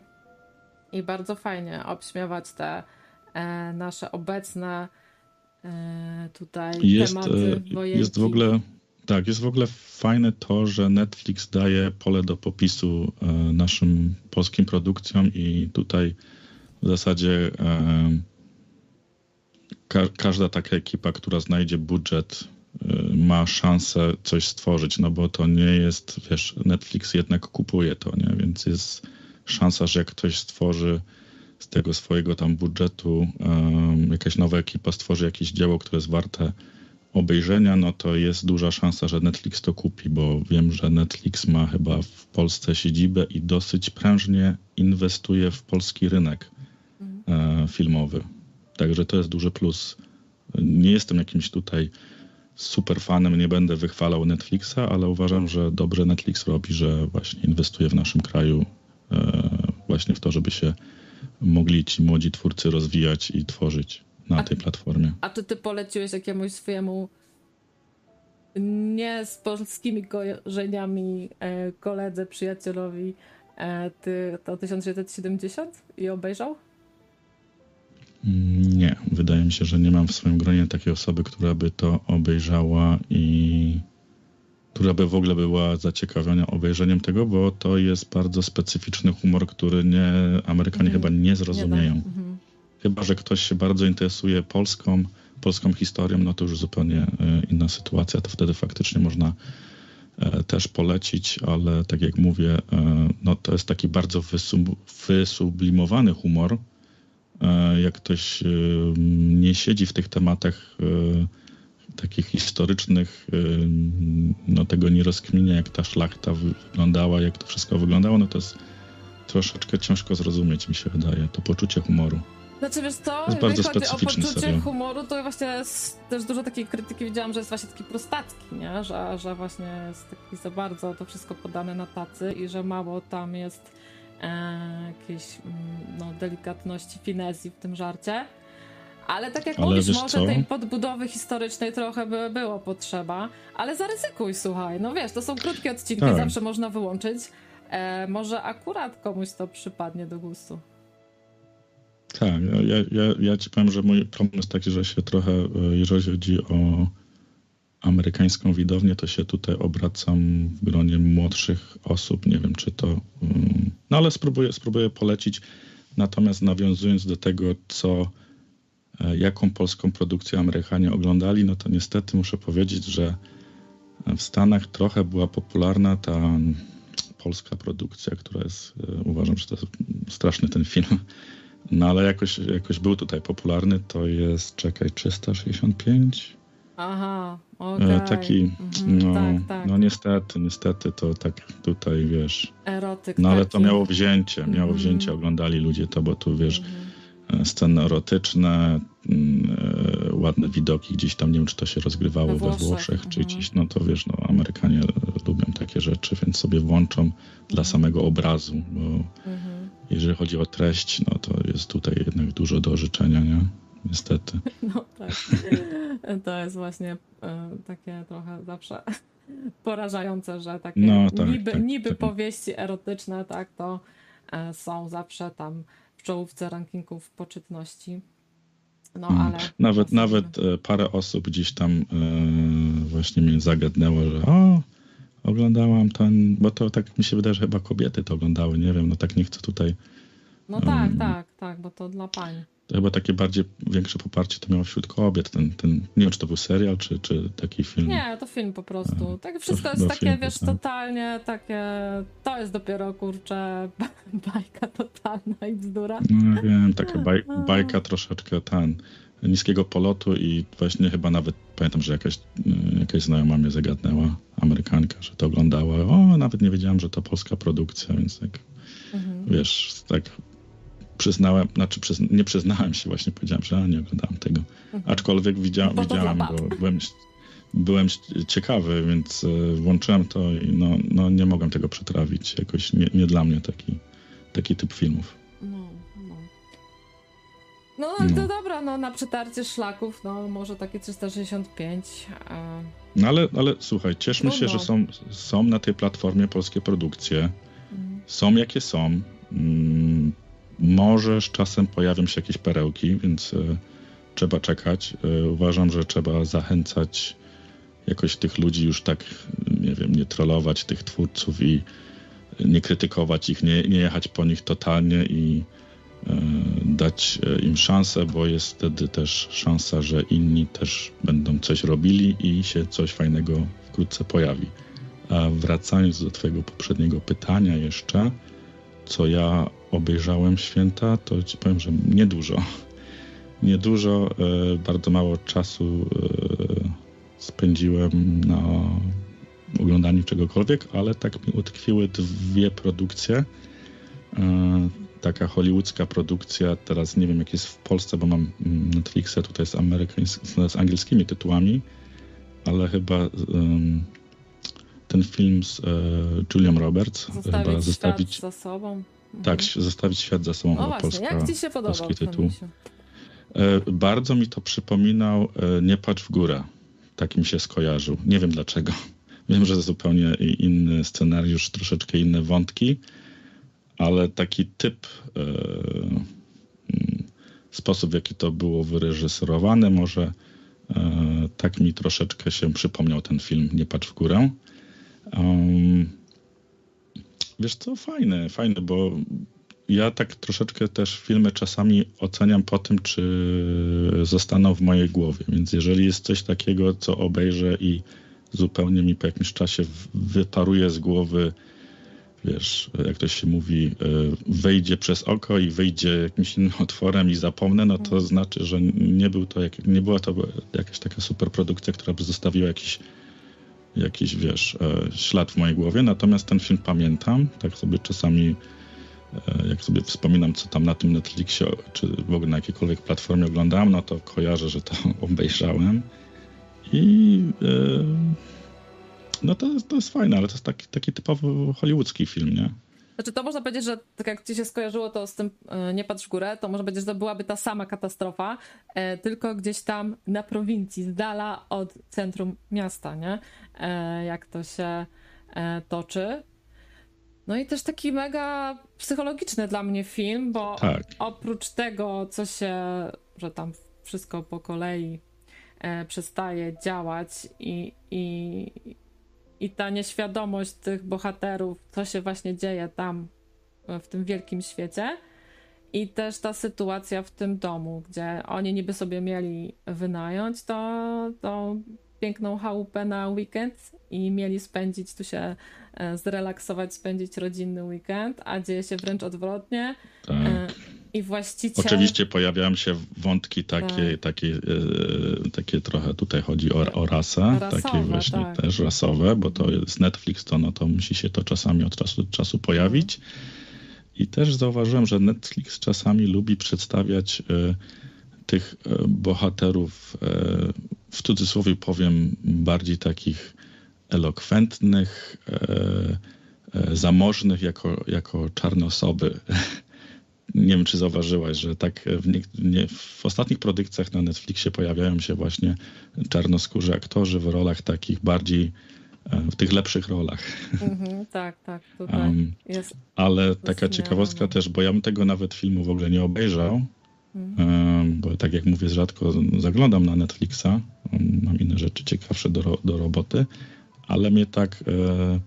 I bardzo fajnie obśmiewać te nasze obecne tutaj
Jest,
tematy wojenki.
jest w ogóle, tak, jest w ogóle fajne to, że Netflix daje pole do popisu naszym polskim produkcjom i tutaj w zasadzie ka każda taka ekipa, która znajdzie budżet, e, ma szansę coś stworzyć, no bo to nie jest, wiesz, Netflix jednak kupuje to, nie? Więc jest szansa, że jak ktoś stworzy z tego swojego tam budżetu, em, jakaś nowa ekipa stworzy jakieś dzieło, które jest warte obejrzenia, no to jest duża szansa, że Netflix to kupi, bo wiem, że Netflix ma chyba w Polsce siedzibę i dosyć prężnie inwestuje w polski rynek e, filmowy. Także to jest duży plus. Nie jestem jakimś tutaj super fanem, nie będę wychwalał Netflixa, ale uważam, że dobrze Netflix robi, że właśnie inwestuje w naszym kraju e, właśnie w to, żeby się mogli ci młodzi twórcy rozwijać i tworzyć na
A-
tej platformie.
A czy ty poleciłeś jakiemuś swojemu nie z polskimi kojarzeniami e, koledze, przyjacielowi e, ty, to 1670 i obejrzał?
Nie, wydaje mi się, że nie mam w swoim gronie takiej osoby, która by to obejrzała i która by w ogóle była zaciekawiona obejrzeniem tego, bo to jest bardzo specyficzny humor, który nie, Amerykanie
Mhm.
chyba nie zrozumieją.
Nie, mhm.
Chyba, że ktoś się bardzo interesuje polską, polską historią, no to już zupełnie e, inna sytuacja. To wtedy faktycznie można e, też polecić, ale tak jak mówię, e, no to jest taki bardzo wysub, wysublimowany humor. Jak ktoś e, nie siedzi w tych tematach e, takich historycznych, e, no tego nie rozkminia, jak ta szlachta wyglądała, jak to wszystko wyglądało, no to jest troszeczkę ciężko zrozumieć, mi się wydaje, to poczucie humoru.
Znaczy wiesz co,
jest bardzo
jeżeli chodzi o poczucie
serial.
humoru, to właśnie też dużo takiej krytyki widziałam, że jest właśnie taki prostacki, nie? Że, że właśnie jest taki za bardzo to wszystko podane na tacy i że mało tam jest jakiejś mm, no, delikatności, finezji w tym żarcie. Ale tak jak
Ale
mówisz, może
co?
tej podbudowy historycznej trochę by było potrzeba, ale zaryzykuj, słuchaj. No wiesz, to są krótkie odcinki,
Tak.
zawsze można wyłączyć. E, może akurat komuś to przypadnie do gustu.
Tak, ja, ja, ja ci powiem, że mój problem jest taki, że się trochę, e, jeżeli chodzi o amerykańską widownię, to się tutaj obracam w gronie młodszych osób. Nie wiem, czy to. mm, No ale spróbuję, spróbuję polecić. Natomiast nawiązując do tego, co, e, jaką polską produkcję Amerykanie oglądali, no to niestety muszę powiedzieć, że w Stanach trochę była popularna ta polska produkcja, która jest, e, uważam, że to jest straszny ten film. No ale jakoś, jakoś był tutaj popularny, to jest, czekaj, 365?
Aha,
E,
okej.
Taki,
Mhm,
no,
tak, tak.
no niestety, niestety to tak tutaj, wiesz,
Erotyk
no ale
taki.
to miało wzięcie, miało
Mhm.
wzięcie, oglądali ludzie to, bo tu, wiesz,
Mhm.
e, sceny erotyczne, mm, e, ładne widoki gdzieś tam, nie wiem, czy to się rozgrywało
We
we
Włoszech,
Włoszech, czy
mhm.
gdzieś, no to wiesz, no Amerykanie lubią takie rzeczy, więc sobie włączą dla
Mhm.
samego obrazu, bo
Mhm.
jeżeli chodzi o treść, no to jest tutaj jednak dużo do życzenia, nie? Niestety.
No tak. To jest właśnie e, takie trochę zawsze porażające, że takie
No, tak,
niby,
tak,
niby
tak.
powieści erotyczne, tak, to e, są zawsze tam w czołówce rankingów poczytności. No
Mm.
ale.
Nawet, nawet e, parę osób gdzieś tam właśnie mnie zagadnęło, że o, Oglądałam ten, bo to tak mi się wydaje, że chyba kobiety to oglądały, nie wiem, no tak nie chcę tutaj.
No tak, tak, tak, bo to dla pań.
To chyba takie bardziej większe poparcie to miało wśród kobiet. Ten, ten, nie wiem, czy to był serial, czy, czy taki film.
Nie, to film po prostu. Tak wszystko
chyba
jest takie, wiesz,
tak.
totalnie takie. To jest dopiero kurczę bajka totalna i bzdura.
No wiem, taka baj, bajka troszeczkę ten niskiego polotu i właśnie chyba nawet pamiętam, że jakaś, y, jakaś znajoma mnie zagadnęła, Amerykanka, że to oglądała. O, nawet nie wiedziałam, że to polska produkcja, więc tak,
Mhm.
wiesz, tak przyznałem, znaczy przyzna, nie przyznałem się, właśnie powiedziałem, że a, nie oglądałem tego. Aczkolwiek widzia, widziałem,
bab.
byłem, byłem ciekawy, więc y, włączyłem to i no, no nie mogłem tego przetrawić. Jakoś nie, nie dla mnie taki, taki typ filmów.
No, no. No, ale to
No.
dobra, no na przetarcie szlaków, no może takie 365. A...
No ale, ale słuchaj, cieszmy się,
Trudno.
że są, są na tej platformie polskie produkcje.
mm,
Są jakie są. Mm, może z czasem pojawią się jakieś perełki, więc e, trzeba czekać. E, uważam, że trzeba zachęcać jakoś tych ludzi już tak, nie wiem, nie trollować tych twórców i nie krytykować ich, nie, nie jechać po nich totalnie i e, dać im szansę, bo jest wtedy też szansa, że inni też będą coś robili i się coś fajnego wkrótce pojawi. A wracając do Twojego poprzedniego pytania jeszcze, co ja obejrzałem święta, to Ci powiem, że niedużo. Niedużo, e, bardzo mało czasu e, spędziłem na oglądaniu czegokolwiek, ale tak mi utkwiły dwie produkcje. E, taka hollywoodzka produkcja, teraz nie wiem jak jest w Polsce, bo mam mm, Netflixa tutaj z, z angielskimi tytułami, ale chyba ten film z e, Julią Roberts,
Zostawić,
chyba
zostawić, za sobą.
Tak, zostawić świat za sobą,
No
chyba
właśnie,
polska,
jak ci się podobał
polski tytuł. E, Bardzo mi to przypominał e, Nie patrz w górę. Tak mi się skojarzył. Nie wiem dlaczego. Wiem, że zupełnie inny scenariusz, troszeczkę inne wątki, ale taki typ, e, mm, sposób w jaki to było wyreżyserowane, może tak mi troszeczkę się przypomniał ten film Nie patrz w górę. Um, wiesz co, fajne, fajne, bo ja tak troszeczkę też filmy czasami oceniam po tym, czy zostaną w mojej głowie. Więc jeżeli jest coś takiego, co obejrzę i zupełnie mi po jakimś czasie wyparuje z głowy, wiesz, jak to się mówi, y, wejdzie przez oko i wyjdzie jakimś innym otworem i zapomnę, no to znaczy, że nie był to, jak, nie była to jakaś taka super produkcja, która by zostawiła jakiś jakiś, wiesz, e, ślad w mojej głowie. Natomiast ten film pamiętam, tak sobie czasami E, jak sobie wspominam, co tam na tym Netflixie, czy w ogóle na jakiejkolwiek platformie oglądałem, no to kojarzę, że to obejrzałem. I e, no to, to jest fajne, ale to jest taki, taki typowy hollywoodzki film, nie?
Znaczy to można powiedzieć, że tak jak ci się skojarzyło to z tym Nie patrz w górę, to można powiedzieć, że to byłaby ta sama katastrofa, tylko gdzieś tam na prowincji, z dala od centrum miasta, nie? E, jak to się e, toczy. No i też taki mega psychologiczny dla mnie film, bo
Tak.
oprócz tego, co się, że tam wszystko po kolei e, przestaje działać i, i, i ta nieświadomość tych bohaterów, co się właśnie dzieje tam w tym wielkim świecie. I też ta sytuacja w tym domu, gdzie oni niby sobie mieli wynająć to, tą piękną chałupę na weekend i mieli spędzić, tu się e, zrelaksować, spędzić rodzinny weekend, a dzieje się wręcz odwrotnie.
tak.
E, I właściciel...
Oczywiście pojawiają się wątki takie,
Tak.
takie, e, takie trochę, tutaj chodzi o, o rasę,
Rasowe,
takie właśnie
tak.
też rasowe, bo to jest Netflix, to, no, to musi się to czasami od czasu do czasu pojawić. I też zauważyłem, że Netflix czasami lubi przedstawiać tych bohaterów, w cudzysłowie powiem, bardziej takich elokwentnych, e, e, zamożnych jako, jako czarne osoby. Nie wiem, czy zauważyłaś, że tak w, nie, nie, w ostatnich produkcjach na Netflixie pojawiają się właśnie czarnoskórzy aktorzy w rolach takich bardziej, e, w tych lepszych rolach.
Mhm, tak, tak, tutaj
Um,
jest...
ale taka ciekawostka też, bo ja bym tego nawet filmu w ogóle nie obejrzał, bo tak jak mówię, rzadko zaglądam na Netflixa, em, mam inne rzeczy ciekawsze do, do roboty, ale mnie tak, e,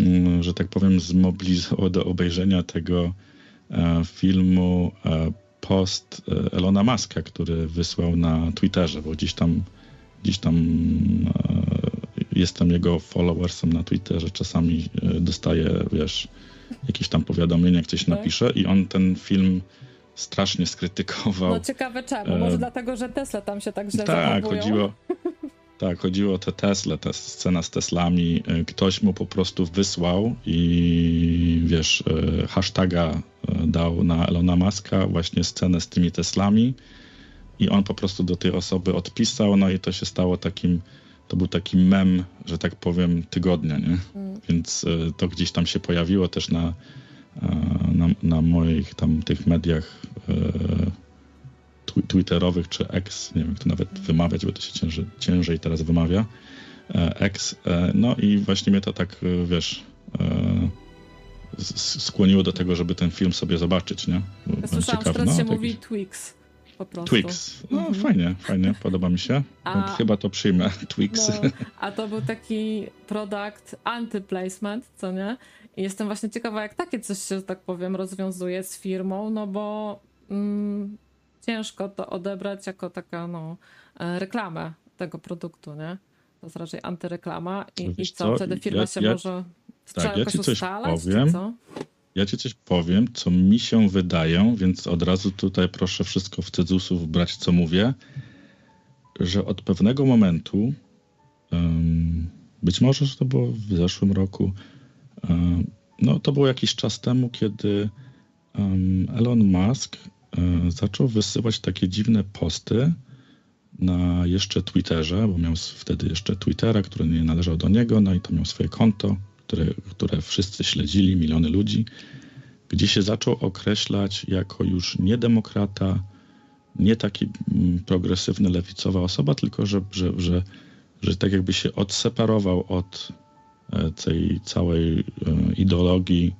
mm, że tak powiem, zmobilizowało do obejrzenia tego e, filmu e, post Elona Muska, który wysłał na Twitterze, bo gdzieś tam, gdzieś tam jestem jego followersem na Twitterze, czasami dostaję, wiesz, jakieś tam powiadomienia, jak coś napiszę i on ten film strasznie skrytykował.
No ciekawe czemu,
E,
może dlatego, że Tesla tam się tak źle
Tak,
zachowują.
chodziło. Tak, chodziło o te Tesla, ta scena z Teslami. E, Ktoś mu po prostu wysłał i wiesz, e, hashtaga e, dał na Elona Muska właśnie scenę z tymi Teslami i on po prostu do tej osoby odpisał, no i to się stało takim, to był taki mem, że tak powiem, tygodnia, nie?
Mm.
Więc e, to gdzieś tam się pojawiło też na, e, na, na moich tam tych mediach e, twi- twitterowych czy X, nie wiem jak to nawet wymawiać, bo to się ciężej, ciężej teraz wymawia, e, X, e, no i właśnie mnie to tak, e, wiesz, e, skłoniło do tego, żeby ten film sobie zobaczyć, nie? Bo
Ja słyszałam, teraz
no,
się mówi Twix po prostu.
Twix. No
Mhm.
fajnie, fajnie, podoba mi się.
A-
chyba to przyjmę, Twix.
No, a to był taki product anti-placement, co nie? I jestem właśnie ciekawa, jak takie coś się, że tak powiem, rozwiązuje z firmą, no bo mm, ciężko to odebrać jako taka, no, e, reklamę tego produktu, nie? To jest raczej antyreklama i, i co,
co,
wtedy firma
ja-
się
ja-
może trzeba
ja ci coś
ustalać,
powiem. Ja ci coś powiem, co mi się wydaje, więc od razu tutaj proszę wszystko w cedzusów brać, co mówię, że od pewnego momentu, em, być może że to było w zeszłym roku, no to było jakiś czas temu, kiedy Elon Musk e, zaczął wysyłać takie dziwne posty na jeszcze Twitterze, bo miał wtedy jeszcze Twittera, który nie należał do niego, no i to miał swoje konto, które, które wszyscy śledzili, miliony ludzi, gdzie się zaczął określać jako już nie demokrata, nie taki mm, progresywny, lewicowa osoba, tylko że, że, że, że tak jakby się odseparował od tej całej e, ideologii,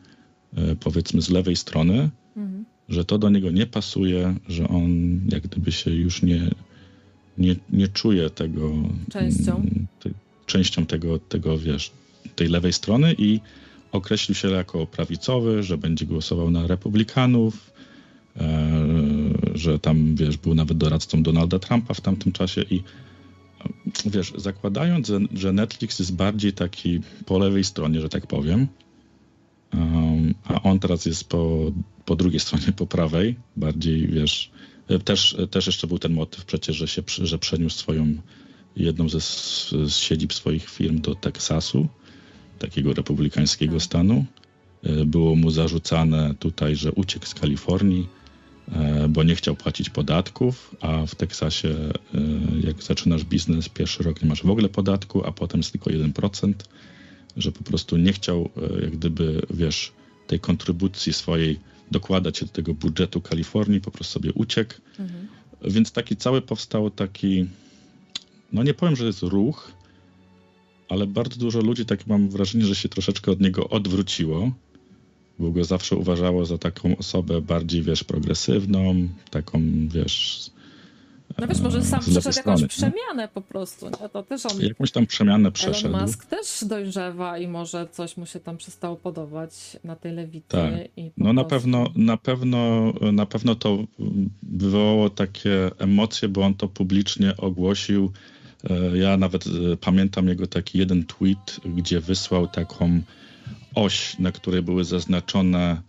e, powiedzmy z lewej strony,
Mhm.
że to do niego nie pasuje, że on jak gdyby się już nie, nie, nie czuje tego.
Częścią.
mm, Te, częścią tego, tego, wiesz, tej lewej strony i określił się jako prawicowy, że będzie głosował na republikanów, e, że tam, wiesz, był nawet doradcą Donalda Trumpa w tamtym czasie i e, wiesz, zakładając, że, Netflix jest bardziej taki po lewej stronie, że tak powiem, um, a on teraz jest po, po drugiej stronie, po prawej, bardziej, wiesz, e, też, też jeszcze był ten motyw przecież, że się, że przeniósł swoją, jedną ze z siedzib swoich firm do Teksasu, takiego republikańskiego stanu. E, Było mu zarzucane tutaj, że uciekł z Kalifornii, e, bo nie chciał płacić podatków, a w Teksasie, e, jak zaczynasz biznes, pierwszy rok nie masz w ogóle podatku, a potem jest tylko 1%, że po prostu nie chciał, e, jak gdyby, wiesz, tej kontrybucji swojej dokładać się do tego budżetu Kalifornii, po prostu sobie uciekł.
Mhm.
Więc taki cały powstał taki, no nie powiem, że jest ruch, ale bardzo dużo ludzi, tak mam wrażenie, że się troszeczkę od niego odwróciło, bo go zawsze uważało za taką osobę bardziej, wiesz, progresywną, taką, wiesz,
No wiesz, może sam
z lewej
przeszedł jakąś
strony, nie?
przemianę po prostu, nie? To też on
jakąś tam przemianę przeszedł.
Elon Musk też dojrzewa i może coś mu się tam przestało podobać na tej lewicy.
Tak. No na
prostu-
pewno, na pewno, na pewno to wywołało takie emocje, bo on to publicznie ogłosił. E, Ja nawet e, pamiętam jego taki jeden tweet, gdzie wysłał taką oś, na której były zaznaczone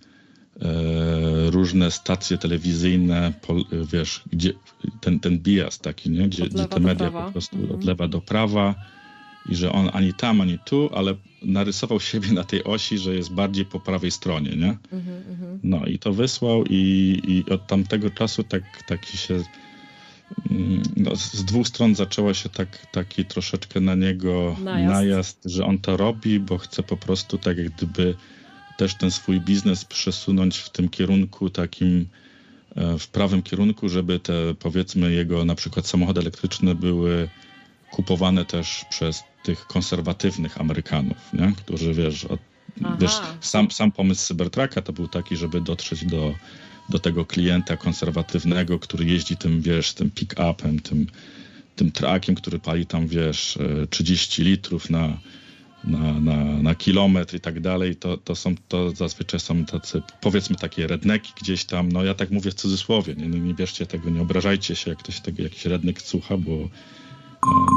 e, różne stacje telewizyjne, pol- wiesz, gdzie ten, ten bias taki, nie? Gdzie, gdzie te media
prawa.
po prostu
Mhm.
od lewa do prawa i że on ani tam, ani tu, ale narysował siebie na tej osi, że jest bardziej po prawej stronie, nie?
Mhm, mhm.
No i to wysłał i, i od tamtego czasu tak, taki się no, z dwóch stron zaczęło się tak, taki troszeczkę na niego
Najazd.
najazd. że on to robi, bo chce po prostu tak jak gdyby też ten swój biznes przesunąć w tym kierunku takim e, w prawym kierunku, żeby te powiedzmy jego na przykład samochody elektryczne były kupowane też przez tych konserwatywnych Amerykanów, nie? którzy wiesz, od, wiesz sam, sam pomysł Cybertrucka to był taki, żeby dotrzeć do, do tego klienta konserwatywnego, który jeździ tym, wiesz, tym pick-upem, tym, tym trakiem, który pali tam, wiesz, e, 30 litrów na, na, na, na kilometr i tak dalej, to, to są, to zazwyczaj są tacy, powiedzmy takie redneki gdzieś tam, no ja tak mówię w cudzysłowie, nie, no nie bierzcie tego, nie obrażajcie się, jak ktoś tego, jakiś rednek słucha, bo e,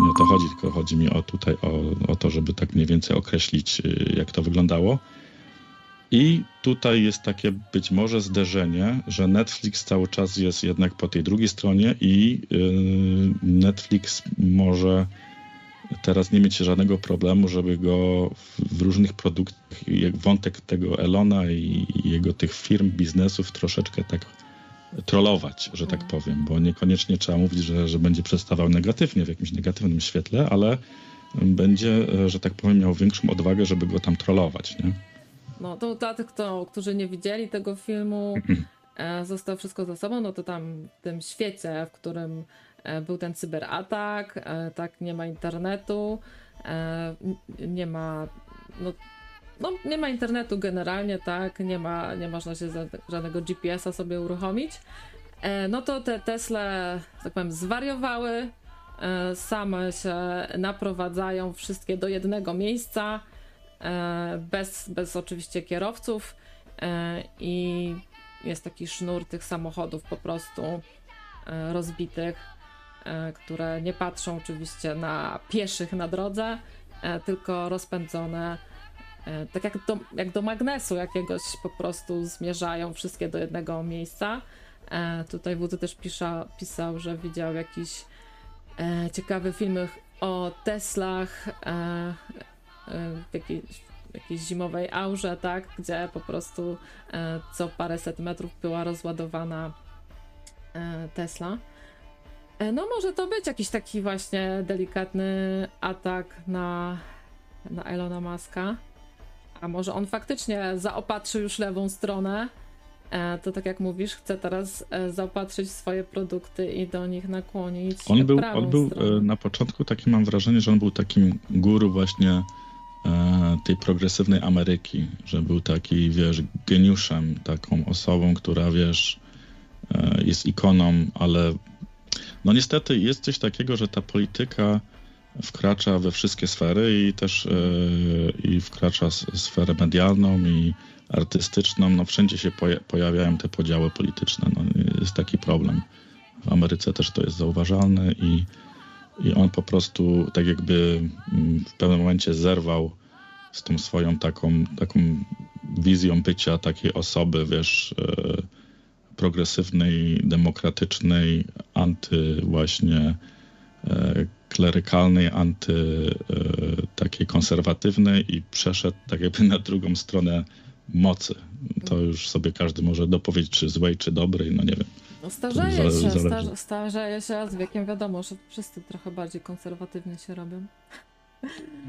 nie o to chodzi, tylko chodzi mi o tutaj, o, o to, żeby tak mniej więcej określić, e, jak to wyglądało. I tutaj jest takie być może zderzenie, że Netflix cały czas jest jednak po tej drugiej stronie i yy, Netflix może teraz nie mieć żadnego problemu, żeby go w, różnych produktach, jak wątek tego Elona i, jego tych firm, biznesów troszeczkę tak trollować, że tak powiem, bo niekoniecznie trzeba mówić, że, że będzie przedstawiał negatywnie, w jakimś negatywnym świetle, ale będzie, że tak powiem, miał większą odwagę, żeby go tam trollować, nie?
No to dla tych, kto, którzy nie widzieli tego filmu, e, zostało wszystko za sobą, no to tam w tym świecie, w którym e, był ten cyberatak, e, tak, nie ma internetu, nie ma, no, no, nie ma internetu generalnie, tak, nie ma, nie można się żadnego GPS-a sobie uruchomić, no to te Tesle, tak powiem, zwariowały, same się naprowadzają wszystkie do jednego miejsca, bez, bez oczywiście kierowców e, i jest taki sznur tych samochodów po prostu e, rozbitych, e, które nie patrzą oczywiście na pieszych na drodze, e, tylko rozpędzone e, tak jak do, jak do magnesu jakiegoś po prostu zmierzają wszystkie do jednego miejsca. E, tutaj Wódzy też pisał, że widział jakiś e, ciekawy film o Teslach, e, e, w jakiejś, jakiejś zimowej aurze, tak, gdzie po prostu e, co paręset metrów była rozładowana e, Tesla. E, no może to być jakiś taki właśnie delikatny atak na, na Elona Muska. A może on faktycznie zaopatrzy już lewą stronę. To tak jak mówisz, chce teraz zaopatrzyć swoje produkty i do nich nakłonić
On był, on był
stronę.
na początku taki mam wrażenie, że on był takim guru właśnie tej progresywnej Ameryki, że był taki, wiesz, geniuszem, taką osobą, która, wiesz, e, jest ikoną, ale no niestety jest coś takiego, że ta polityka wkracza we wszystkie sfery i też e, i wkracza sferę medialną i artystyczną, no wszędzie się poja- pojawiają te podziały polityczne, no jest taki problem. W Ameryce też to jest zauważalne i, i on po prostu tak jakby mm, w pewnym momencie zerwał z tą swoją taką, taką wizją bycia takiej osoby, wiesz, e, progresywnej, demokratycznej, anty właśnie e, klerykalnej, anty e, takiej konserwatywnej i przeszedł tak jakby na drugą stronę mocy. To już sobie każdy może dopowiedzieć, czy złej, czy dobrej, no nie wiem.
No starzeje się,
zależy.
star- starzeje się, a z wiekiem wiadomo, że wszyscy trochę bardziej konserwatywnie się robią.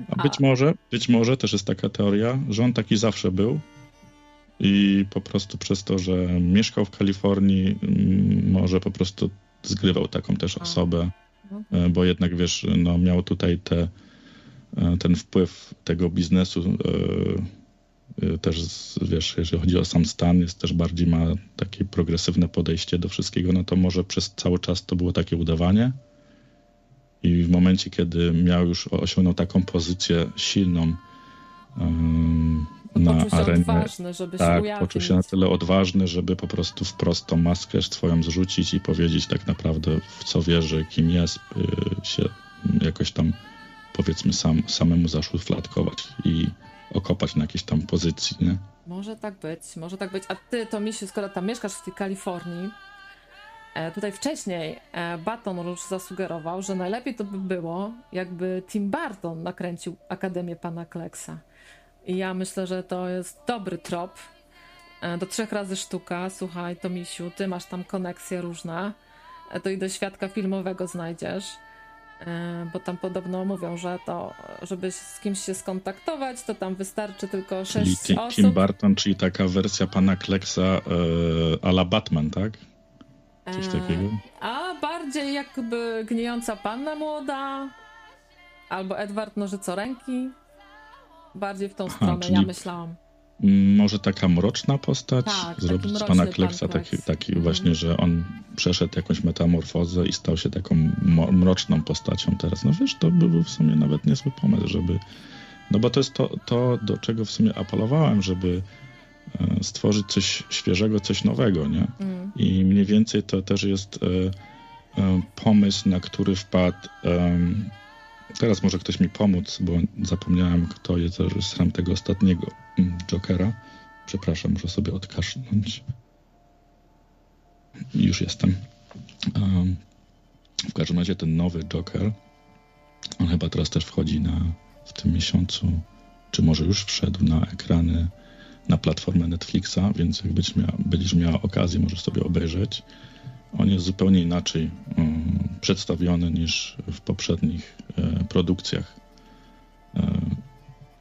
A być może, być może też jest taka teoria, że on taki zawsze był i po prostu przez to, że mieszkał w Kalifornii, mm, może po prostu zgrywał taką też
A.
osobę, e, bo jednak wiesz, no miał tutaj te, e, ten wpływ tego biznesu e, też, z- wiesz, jeżeli chodzi o sam stan, jest też bardziej ma takie progresywne podejście do wszystkiego, no to może przez cały czas to było takie udawanie. I w momencie, kiedy miał już, osiągnął taką pozycję silną em, na
Poczuł się
arenie,
odważny, żeby się
tak,
ujawnić.
poczuł się na tyle odważny, żeby po prostu wprost tą maskę swoją zrzucić i powiedzieć tak naprawdę w co wierzy, kim jest, y, się jakoś tam powiedzmy sam, samemu zaszufladkować i okopać na jakiejś tam pozycji, nie?
Może tak być, może tak być. A ty, to misiu, skoro tam mieszkasz w tej Kalifornii, e, tutaj wcześniej e, Baton Rouge zasugerował, że najlepiej to by było, jakby Tim Burton nakręcił Akademię Pana Kleksa. I ja myślę, że to jest dobry trop. E, do trzech razy sztuka. Słuchaj, to misiu, ty masz tam koneksje różne. To i do świadka filmowego znajdziesz. E, Bo tam podobno mówią, że to, żeby z kimś się skontaktować, to tam wystarczy tylko sześć osób.
Tim Burton, czyli taka wersja pana Kleksa e, a la Batman, tak? Coś
E,
takiego?
A bardziej jakby gnijąca panna młoda, albo Edward Nożycoręki. Bardziej w tą
Aha,
stronę,
czyli-
ja myślałam.
Może taka mroczna postać,
Tak,
zrobić z pana
pan
Kleksa taki, taki
Mhm.
właśnie, że on przeszedł
Mhm.
jakąś metamorfozę i stał się taką mroczną postacią teraz. No wiesz, to byłby w sumie nawet niezły pomysł, żeby... No bo to jest to, to do czego w sumie apelowałem, żeby e, stworzyć coś świeżego, coś nowego, nie?
Mm.
I mniej więcej to też jest e, e, pomysł, na który wpadł. Teraz może ktoś mi pomóc, bo zapomniałem, kto jest reżyserem tego ostatniego mm, Jokera. Przepraszam, muszę sobie odkasznąć. Już jestem. Em, w każdym razie ten nowy Joker, on chyba teraz też wchodzi na, w tym miesiącu, czy może już wszedł na ekrany na platformę Netflixa, więc jak będziesz miała, miała okazję, możesz sobie obejrzeć. On jest zupełnie inaczej um, przedstawiony niż w poprzednich e, produkcjach. E,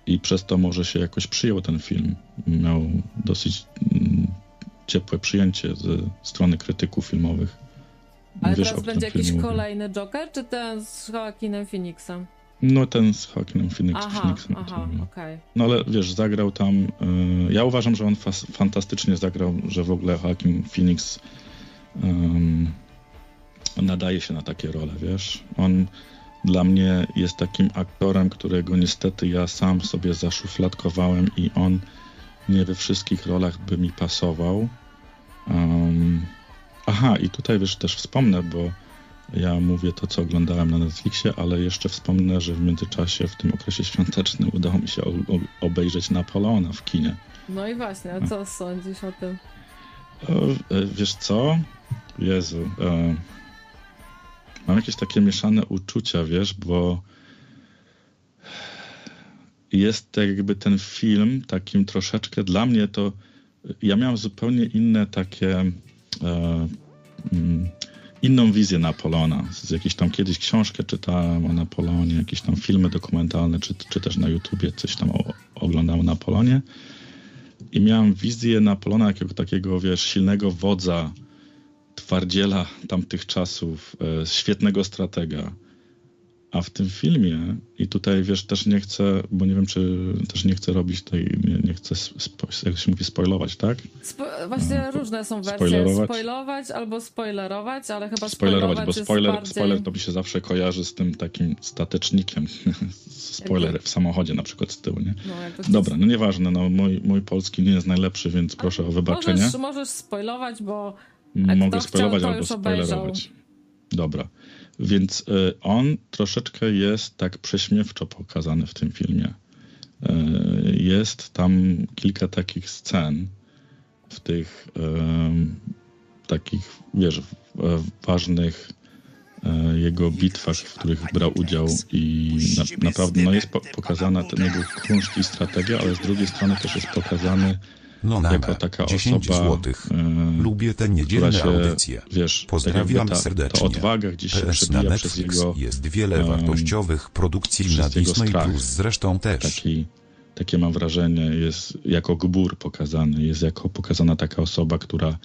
I przez to może się jakoś przyjął ten film. Miał dosyć mm, ciepłe przyjęcie ze strony krytyków filmowych.
Ale
Wiesz,
teraz będzie jakiś
mówię.
kolejny Joker, czy ten z Joaquinem Phoenixem?
No ten z Joaquinem Phoenix,
Aha,
Phoenixem.
aha, okej.
No ale wiesz, zagrał tam. y, ja uważam, że on fas, fantastycznie zagrał, że w ogóle Joaquin Phoenix ym, nadaje się na takie role, wiesz. On dla mnie jest takim aktorem, którego niestety ja sam sobie zaszufladkowałem i on nie we wszystkich rolach by mi pasował. Ym, aha, i tutaj wiesz, też wspomnę, bo ja mówię to, co oglądałem na Netflixie, ale jeszcze wspomnę, że w międzyczasie, w tym okresie świątecznym, udało mi się obejrzeć Napoleona w kinie.
No i właśnie, a co sądzisz o tym?
E, wiesz co? Jezu. E, mam jakieś takie mieszane uczucia, wiesz, bo jest tak jakby ten film takim troszeczkę dla mnie to. Ja miałem zupełnie inne takie. E, mm, inną wizję Napoleona. Z jakiejś tam kiedyś książkę czytałem o Napoleonie, jakieś tam filmy dokumentalne, czy, czy też na YouTubie coś tam o, oglądałem o Napoleonie. I miałem wizję Napoleona jako takiego, wiesz, silnego wodza, twardziela tamtych czasów, e, świetnego stratega. A w tym filmie, i tutaj wiesz, też nie chcę, bo nie wiem, czy też nie chcę robić tej, nie, nie chcę, spo, jak się mówi, spoilować, tak?
Spo- właśnie
No,
różne są wersje.
spoilerować?
Spoilować albo spoilerować, ale chyba
Spoilerować, bo
jest
spoiler,
bardziej...
spoiler to mi się zawsze kojarzy z tym takim statecznikiem. Spoiler w samochodzie na przykład z tyłu, nie?
No,
Dobra, no nieważne, no mój, mój polski nie jest najlepszy, więc proszę o wybaczenie.
Możesz, możesz spoilować, bo a
Mogę spoilować albo spoilerować. Dobra. Więc y, on troszeczkę jest tak prześmiewczo pokazany w tym filmie. Y, jest tam kilka takich scen w tych y, takich, wiesz, w, w ważnych jego bitwach, w których brał udział i na, naprawdę no jest po, pokazana ten jego kunszt i strategia, ale z drugiej strony też jest pokazany
No
jako
na
taka
10
osoba,
złotych.
y,
Lubię te niedzielne
się,
audycje.
wiesz, tak
Pozdrawiam
ta,
serdecznie.
ta odwaga gdzieś się
PS na
przebija przez
Netflix
jego
jest wiele
em,
wartościowych produkcji na Disney
strach.
Plus zresztą też.
taki, takie mam wrażenie, jest jako gbur pokazany, jest jako pokazana taka osoba, która e,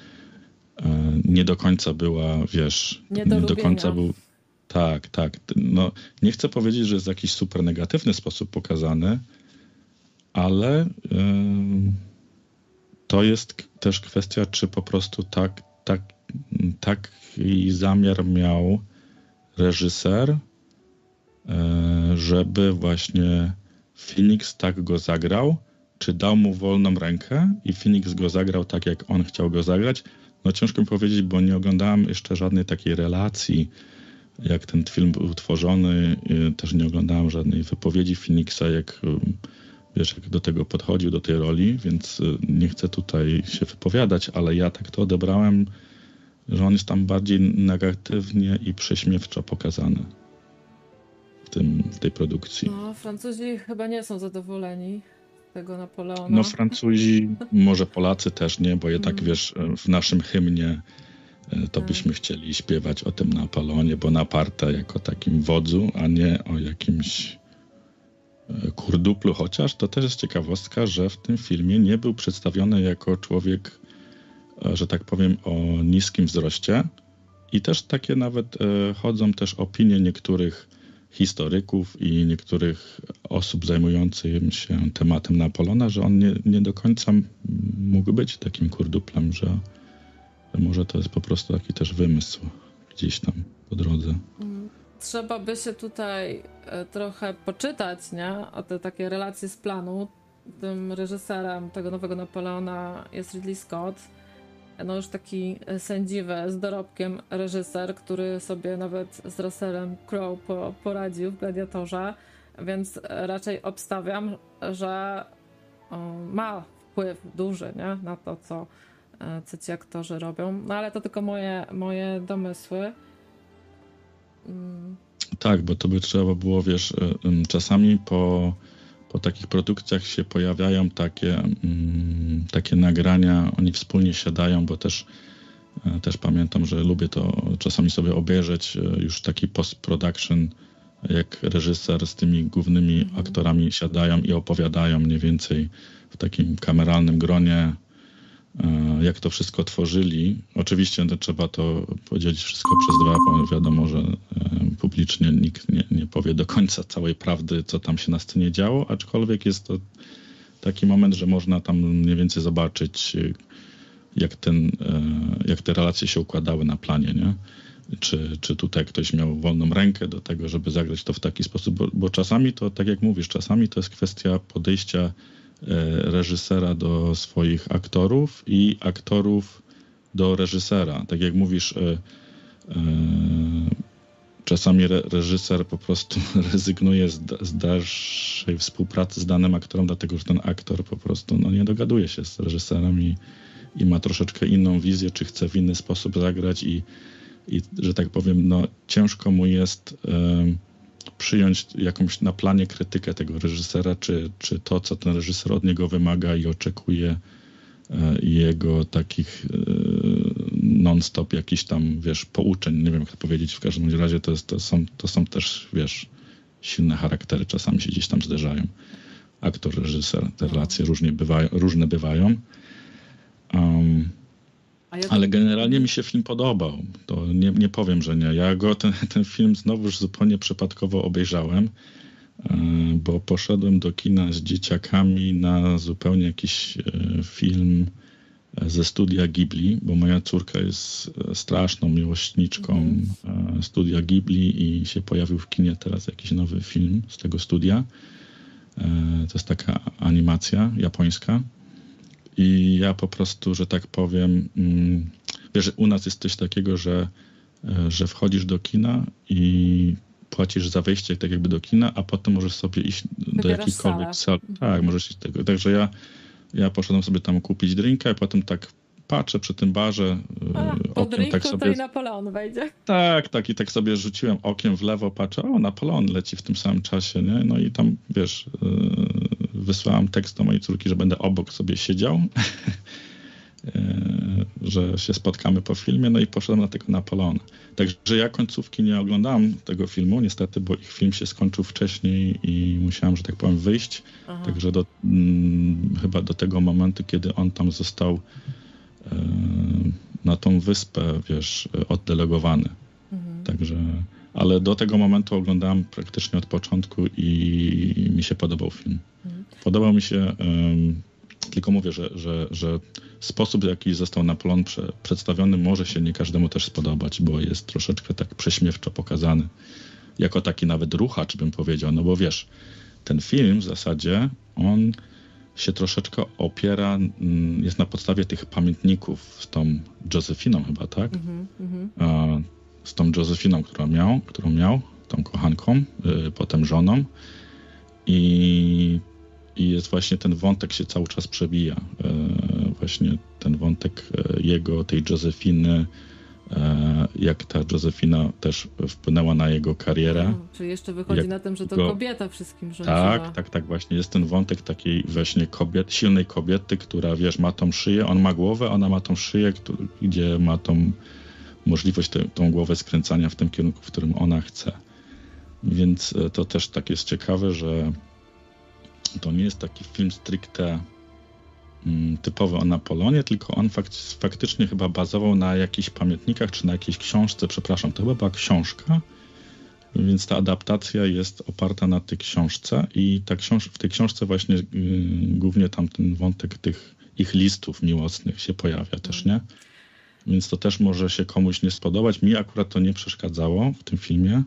nie do końca była, wiesz,
Nie
nie
do
do końca był. Tak, tak. No, nie chcę powiedzieć, że jest w jakiś super negatywny sposób pokazany, ale em, to jest też kwestia, czy po prostu tak, tak, taki zamiar miał reżyser, e, żeby właśnie Phoenix tak go zagrał, czy dał mu wolną rękę i Phoenix go zagrał tak, jak on chciał go zagrać. No ciężko mi powiedzieć, bo nie oglądałem jeszcze żadnej takiej relacji, jak ten film był tworzony. Też nie oglądałem żadnej wypowiedzi Phoenixa, jak wiesz, jak do tego podchodził, do tej roli, więc y, nie chcę tutaj się wypowiadać, ale ja tak to odebrałem, że on jest tam bardziej negatywnie i prześmiewczo pokazany w, tym, w tej produkcji.
No, Francuzi chyba nie są zadowoleni z tego Napoleona.
No Francuzi, może Polacy też nie, bo jednak
Mm.
wiesz, w naszym hymnie e, to
Tak.
byśmy chcieli śpiewać o tym Napoleonie Bonaparte jako takim wodzu, a nie o jakimś kurduplu, chociaż to też jest ciekawostka, że w tym filmie nie był przedstawiony jako człowiek, e, że tak powiem, o niskim wzroście i też takie nawet e, chodzą też opinie niektórych historyków i niektórych osób zajmujących się tematem Napoleona, że on nie, nie do końca mógł być takim kurduplem, że, że może to jest po prostu taki też wymysł gdzieś tam po drodze.
Trzeba by się tutaj e, trochę poczytać, nie? O te takie relacje z planu. Tym reżyserem tego nowego Napoleona jest Ridley Scott. No już taki e, sędziwy, z dorobkiem reżyser, który sobie nawet z Russellem Crowe po, poradził w Gladiatorze, więc e, raczej obstawiam, że ma wpływ duży nie? na to, co, co ci aktorzy robią. No ale to tylko moje, moje domysły.
Tak, bo to by trzeba było, wiesz, y, czasami po, po takich produkcjach się pojawiają takie, takie nagrania, oni wspólnie siadają, bo też, e, też pamiętam, że lubię to czasami sobie obejrzeć, e, już taki post-production, jak reżyser z tymi głównymi aktorami siadają i opowiadają mniej więcej w takim kameralnym gronie, jak to wszystko tworzyli. Oczywiście no, trzeba to podzielić wszystko przez dwa, bo wiadomo, że e, publicznie nikt nie, nie powie do końca całej prawdy, co tam się na scenie działo, aczkolwiek jest to taki moment, że można tam mniej więcej zobaczyć, e, jak, ten, e, jak te relacje się układały na planie, nie? Czy, czy tutaj ktoś miał wolną rękę do tego, żeby zagrać to w taki sposób, bo, bo czasami to, tak jak mówisz, czasami to jest kwestia podejścia e, reżysera do swoich aktorów i aktorów do reżysera. Tak jak mówisz, e, e, czasami re, reżyser po prostu rezygnuje z, da- z dalszej współpracy z danym aktorem, dlatego że ten aktor po prostu no, nie dogaduje się z reżyserem i, i ma troszeczkę inną wizję, czy chce w inny sposób zagrać i, i że tak powiem, no, ciężko mu jest przyjąć jakąś na planie krytykę tego reżysera, czy, czy to, co ten reżyser od niego wymaga i oczekuje e, jego takich e, non-stop jakichś tam, wiesz, pouczeń, nie wiem jak to powiedzieć, w każdym razie to, jest, to, są, to są też, wiesz, silne charaktery, czasami się gdzieś tam zderzają. Aktor, reżyser, te relacje różnie bywają, różne bywają. Um,
ja
ale generalnie mi się film podobał. To nie, nie powiem, że nie. Ja go ten, ten film znowuż zupełnie przypadkowo obejrzałem, e, bo poszedłem do kina z dzieciakami na zupełnie jakiś e, film e, ze studia Ghibli, bo moja córka jest straszną miłośniczką e, studia Ghibli i się pojawił w kinie teraz jakiś nowy film z tego studia. To jest taka animacja japońska. I ja po prostu, że tak powiem, mm, wiesz, u nas jest coś takiego, że, e, że wchodzisz do kina i płacisz za wejście tak jakby do kina, a potem możesz sobie iść do jakiejkolwiek sali. Tak, możesz iść tego. Także ja, ja poszedłem sobie tam kupić drinka i potem tak patrzę przy tym barze, e,
A, po
okiem tak
to
sobie
i Napoleon wejdzie.
tak, tak i tak sobie rzuciłem okiem w lewo, patrzę, o Napoleon leci w tym samym czasie, nie? No i tam, wiesz, wysłałem tekst do mojej córki, że będę obok sobie siedział, yy, że się spotkamy po filmie, no i poszedłem na tego Napoleona. Także ja końcówki nie oglądałem tego filmu, niestety, bo ich film się skończył wcześniej i musiałem, że tak powiem, wyjść.
Aha.
Także do, mm, chyba do tego momentu, kiedy on tam został e, na tą wyspę, wiesz, oddelegowany.
Mhm.
Także, ale do tego momentu oglądałem praktycznie od początku i mi się podobał film. Podobał mi się, em, tylko mówię, że, że, że sposób, w jaki został Napoleon prze, przedstawiony, może się nie każdemu też spodobać, bo jest troszeczkę tak prześmiewczo pokazany. Jako taki nawet ruchacz, bym powiedział, no bo wiesz, ten film w zasadzie, on się troszeczkę opiera, mm, jest na podstawie tych pamiętników z tą Josefiną chyba, tak?
Mhm.
e, z tą Josefiną, którą miał, którą miał, tą kochanką, y, potem żoną i, i jest właśnie ten wątek się cały czas przebija. E, właśnie ten wątek e, jego, tej Josefiny, e, jak ta Josefina też wpłynęła na jego karierę.
O, czyli jeszcze wychodzi
Jak
na tym, że to
go-
kobieta wszystkim rządziła.
Tak, tak, tak, właśnie. Jest ten wątek takiej właśnie kobiet, silnej kobiety, która, wiesz, ma tą szyję, on ma głowę, ona ma tą szyję, gdzie ma tą możliwość te, tą głowę skręcania w tym kierunku, w którym ona chce. Więc to też tak jest ciekawe, że to nie jest taki film stricte mm, typowy o Napoleonie, tylko on fakt, faktycznie chyba bazował na jakichś pamiętnikach, czy na jakiejś książce, przepraszam, to chyba była książka, Więc ta adaptacja jest oparta na tej książce i ta książ- w tej książce właśnie y, głównie tam ten wątek tych ich listów miłosnych się pojawia też, nie? Więc to też może się komuś nie spodobać. Mi akurat to nie przeszkadzało w tym filmie.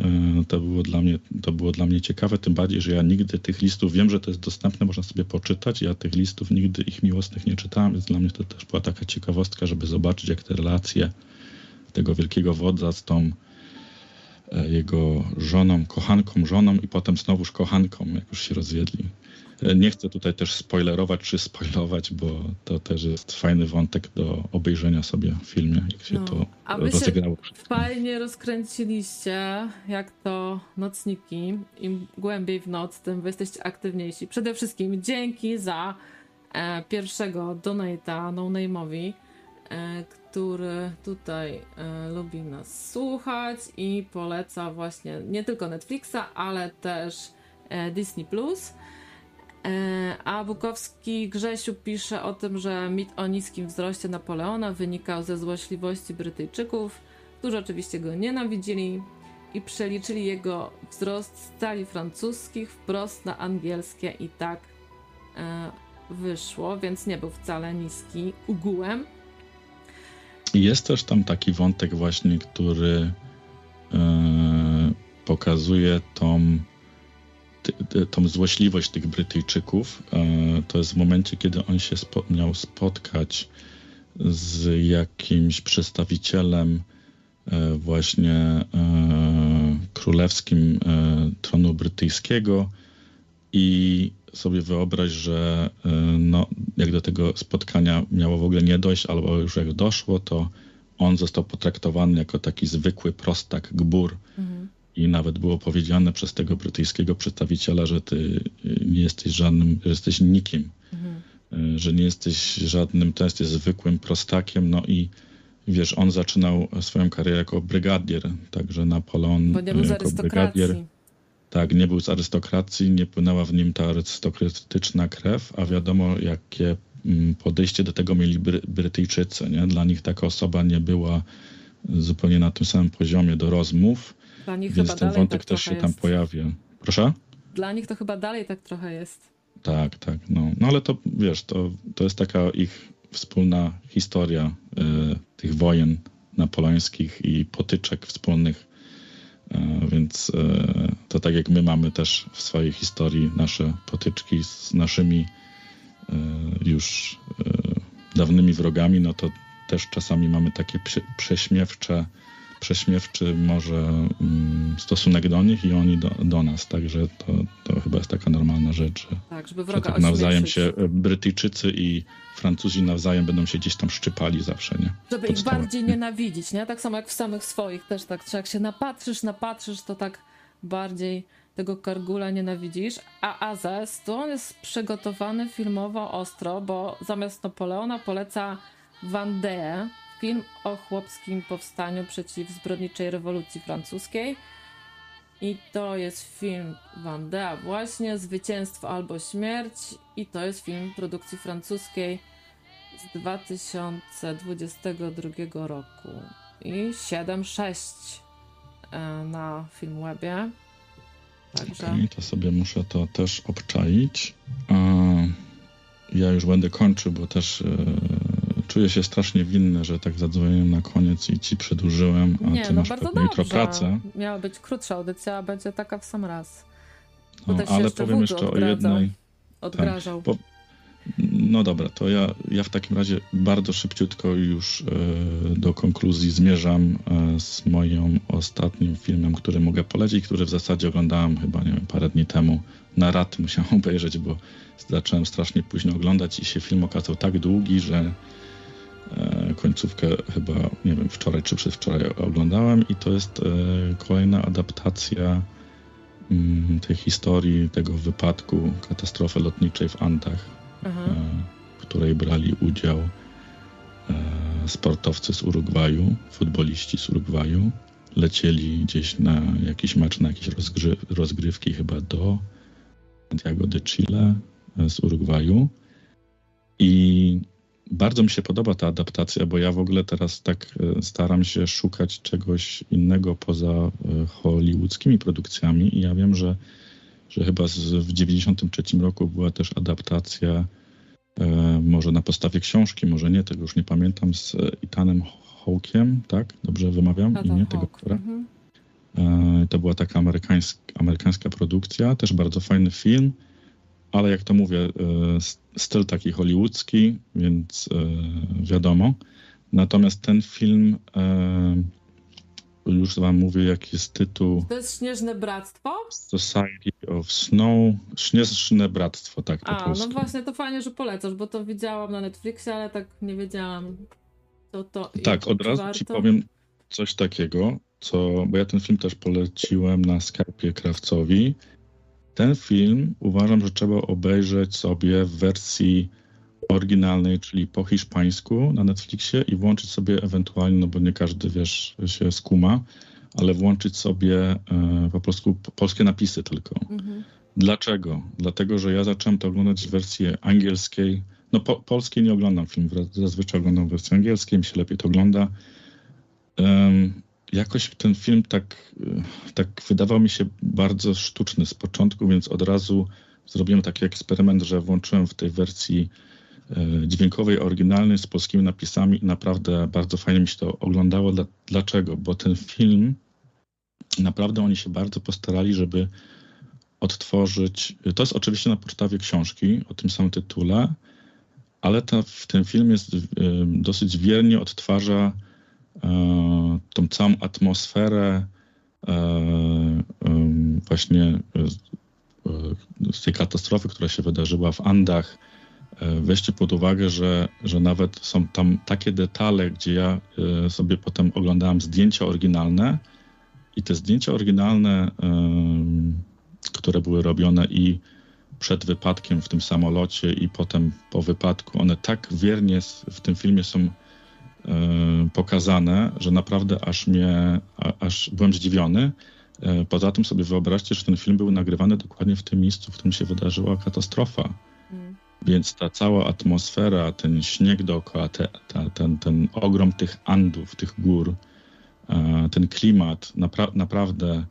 Y, To było, dla mnie, to było dla mnie ciekawe, tym bardziej, że ja nigdy tych listów, wiem, że to jest dostępne, można sobie poczytać, ja tych listów nigdy ich miłosnych nie czytałem, więc dla mnie to też była taka ciekawostka, żeby zobaczyć, jak te relacje tego wielkiego wodza z tą e, jego żoną, kochanką, żoną i potem znowuż kochanką, jak już się rozwiedli. Nie chcę tutaj też spoilerować czy spoilować, bo to też jest fajny wątek do obejrzenia sobie w filmie, jak się
No.
to
A wy się
rozegrało.
Fajnie rozkręciliście, jak to nocniki. Im głębiej w noc, tym wy jesteście aktywniejsi. Przede wszystkim dzięki za e, pierwszego donata no name'owi, e, który tutaj e, lubi nas słuchać i poleca właśnie nie tylko Netflixa, ale też e, Disney+. Plus. E, A Bukowski Grzesiu pisze o tym, że mit o niskim wzroście Napoleona wynikał ze złośliwości Brytyjczyków, którzy oczywiście go nienawidzili i przeliczyli jego wzrost z talii francuskich wprost na angielskie i tak e, wyszło, więc nie był wcale niski ugułem.
Jest też tam taki wątek właśnie, który e, pokazuje tą, tą złośliwość tych Brytyjczyków. E, to jest w momencie, kiedy on się spo, miał spotkać z jakimś przedstawicielem e, właśnie e, królewskim tronu brytyjskiego i sobie wyobraź, że no, jak do tego spotkania miało w ogóle nie dojść, albo już jak doszło, to on został potraktowany jako taki zwykły prostak, gbur. I nawet było powiedziane przez tego brytyjskiego przedstawiciela, że ty y, nie jesteś żadnym, że jesteś nikim, y, że nie jesteś żadnym, to jesteś zwykłym prostakiem. No i wiesz, on zaczynał swoją karierę jako brygadier, także Napoleon
Bo nie był z arystokracji.
tak, nie był z arystokracji, nie płynęła w nim ta arystokratyczna krew, a wiadomo, jakie mm, podejście do tego mieli Bry- Brytyjczycy. Nie? Dla nich taka osoba nie była zupełnie na tym samym poziomie do rozmów,
Dla nich
więc
chyba
ten
dalej
wątek
tak
też się
trochę
tam
jest.
pojawia. Proszę?
Dla nich to chyba dalej tak trochę jest.
Tak, tak. No, no ale to wiesz, to, to jest taka ich wspólna historia e, tych wojen napoleońskich i potyczek wspólnych. E, więc e, to tak jak my mamy też w swojej historii nasze potyczki z naszymi e, już dawnymi wrogami, no to też czasami mamy takie prze, prześmiewcze, prześmiewczy może mm, stosunek do nich i oni do, do nas. Także to, to chyba jest taka normalna rzecz, że
Tak, żeby
że
wroga
tak nawzajem się e, Brytyjczycy i Francuzi nawzajem będą się gdzieś tam szczypali zawsze, nie?
Żeby ich bardziej nienawidzić, nie? Tak samo jak w samych swoich też tak. Czy jak się napatrzysz, napatrzysz, to tak bardziej tego Kargula nienawidzisz. A Azes, to on jest przygotowany filmowo ostro, bo zamiast Napoleona poleca Vendée, film o chłopskim powstaniu przeciw zbrodniczej rewolucji francuskiej. I to jest film Vendée właśnie, Zwycięstwo albo Śmierć. I to jest film produkcji francuskiej z 2022 roku i 7,6 e, na Filmwebie. Także
Okej, to sobie muszę to też obczaić. A ja już będę kończył, bo też e, czuję się strasznie winny, że tak zadzwoniłem na koniec i ci przedłużyłem, a
nie,
ty
no
masz
bardzo
pewnie jutro pracę.
Miała być krótsza audycja, a będzie taka w sam raz.
No,
się
ale
jeszcze
powiem jeszcze o
odgradzał.
jednej.
Odgrażał.
Po- No dobra, to ja, ja w takim razie bardzo szybciutko już e, do konkluzji zmierzam e, z moim ostatnim filmem, który mogę polecić, który w zasadzie oglądałem chyba, nie wiem, parę dni temu. Na raty musiałem obejrzeć, bo zacząłem strasznie późno oglądać i się film okazał tak długi, że końcówkę chyba, nie wiem, wczoraj czy przedwczoraj oglądałem i to jest e, kolejna adaptacja mm, tej historii, tego wypadku, katastrofy lotniczej w Antach
Aha.
e, w której brali udział e, sportowcy z Urugwaju, futboliści z Urugwaju. Lecieli gdzieś na jakiś mecz, na jakieś rozgry rozgrywki chyba do Santiago de Chile e, z Urugwaju. I bardzo mi się podoba ta adaptacja, bo ja w ogóle teraz tak e, staram się szukać czegoś innego poza e, hollywoodzkimi produkcjami i ja wiem, że, że chyba z, w 93 roku była też adaptacja e, może na podstawie książki, może nie, tego już nie pamiętam, z Ethanem Hawkiem, tak? Dobrze wymawiam
Ethan
imię tego aktora?
mhm.
E, To była taka amerykańska, amerykańska produkcja, też bardzo fajny film, ale jak to mówię, e, styl taki hollywoodzki, więc e, wiadomo. Natomiast ten film, e, już wam mówię, jaki jest tytuł
To jest Śnieżne Bractwo?
Society of Snow, Śnieżne Bractwo, tak
A, no właśnie, to fajnie, że polecasz, bo to widziałam na Netflixie, ale tak nie wiedziałam, co to
Tak, od razu
warto.
ci powiem coś takiego, co, bo ja ten film też poleciłem na Skype'ie Krawcowi. Ten film uważam, że trzeba obejrzeć sobie w wersji oryginalnej, czyli po hiszpańsku na Netflixie i włączyć sobie ewentualnie, no bo nie każdy, wiesz, się skuma, ale włączyć sobie e, po prostu polskie napisy tylko.
Mhm.
Dlaczego? Dlatego, że ja zacząłem to oglądać w wersji angielskiej. No po, polskiej nie oglądam filmów, zazwyczaj oglądam w wersji angielskiej, mi się lepiej to ogląda. Jakoś ten film tak, y, tak wydawał mi się bardzo sztuczny z początku, więc od razu zrobiłem taki eksperyment, że włączyłem w tej wersji e, dźwiękowej, oryginalnej z polskimi napisami i naprawdę bardzo fajnie mi się to oglądało. Dla, dlaczego? Bo ten film naprawdę oni się bardzo postarali, żeby odtworzyć. To jest oczywiście na podstawie książki o tym samym tytule, ale ta, tym film jest y, dosyć wiernie odtwarza tą całą atmosferę e, właśnie e, e, z tej katastrofy, która się wydarzyła w Andach. E, Weźcie pod uwagę, że, że nawet są tam takie detale, gdzie ja e, sobie potem oglądałem zdjęcia oryginalne i te zdjęcia oryginalne, które były robione i przed wypadkiem w tym samolocie i potem po wypadku, one tak wiernie w tym filmie są e, pokazane, że naprawdę aż mnie, aż byłem zdziwiony. E, Poza tym sobie wyobraźcie, że ten film był nagrywany dokładnie w tym miejscu, w którym się wydarzyła katastrofa.
Mm.
Więc ta cała atmosfera, ten śnieg dookoła, te, ta, ten, ten ogrom tych Andów, tych gór, e, ten klimat, napra- naprawdę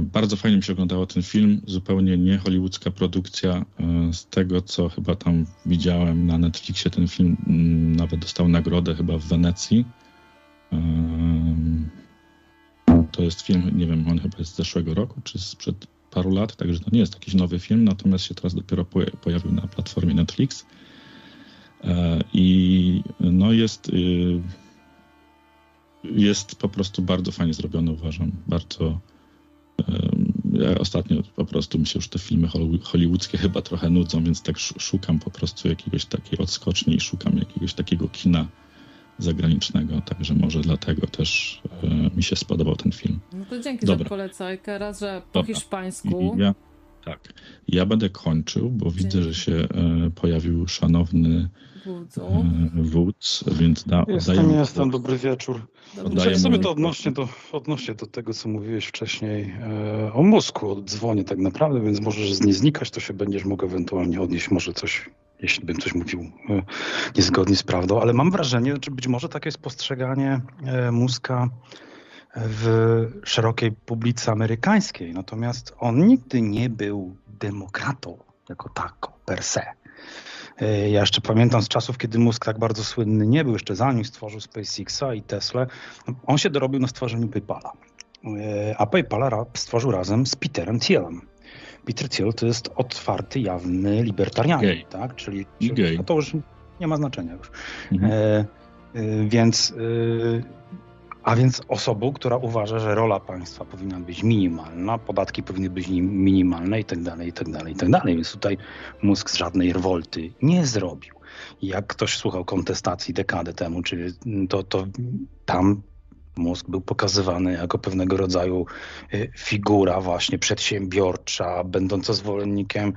bardzo fajnie mi się oglądało ten film. Zupełnie nie hollywoodzka produkcja. E, Z tego, co chyba tam widziałem na Netflixie, ten film mm, nawet dostał nagrodę chyba w Wenecji. Em, To jest film, nie wiem, on chyba jest z zeszłego roku, czy sprzed paru lat, także to nie jest jakiś nowy film, natomiast się teraz dopiero poja- pojawił na platformie Netflix. E, I no jest, y, jest po prostu bardzo fajnie zrobiony, uważam. Bardzo. Ja ostatnio po prostu mi się już te filmy holly- hollywoodzkie chyba trochę nudzą, więc tak sz- szukam po prostu jakiegoś takiej odskoczni i szukam jakiegoś takiego kina zagranicznego, także może dlatego też e, mi się spodobał ten film.
No to dzięki
Dobra.
za polecajkę. Raz, że po
Dobra.
hiszpańsku.
Ja, tak. Ja będę kończył, bo widzę, że się e, pojawił szanowny
Wódzu.
e, wódz, więc da,
Jestem,
oddaję mu
jestem,
głos.
dobry wieczór.
Oddaję
sobie to odnośnie do, odnośnie do tego, co mówiłeś wcześniej e, o mózgu, o dzwonie tak naprawdę, więc możesz z nie znikać, to się będziesz mógł ewentualnie odnieść, może coś, jeśli bym coś mówił e, niezgodnie z prawdą, ale mam wrażenie, że być może takie jest postrzeganie e, mózga w szerokiej publice amerykańskiej, natomiast on nigdy nie był demokratą jako tako per se. E, Ja jeszcze pamiętam z czasów, kiedy mózg tak bardzo słynny nie był, jeszcze zanim stworzył SpaceXa i Tesla, on się dorobił na stworzeniu PayPala. E, A PayPala stworzył razem z Peterem Thielem. Peter Thiel to jest otwarty, jawny libertarianin,
Gej.
tak? Czyli, czyli no to już nie ma znaczenia już.
Mhm.
E, e, więc, e, a więc osobą, która uważa, że rola państwa powinna być minimalna, podatki powinny być nim- minimalne i tak dalej, i tak dalej, i tak dalej. Więc tutaj mózg żadnej rewolty nie zrobił. Jak ktoś słuchał kontestacji dekadę temu, czy to, to tam mózg był pokazywany jako pewnego rodzaju e, figura właśnie przedsiębiorcza, będąca zwolennikiem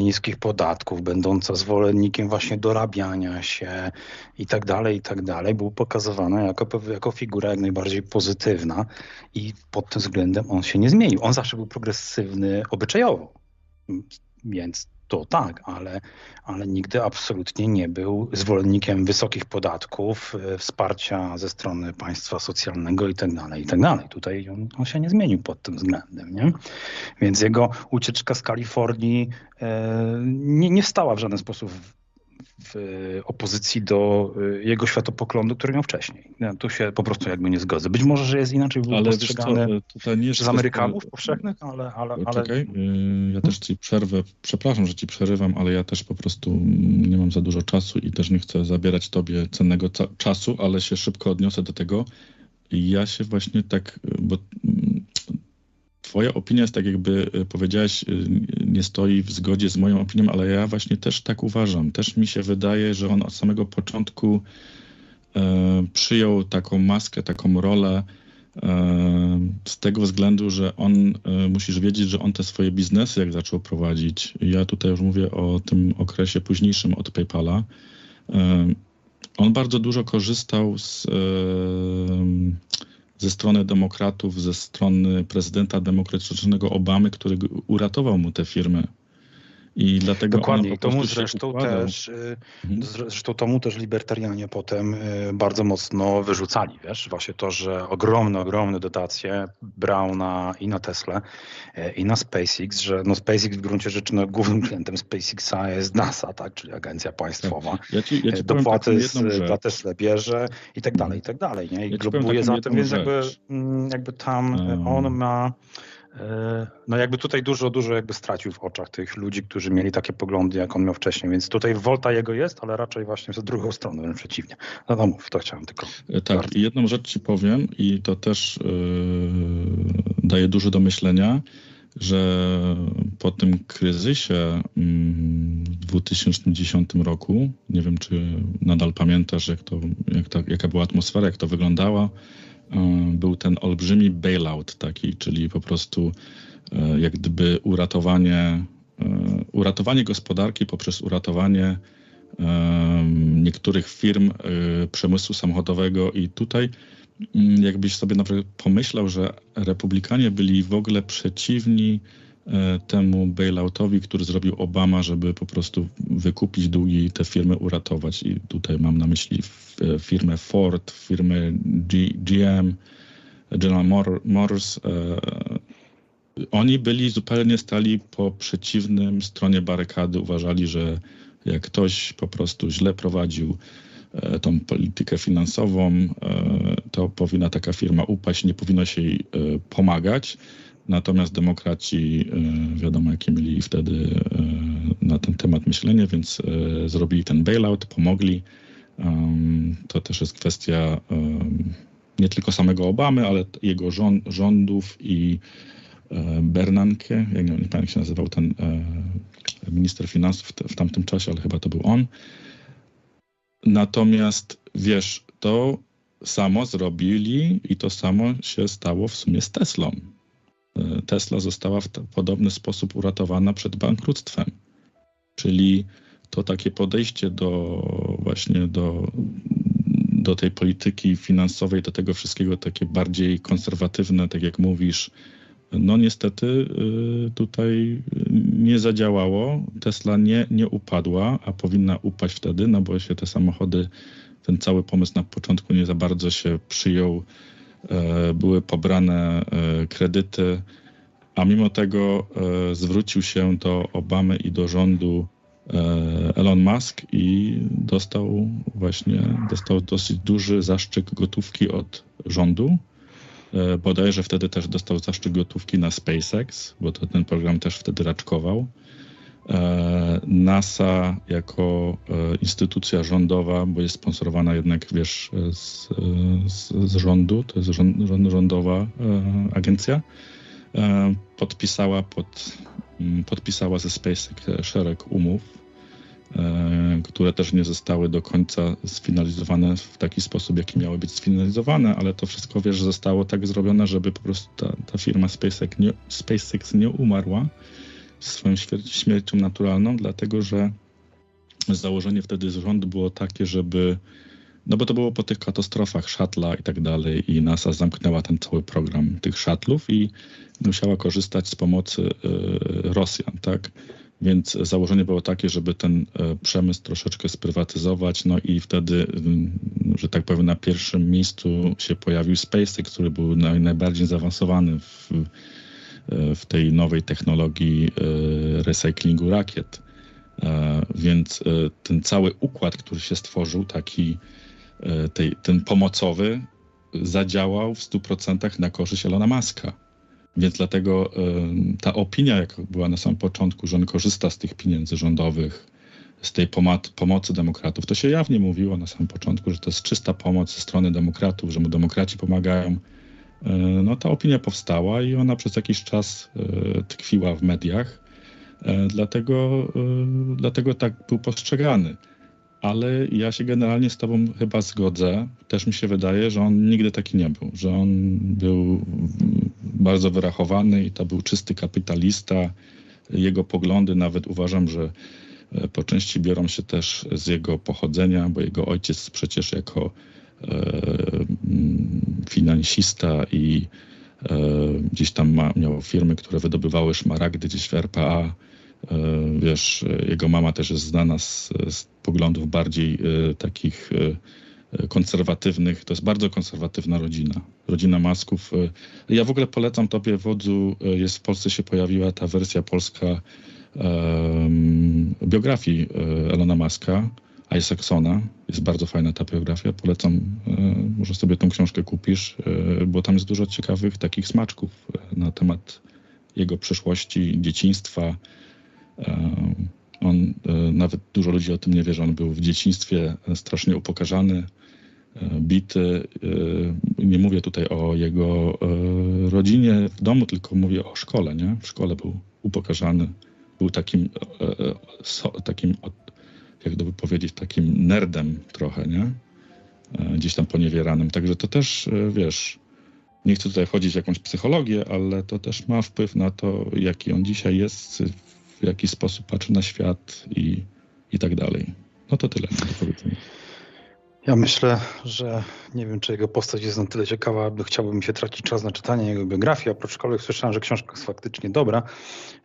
niskich podatków, będąca zwolennikiem właśnie dorabiania się i tak dalej, i tak dalej, był pokazywany jako, jako figura jak najbardziej pozytywna i pod tym względem on się nie zmienił. On zawsze był progresywny obyczajowo, więc to tak, ale, ale nigdy absolutnie nie był zwolennikiem wysokich podatków, e, wsparcia ze strony państwa socjalnego i tak dalej, i tak. Tutaj on, on się nie zmienił pod tym względem, nie? Więc jego ucieczka z Kalifornii e, nie, nie stała w żaden sposób w, w opozycji do e, jego światopoglądu, który miał wcześniej. Ja tu się po prostu jakby nie zgodzę. Być może, że jest inaczej
Ale
postrzegany
jest
przez Amerykanów powszechnych, ale, ale, ale
Czekaj, y, ja też ci przerwę. Przepraszam, że ci przerywam, ale ja też po prostu nie mam za dużo czasu i też nie chcę zabierać tobie cennego czasu, ale się szybko odniosę do tego. Ja się właśnie tak, bo mm, twoja opinia jest tak jakby y, powiedziałeś, y, nie stoi w zgodzie z moją opinią, ale ja właśnie też tak uważam. Też mi się wydaje, że on od samego początku e, przyjął taką maskę, taką rolę e, z tego względu, że on, e, musisz wiedzieć, że on te swoje biznesy jak zaczął prowadzić, ja tutaj już mówię o tym okresie późniejszym od PayPala, e, on bardzo dużo korzystał z, e, ze strony demokratów, ze strony prezydenta demokratycznego Obamy, który uratował mu te firmy. I dlatego
Dokładnie,
się
zresztą też, y,
Mhm.
zresztą tomu też libertarianie potem y, bardzo mocno wyrzucali, wiesz, właśnie to, że ogromne, ogromne dotacje brał na, i na Tesla, y, i na SpaceX, że no SpaceX w gruncie rzeczy no, głównym klientem SpaceXa jest NASA, tak, czyli agencja państwowa.
Ja ci, ja ci
Dopłaty z, dla. Tesla bierze i tak dalej, i tak dalej, nie? I
Ja
globuje za tym, więc jakby, mm, jakby tam on ma No jakby tutaj dużo, dużo jakby stracił w oczach tych ludzi, którzy mieli takie poglądy, jak on miał wcześniej, więc tutaj Volta jego jest, ale raczej właśnie z drugą stroną, wręcz przeciwnie. No, no mów, to chciałem tylko.
E, Tak,
Bardzo.
jedną rzecz ci powiem, i to też yy, daje dużo do myślenia, że po tym kryzysie mm, w 2010 roku, nie wiem czy nadal pamiętasz, jak to, jak to, jaka była atmosfera, jak to wyglądało, był ten olbrzymi bailout taki, czyli po prostu yy, jak gdyby uratowanie, yy, uratowanie gospodarki poprzez uratowanie niektórych firm przemysłu samochodowego. I tutaj jakbyś sobie nawet pomyślał, że republikanie byli w ogóle przeciwni temu bailoutowi, który zrobił Obama, żeby po prostu wykupić długi i te firmy uratować. I tutaj mam na myśli e, firmę Ford, firmę G, GM, General Motors. e, Oni byli zupełnie stali po przeciwnym stronie barykady. Uważali, że jak ktoś po prostu źle prowadził e, tą politykę finansową, e, to powinna taka firma upaść, nie powinno się jej e, pomagać. Natomiast demokraci, e, wiadomo, jakie mieli wtedy e, na ten temat myślenie, więc e, zrobili ten bailout, pomogli. To też jest kwestia nie tylko samego Obamy, ale jego rząd, rządów i Bernanke, ja nie, nie pamiętam jak się nazywał ten minister finansów w tamtym czasie, ale chyba to był on. Natomiast wiesz, to samo zrobili i to samo się stało w sumie z Teslą. E, Tesla została w podobny sposób uratowana przed bankructwem. Czyli to takie podejście do właśnie do, do tej polityki finansowej, do tego wszystkiego takie bardziej konserwatywne, tak jak mówisz, no niestety y, tutaj nie zadziałało. Tesla nie, nie upadła, a powinna upaść wtedy, no bo się te samochody, ten cały pomysł na początku nie za bardzo się przyjął. E, Były pobrane e, kredyty, a mimo tego e, zwrócił się do Obamy i do rządu Elon Musk i dostał właśnie dostał dosyć duży zastrzyk gotówki od rządu. Bodajże wtedy też dostał zastrzyk gotówki na SpaceX, bo to ten program też wtedy raczkował. E, NASA jako e, instytucja rządowa, bo jest sponsorowana jednak, wiesz, z, z, z rządu, to jest rząd, rząd, rządowa e, agencja, podpisała, pod, m, podpisała ze SpaceX szereg umów, które też nie zostały do końca sfinalizowane w taki sposób, jaki miały być sfinalizowane, ale to wszystko, wiesz, zostało tak zrobione, żeby po prostu ta, ta firma SpaceX nie, SpaceX nie umarła swoją śmier- śmiercią naturalną, dlatego że założenie wtedy z rządu było takie, żeby no bo to było po tych katastrofach shuttle'a i tak dalej i NASA zamknęła ten cały program tych shuttlów i musiała korzystać z pomocy y, Rosjan, tak? Więc założenie było takie, żeby ten e, przemysł troszeczkę sprywatyzować, no i wtedy, mm, że tak powiem, na pierwszym miejscu się pojawił SpaceX, który był naj, najbardziej zaawansowany w, e, w tej nowej technologii e, recyklingu rakiet. E, Więc e, ten cały układ, który się stworzył, taki ten pomocowy, zadziałał w 100% na korzyść Elona Muska. Więc dlatego ta opinia, jaka była na samym początku, że on korzysta z tych pieniędzy rządowych, z tej pomo- pomocy demokratów, to się jawnie mówiło na samym początku, że to jest czysta pomoc ze strony demokratów, że mu demokraci pomagają. Y, no ta opinia powstała i ona przez jakiś czas y, tkwiła w mediach, y, dlatego, dlatego tak był postrzegany. Ale ja się generalnie z tobą chyba zgodzę. Też mi się wydaje, że on nigdy taki nie był, że on był bardzo wyrachowany i to był czysty kapitalista. Jego poglądy nawet uważam, że e, po części biorą się też z jego pochodzenia, bo jego ojciec przecież jako e, finansista i e, gdzieś tam ma, miał firmy, które wydobywały szmaragdy gdzieś w RPA. E, Wiesz, e, jego mama też jest znana z, z poglądów bardziej e, takich e, konserwatywnych. To jest bardzo konserwatywna rodzina. Rodzina Masków. E, Ja w ogóle polecam tobie, wodzu, e, jest w Polsce się pojawiła ta wersja polska em, biografii e, Elona Muska, Isaacsona. Jest bardzo fajna ta biografia. Polecam, e, może sobie tą książkę kupisz, e, bo tam jest dużo ciekawych takich smaczków e, na temat jego przeszłości, dzieciństwa. On, nawet dużo ludzi o tym nie wie, że on był w dzieciństwie strasznie upokarzany, bity. Nie mówię tutaj o jego rodzinie w domu, tylko mówię o szkole, nie? W szkole był upokarzany. Był takim, takim od- jak to by powiedzieć, takim nerdem trochę, nie? E, Gdzieś tam poniewieranym. Także to też, e, wiesz, nie chcę tutaj wchodzić w jakąś psychologię, ale to też ma wpływ na to, jaki on dzisiaj jest, w jaki sposób patrzy na świat i, i tak dalej. No to tyle do powiedzenia.
Ja myślę, że nie wiem, czy jego postać jest na tyle ciekawa, aby chciałbym się tracić czas na czytanie jego biografii, aczkolwiek słyszałem, że książka jest faktycznie dobra.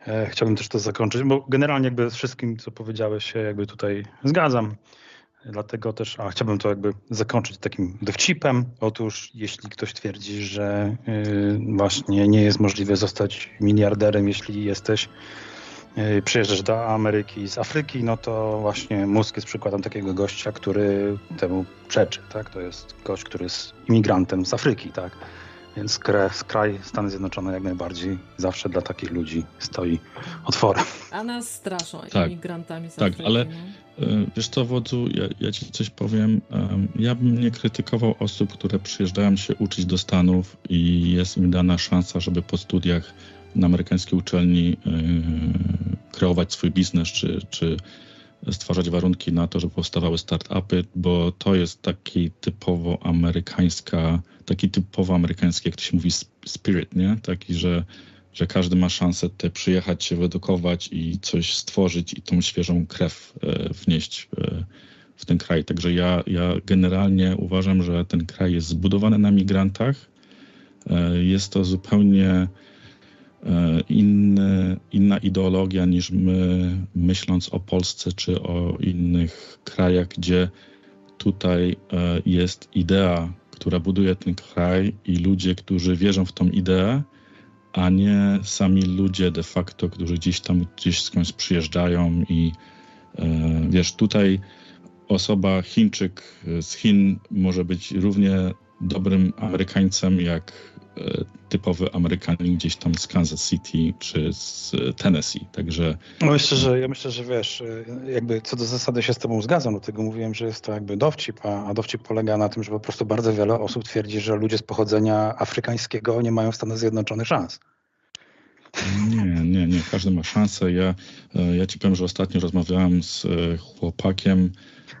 E, chciałbym też to zakończyć, bo generalnie jakby z wszystkim, co powiedziałeś, się jakby tutaj zgadzam. Dlatego też, a chciałbym to jakby zakończyć takim dowcipem. Otóż jeśli ktoś twierdzi, że y, właśnie nie jest możliwe zostać miliarderem, jeśli jesteś przyjeżdżasz do Ameryki z Afryki, no to właśnie Musk jest przykładem takiego gościa, który temu przeczy, tak? To jest gość, który jest imigrantem z Afryki, tak? Więc kraj Stany Zjednoczone jak najbardziej zawsze dla takich ludzi stoi otworem.
A nas straszą
Tak.
imigrantami z
Tak,
Afryki,
ale-
no.
E, Wiesz co, wodzu, ja, ja ci coś powiem. Em, Ja bym nie krytykował osób, które przyjeżdżają się uczyć do Stanów i jest im dana szansa, żeby po studiach na amerykańskiej uczelni e, kreować swój biznes, czy, czy stwarzać warunki na to, żeby powstawały startupy, bo to jest taki typowo amerykańska, taki typowo amerykański, jak to się mówi, sp- spirit, nie? Taki, że że każdy ma szansę tutaj przyjechać, się wyedukować i coś stworzyć i tą świeżą krew e, wnieść e, w ten kraj. Także ja, ja generalnie uważam, że ten kraj jest zbudowany na migrantach. Jest to zupełnie inny, inna ideologia niż my, myśląc o Polsce czy o innych krajach, gdzie tutaj e, jest idea, która buduje ten kraj i ludzie, którzy wierzą w tą ideę, a nie sami ludzie de facto, którzy gdzieś tam gdzieś skądś przyjeżdżają i e, wiesz, tutaj osoba Chińczyk z Chin może być równie dobrym Amerykańcem jak e, typowy Amerykanin gdzieś tam z Kansas City czy z Tennessee. Także
No myślę, że ja myślę, że wiesz, y, jakby co do zasady się z tobą zgadzam, dlatego mówiłem, że jest to jakby dowcip, a, a dowcip polega na tym, że po prostu bardzo wiele osób twierdzi, że ludzie z pochodzenia afrykańskiego nie mają w Stanach Zjednoczonych szans.
Nie, nie, nie. Każdy ma szansę. Ja, e, ja ci powiem, że ostatnio rozmawiałem z e, chłopakiem.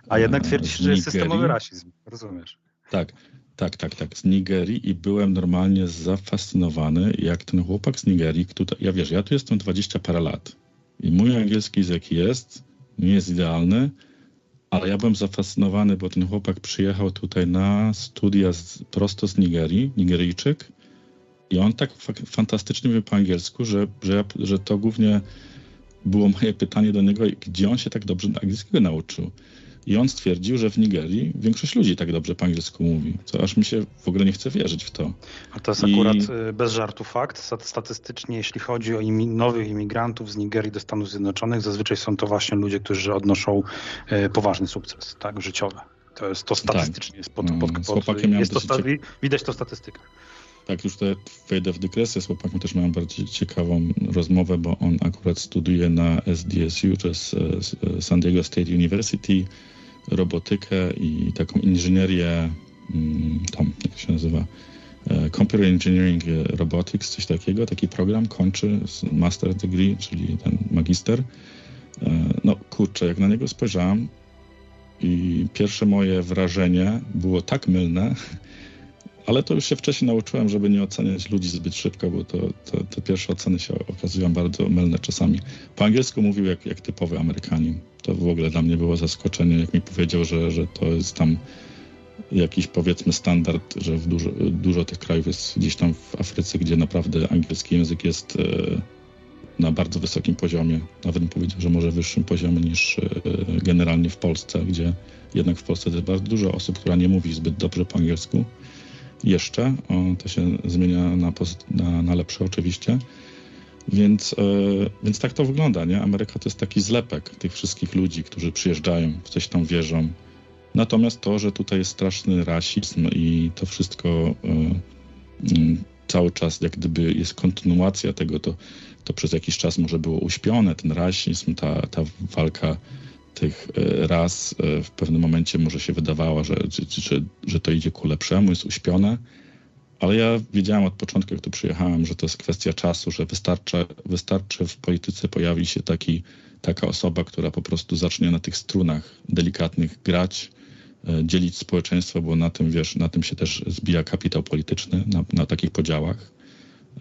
A jednak
e,
twierdzisz, że jest systemowy rasizm, rozumiesz?
Tak, tak, tak, tak. Z Nigerii i byłem normalnie zafascynowany, jak ten chłopak z Nigerii, który, ja wiesz, ja tu jestem 20 parę lat i mój angielski jaki jest, nie jest idealny, ale ja byłem zafascynowany, bo ten chłopak przyjechał tutaj na studia z, prosto z Nigerii, Nigeryjczyk i on tak fa- fantastycznie mówił po angielsku, że, że, ja, że to głównie było moje pytanie do niego, gdzie on się tak dobrze angielskiego nauczył. I on stwierdził, że w Nigerii większość ludzi tak dobrze po angielsku mówi, co aż mi się w ogóle nie chce wierzyć w to.
A to jest
I-
akurat y, bez żartu fakt. Stat- Statystycznie, jeśli chodzi o imi- nowych imigrantów z Nigerii do Stanów Zjednoczonych, zazwyczaj są to właśnie ludzie, którzy odnoszą e, poważny sukces tak, życiowy. To jest to statystycznie jest pod,
Mm,
pod,
z
pod, jest to wi- widać to w statystykach.
Tak, już tutaj wejdę w dygresję. Z chłopakiem też miałem bardzo ciekawą rozmowę, bo on akurat studiuje na SDSU, to jest e, San Diego State University, robotykę i taką inżynierię, mm, tam, jak się nazywa, e, Computer Engineering Robotics, coś takiego, taki program kończy z Master Degree, czyli ten magister. E, No kurczę, jak na niego spojrzałem i pierwsze moje wrażenie było tak mylne, ale to już się wcześniej nauczyłem, żeby nie oceniać ludzi zbyt szybko, bo to, to, te pierwsze oceny się okazują bardzo mylne czasami. Po angielsku mówił jak, jak typowy Amerykanin. To w ogóle dla mnie było zaskoczenie, jak mi powiedział, że, że to jest tam jakiś powiedzmy standard, że w dużo, dużo tych krajów jest gdzieś tam w Afryce, gdzie naprawdę angielski język jest e, na bardzo wysokim poziomie. Nawet bym powiedział, że może wyższym poziomie niż e, generalnie w Polsce, gdzie jednak w Polsce jest bardzo dużo osób, która nie mówi zbyt dobrze po angielsku jeszcze. To się zmienia na, na, na lepsze oczywiście. Więc, e, więc tak to wygląda, nie? Ameryka to jest taki zlepek tych wszystkich ludzi, którzy przyjeżdżają, w coś tam wierzą. Natomiast to, że tutaj jest straszny rasizm i to wszystko e, mm, cały czas jak gdyby jest kontynuacja tego, to, to przez jakiś czas może było uśpione, ten rasizm, ta, ta walka tych e, ras w pewnym momencie może się wydawało, że, że, że, że to idzie ku lepszemu, jest uśpione, ale ja wiedziałem od początku, jak tu przyjechałem, że to jest kwestia czasu, że wystarczy, wystarczy w polityce pojawi się taki, taka osoba, która po prostu zacznie na tych strunach delikatnych grać, e, dzielić społeczeństwo, bo na tym, wiesz, na tym się też zbija kapitał polityczny, na, na takich podziałach,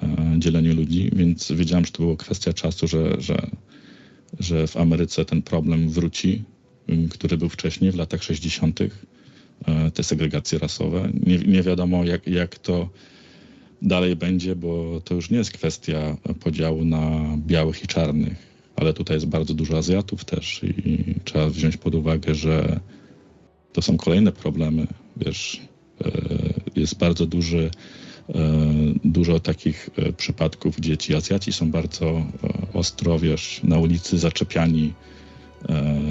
e, dzieleniu ludzi, więc wiedziałem, że to była kwestia czasu, że, że, że w Ameryce ten problem wróci, który był wcześniej, w latach 60., e, te segregacje rasowe. Nie, nie wiadomo, jak, jak to dalej będzie, bo to już nie jest kwestia podziału na białych i czarnych, ale tutaj jest bardzo dużo Azjatów też i trzeba wziąć pod uwagę, że to są kolejne problemy. Wiesz, e, jest bardzo duży, e, dużo takich e, przypadków, gdzie ci Azjaci są bardzo e, ostro, wiesz, na ulicy zaczepiani, e,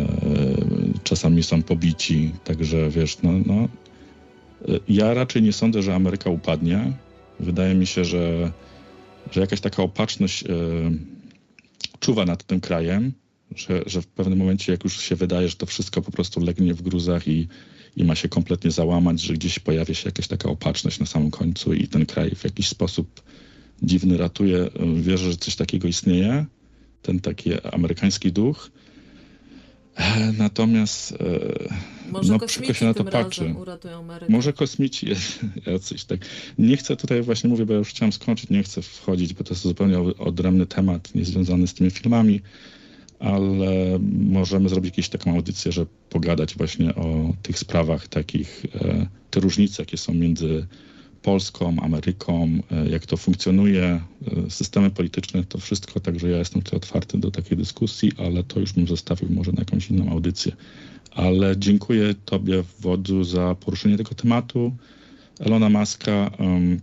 czasami są pobici, także wiesz, no, no ja raczej nie sądzę, że Ameryka upadnie. Wydaje mi się, że, że jakaś taka opatrzność e, czuwa nad tym krajem, że, że w pewnym momencie, jak już się wydaje, że to wszystko po prostu legnie w gruzach i, i ma się kompletnie załamać, że gdzieś pojawia się jakaś taka opatrzność na samym końcu i ten kraj w jakiś sposób dziwny ratuje. Wierzę, że coś takiego istnieje, ten taki amerykański duch. Natomiast e,
Może
no,
kosmici
przykro się na to patrzy. Może kosmici jacyś tak. Nie chcę tutaj właśnie mówię, bo ja już chciałem skończyć, nie chcę wchodzić, bo to jest zupełnie odrębny temat, niezwiązany z tymi filmami, ale możemy zrobić jakąś taką audycję, że pogadać właśnie o tych sprawach takich, e, te różnice, jakie są między Polską, Ameryką, e, jak to funkcjonuje, e, systemy polityczne, to wszystko, także ja jestem tutaj otwarty do takiej dyskusji, ale to już bym zostawił może na jakąś inną audycję. Ale dziękuję Tobie, Wodzu, za poruszenie tego tematu. Elona Maska, um,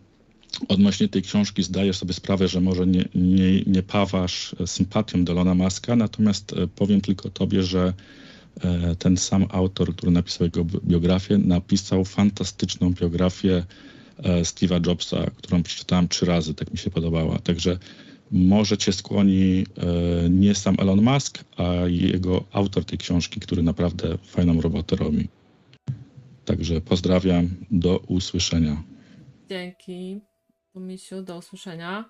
odnośnie tej książki zdajesz sobie sprawę, że może nie, nie, nie pawasz e, sympatią do Elona Maska, natomiast powiem tylko Tobie, że ten sam autor, który napisał jego bi- biografię, napisał fantastyczną biografię Steve'a Jobsa, którą przeczytałem trzy razy, tak mi się podobała. Także może cię skłoni e, nie sam Elon Musk, a jego autor tej książki, który naprawdę fajną robotę robi. Także pozdrawiam, do usłyszenia.
Dzięki, Misiu, do usłyszenia.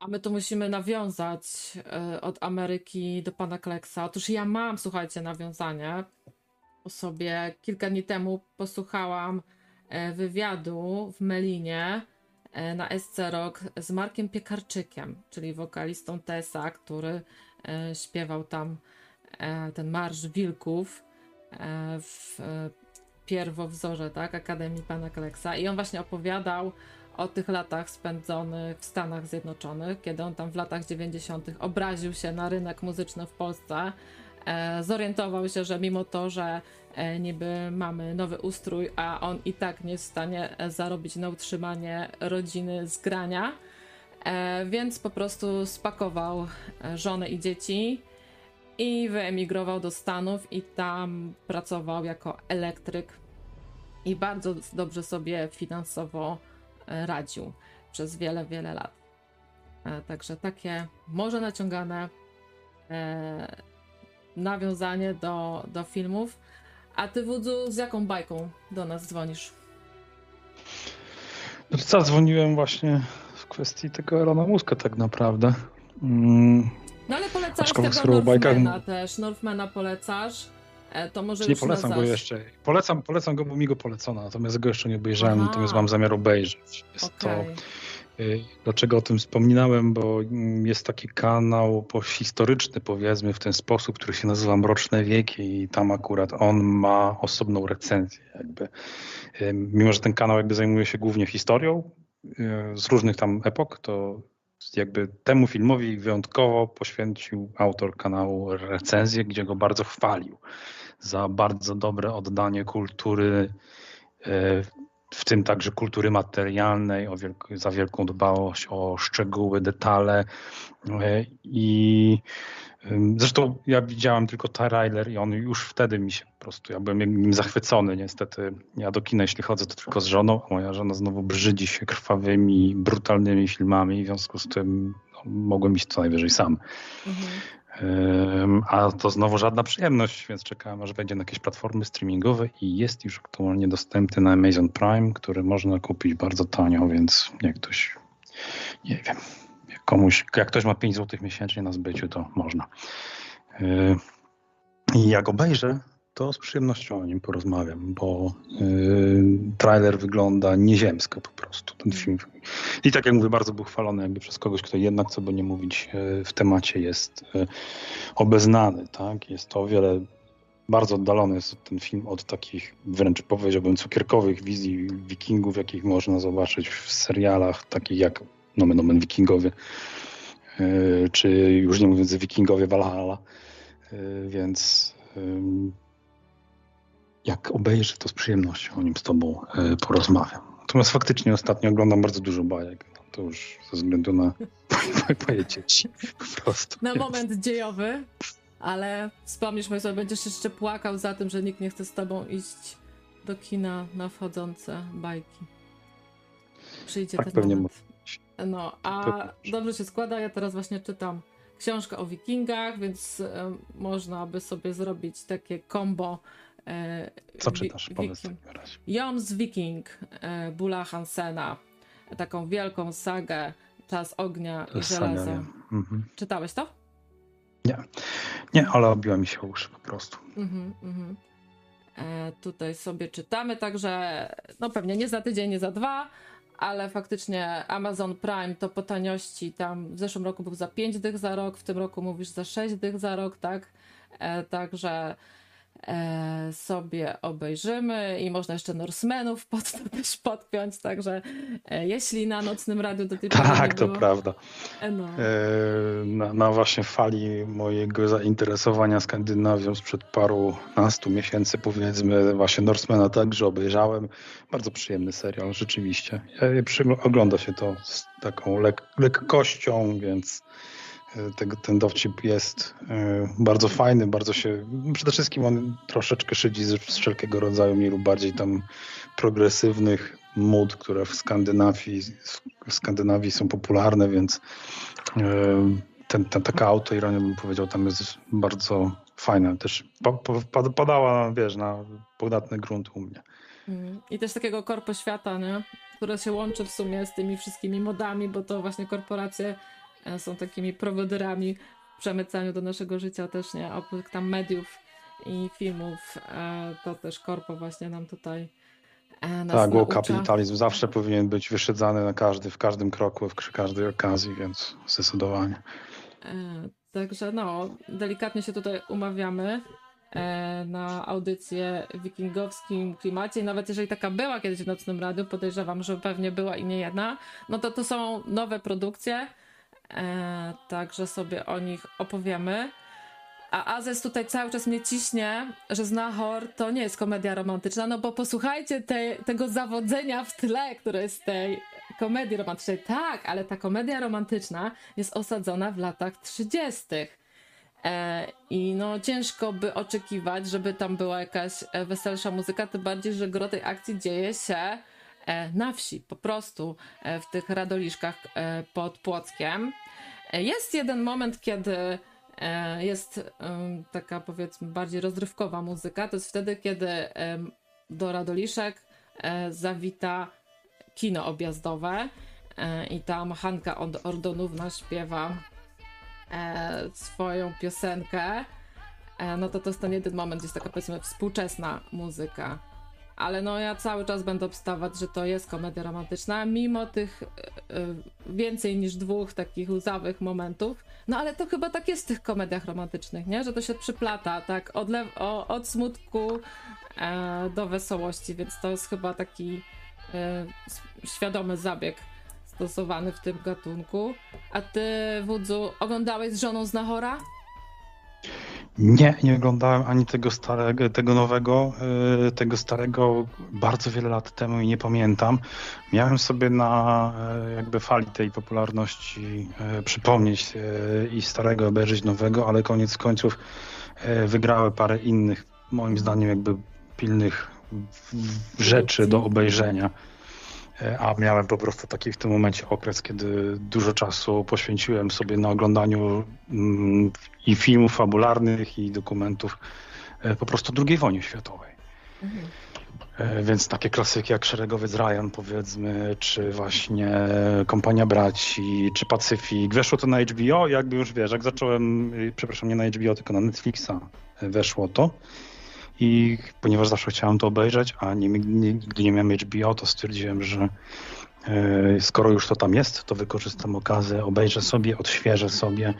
A my tu musimy nawiązać e, od Ameryki do pana Kleksa. Otóż ja mam, słuchajcie, nawiązanie. O sobie kilka dni temu posłuchałam e, wywiadu w Melinie e, na SC Rock z Markiem Piekarczykiem, czyli wokalistą Tesa, który e, śpiewał tam e, ten Marsz Wilków e, w e, pierwowzorze, tak, Akademii Pana Kleksa. I on właśnie opowiadał o tych latach spędzonych w Stanach Zjednoczonych, kiedy on tam w latach 90. obraził się na rynek muzyczny w Polsce. E, zorientował się, że mimo to, że e, niby mamy nowy ustrój, a on i tak nie jest w stanie e, zarobić na utrzymanie rodziny z grania, e, więc po prostu spakował e, żonę i dzieci i wyemigrował do Stanów i tam pracował jako elektryk i bardzo dobrze sobie finansowo e, radził przez wiele, wiele lat. E, Także takie może naciągane e, nawiązanie do, do filmów. A ty, Wudzu, z jaką bajką do nas dzwonisz?
No co, dzwoniłem właśnie w kwestii tego Elona Muska tak naprawdę. Mm,
No ale polecasz tego
o bajkach
Northmana też. Northmana polecasz. E, To może
nie
już
polecam go jeszcze. Polecam, polecam go, bo mi go polecono, natomiast go jeszcze nie obejrzałem,
Aha.
natomiast mam zamiar obejrzeć. Jest
Okej.
to Dlaczego o tym wspominałem? Bo mm, jest taki kanał historyczny, powiedzmy, w ten sposób, który się nazywa Mroczne Wieki i tam akurat on ma osobną recenzję. Jakby. Y, Mimo, że ten kanał jakby zajmuje się głównie historią y, z różnych tam epok, to jakby temu filmowi wyjątkowo poświęcił autor kanału recenzję, gdzie go bardzo chwalił za bardzo dobre oddanie kultury y, w tym także kultury materialnej, o wielk- za wielką dbałość o szczegóły, detale. E, I zresztą ja widziałem tylko trailer i on już wtedy mi się po prostu, ja byłem nim zachwycony. Niestety ja do kina, jeśli chodzę, to tylko z żoną, a moja żona znowu brzydzi się krwawymi, brutalnymi filmami, w związku z tym no, mogłem iść co najwyżej sam.
Mhm.
A to znowu żadna przyjemność, więc czekałem, aż będzie na jakieś platformy streamingowe i jest już aktualnie dostępny na Amazon Prime, który można kupić bardzo tanio, więc jak ktoś, nie wiem, jak komuś, jak ktoś ma 5 zł miesięcznie na zbyciu, to można. I jak obejrzę, to z przyjemnością o nim porozmawiam, bo yy, trailer wygląda nieziemsko po prostu. Ten film. I tak jak mówię, bardzo był chwalony jakby przez kogoś, kto jednak, co by nie mówić, yy, w temacie jest yy, obeznany. Tak? Jest to o wiele bardzo oddalony jest ten film od takich wręcz powiedziałbym cukierkowych wizji wikingów, jakich można zobaczyć w serialach takich jak nomen omen wikingowie, yy, czy już nie mówiąc wikingowie Valhalla. Yy, Więc jak obejrzę, to z przyjemnością o nim z tobą yy, porozmawiam. Natomiast faktycznie ostatnio oglądam bardzo dużo bajek. No, to już ze względu na moje dzieci po prostu.
Na moment dziejowy, ale wspomnisz sobie, będziesz jeszcze płakał za tym, że nikt nie chce z tobą iść do kina na wchodzące bajki. Przyjdzie
Tak
ten
pewnie
moment. No, a dobrze się składa, ja teraz właśnie czytam książkę o wikingach, więc e, można by sobie zrobić takie combo. E,
Co czytasz? Powiedz w
wiking.
takim razie.
Joms Viking e, Bula Hansena. Taką wielką sagę Czas ognia i żelaza.
Mhm.
Czytałeś to?
Nie, ale obiła mi się uszy po prostu.
Mhm, mhm. E, tutaj sobie czytamy, także no pewnie nie za tydzień, nie za dwa, ale faktycznie Amazon Prime to po taniości tam w zeszłym roku był za 5 dych za rok, w tym roku mówisz za 6 dych za rok, tak? E, także sobie obejrzymy i można jeszcze Norsemenów pod to też podpiąć, także e, jeśli na nocnym radiu do tej
Tak, to
było,
prawda.
e, no,
E, Na, na właśnie fali mojego zainteresowania Skandynawią sprzed paru nastu miesięcy, powiedzmy, właśnie Norsemana także obejrzałem. Bardzo przyjemny serial, rzeczywiście. E, Ogląda się to z taką lek lekkością, więc e, tego, ten dowcip jest e, bardzo fajny, bardzo się. Przede wszystkim on troszeczkę szydzi z, z wszelkiego rodzaju, mniej lub bardziej tam progresywnych mód, które w Skandynawii, w Skandynawii są popularne, więc e, ten, ten, taka autoironia, bym powiedział, tam jest bardzo fajna. Też pa, pa, padała, wiesz, na podatny grunt u mnie.
Mm. I też takiego korpo świata, nie? które się łączy w sumie z tymi wszystkimi modami, bo to właśnie korporacje są takimi prowodyrami w przemycaniu do naszego życia też, nie? Oprócz tam mediów i filmów, e, to też korpo właśnie nam tutaj e, nas
Tak, bo kapitalizm zawsze powinien być wyszydzany na każdy, w każdym kroku, przy każdej okazji, więc zdecydowanie.
E, Także no, delikatnie się tutaj umawiamy. e, na audycję w wikingowskim klimacie. I nawet jeżeli taka była kiedyś w Nocnym Radiu, podejrzewam, że pewnie była i nie jedna, no to to są nowe produkcje, e, także sobie o nich opowiemy. A Azes tutaj cały czas mnie ciśnie, że Znachor to nie jest komedia romantyczna, no bo posłuchajcie te, tego zawodzenia w tle, które jest tej komedii romantycznej. Tak, ale ta komedia romantyczna jest osadzona w latach 30. E, I no ciężko by oczekiwać, żeby tam była jakaś e, weselsza muzyka, tym bardziej, że gro tej akcji dzieje się na wsi, po prostu e, w tych radoliszkach e, pod Płockiem. E, Jest jeden moment, kiedy e, jest taka powiedzmy bardziej rozrywkowa muzyka. To jest wtedy, kiedy do Radoliszek e, zawita kino objazdowe e, i tam Hanka Ordonówna śpiewa e, swoją piosenkę. E, no to to jest ten jeden moment, gdzie jest taka powiedzmy współczesna muzyka. Ale no ja cały czas będę obstawać, że to jest komedia romantyczna, mimo tych e, więcej niż dwóch takich łzawych momentów. No ale to chyba tak jest w tych komediach romantycznych, nie? Że to się przyplata, tak? Od, o, od smutku e, do wesołości, więc to jest chyba taki e, świadomy zabieg stosowany w tym gatunku. A ty, Wudzu, oglądałeś z żoną Znachora?
Nie, nie oglądałem ani tego starego, tego nowego, y, tego starego bardzo wiele lat temu i nie pamiętam. Miałem sobie na y, jakby fali tej popularności y, przypomnieć i starego obejrzeć nowego, ale koniec końców wygrały parę innych, moim zdaniem jakby pilnych rzeczy do obejrzenia. A miałem po prostu taki w tym momencie okres, kiedy dużo czasu poświęciłem sobie na oglądaniu mm, i filmów fabularnych, i dokumentów e, po prostu II wojny światowej. E, Więc takie klasyki jak Szeregowiec Ryan, powiedzmy, czy właśnie Kompania Braci, czy Pacyfik. Weszło to na HBO, jakby już wiesz, jak zacząłem, y, przepraszam, nie na HBO, tylko na Netflixa e, weszło to. I ponieważ zawsze chciałem to obejrzeć, a nie, nigdy nie miałem HBO, to stwierdziłem, że skoro już to tam jest, to wykorzystam okazję, obejrzę sobie, odświeżę sobie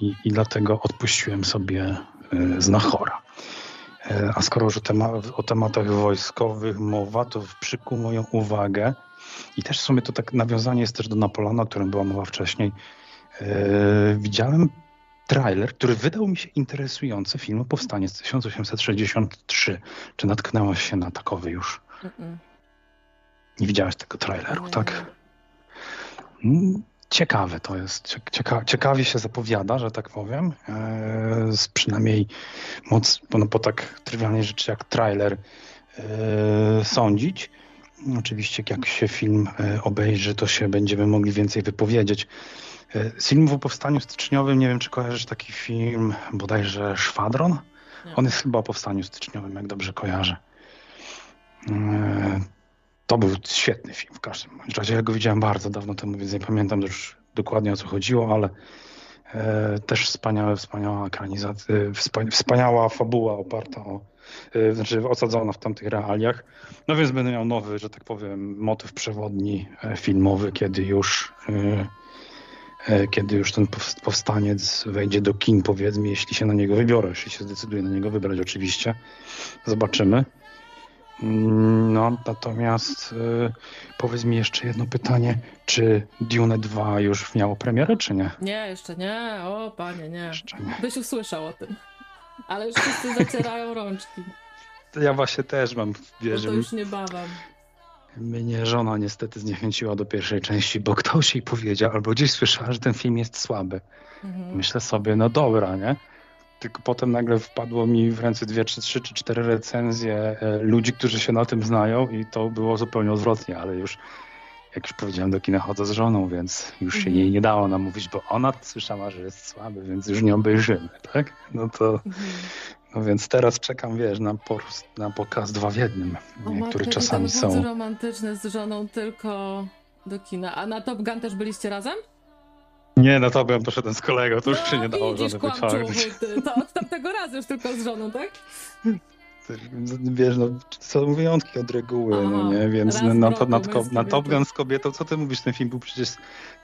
i, i dlatego odpuściłem sobie e, Znachora. E, A skoro już o, tema o tematach wojskowych mowa, to przykuł moją uwagę i też w sumie to tak nawiązanie jest też do Napoleona, o którym była mowa wcześniej. E, widziałem trailer, który wydał mi się interesujący film o Powstanie z 1863. Czy natknęłaś się na takowy już?
Mm-mm.
Nie widziałaś tego traileru,
Nie,
tak? Ciekawe to jest. Cie- Cieka ciekawie się zapowiada, że tak powiem. E, z przynajmniej moc, no po tak trywialnej rzeczy jak trailer e, sądzić. Oczywiście jak się film e, obejrzy, to się będziemy mogli więcej wypowiedzieć. E, z filmów o powstaniu styczniowym, nie wiem czy kojarzysz taki film, bodajże Szwadron?
Nie.
On jest chyba o powstaniu styczniowym, jak dobrze kojarzę. To był świetny film w każdym razie. Ja go widziałem bardzo dawno temu, więc nie pamiętam już dokładnie o co chodziło, ale e, też wspaniałe, wspaniała ekranizacja, e, wspania- wspaniała fabuła oparta o, e, znaczy osadzona w tamtych realiach. No więc będę miał nowy, że tak powiem, motyw przewodni e, filmowy, kiedy już e, e, kiedy już ten powst- powstaniec wejdzie do kin, powiedzmy, jeśli się na niego wybiorę, jeśli się zdecyduję na niego wybrać, oczywiście. Zobaczymy. Mm, No, natomiast y, powiedz mi jeszcze jedno pytanie, czy Dune 2 już miało premierę, czy nie?
Nie, jeszcze nie. O, panie, nie.
Jeszcze nie.
Byś usłyszał o tym. Ale już wszyscy zacierają rączki.
To ja właśnie też mam,
Bo
wiesz,
to już niebawem.
mnie żona niestety zniechęciła do pierwszej części, bo ktoś jej powiedział, albo gdzieś słyszała, że ten film jest słaby.
Mhm.
Myślę sobie, no dobra, nie? Tylko potem nagle wpadło mi w ręce dwie, czy trzy, czy cztery recenzje e, ludzi, którzy się na tym znają i to było zupełnie odwrotnie, ale już jak już powiedziałem, do kina chodzę z żoną, więc już się
Mhm.
jej nie dało namówić, bo ona słyszała, że jest słaby, więc już nie obejrzymy, tak? No to,
Mhm.
no więc teraz czekam, wiesz, na, poros- na pokaz dwa w jednym,
O
które czasami są.
romantyczny z żoną tylko do kina. A na Top Gun też byliście razem?
Nie, no to bym poszedłem z kolegą, to już
no,
się nie dało
widzisz,
żony wyciągnąć.
To od tamtego razu już tylko z żoną, tak?
wiesz, no, są wyjątki od reguły,
Aha,
no nie, więc na, na, na, na, Top
kobietą.
Gun z kobietą, co ty mówisz, ten film był przecież,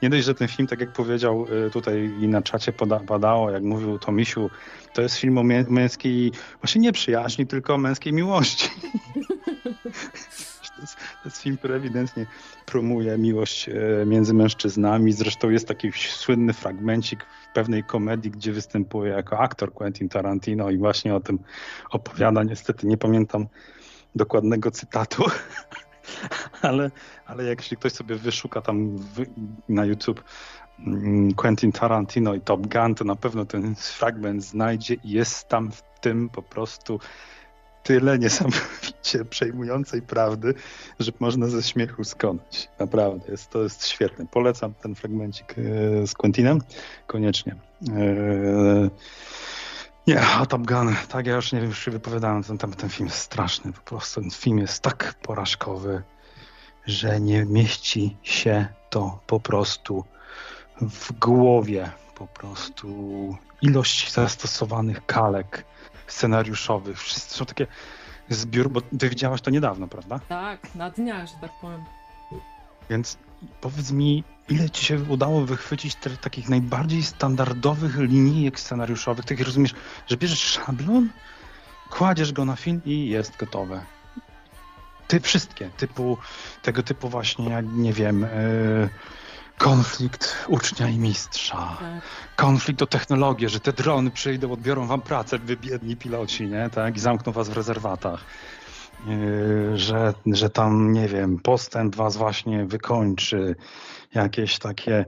nie dość, że ten film, tak jak powiedział y, tutaj i na czacie poda, padało, jak mówił Tomisiu, to jest film o mę, męskiej, właśnie nie przyjaźni, tylko o męskiej miłości. jest, film, który ewidentnie promuje miłość e, między mężczyznami. Zresztą jest taki słynny fragmencik w pewnej komedii, gdzie występuje jako aktor Quentin Tarantino i właśnie o tym opowiada. Niestety nie pamiętam dokładnego cytatu, ale, ale jeśli ktoś sobie wyszuka tam w, na YouTube mm, Quentin Tarantino i Top Gun, to na pewno ten fragment znajdzie i jest tam w tym po prostu tyle niesamowicie przejmującej prawdy, że można ze śmiechu skonać. Naprawdę, jest, to jest świetne. Polecam ten fragmencik e, z Quentinem, koniecznie. E, nie, a Top Gun, tak ja już nie wiem, już się wypowiadałem, ten, ten, ten film jest straszny, po prostu ten film jest tak porażkowy, że nie mieści się to po prostu w głowie, po prostu ilość zastosowanych kalek scenariuszowych, wszystko są takie zbiór, bo ty widziałaś to niedawno, prawda?
Tak, na dniach, że tak powiem.
Więc powiedz mi, ile ci się udało wychwycić takich najbardziej standardowych linijek scenariuszowych? Takich rozumiesz, że bierzesz szablon, kładziesz go na film i jest gotowe. Ty wszystkie, typu tego typu właśnie, jak nie wiem, yy, konflikt ucznia i mistrza,
Tak.
konflikt o technologię, że te drony przyjdą, odbiorą wam pracę, wy biedni piloci, nie? Tak? I zamkną was w rezerwatach. Yy, że, że tam, nie wiem, postęp was właśnie wykończy, jakieś takie,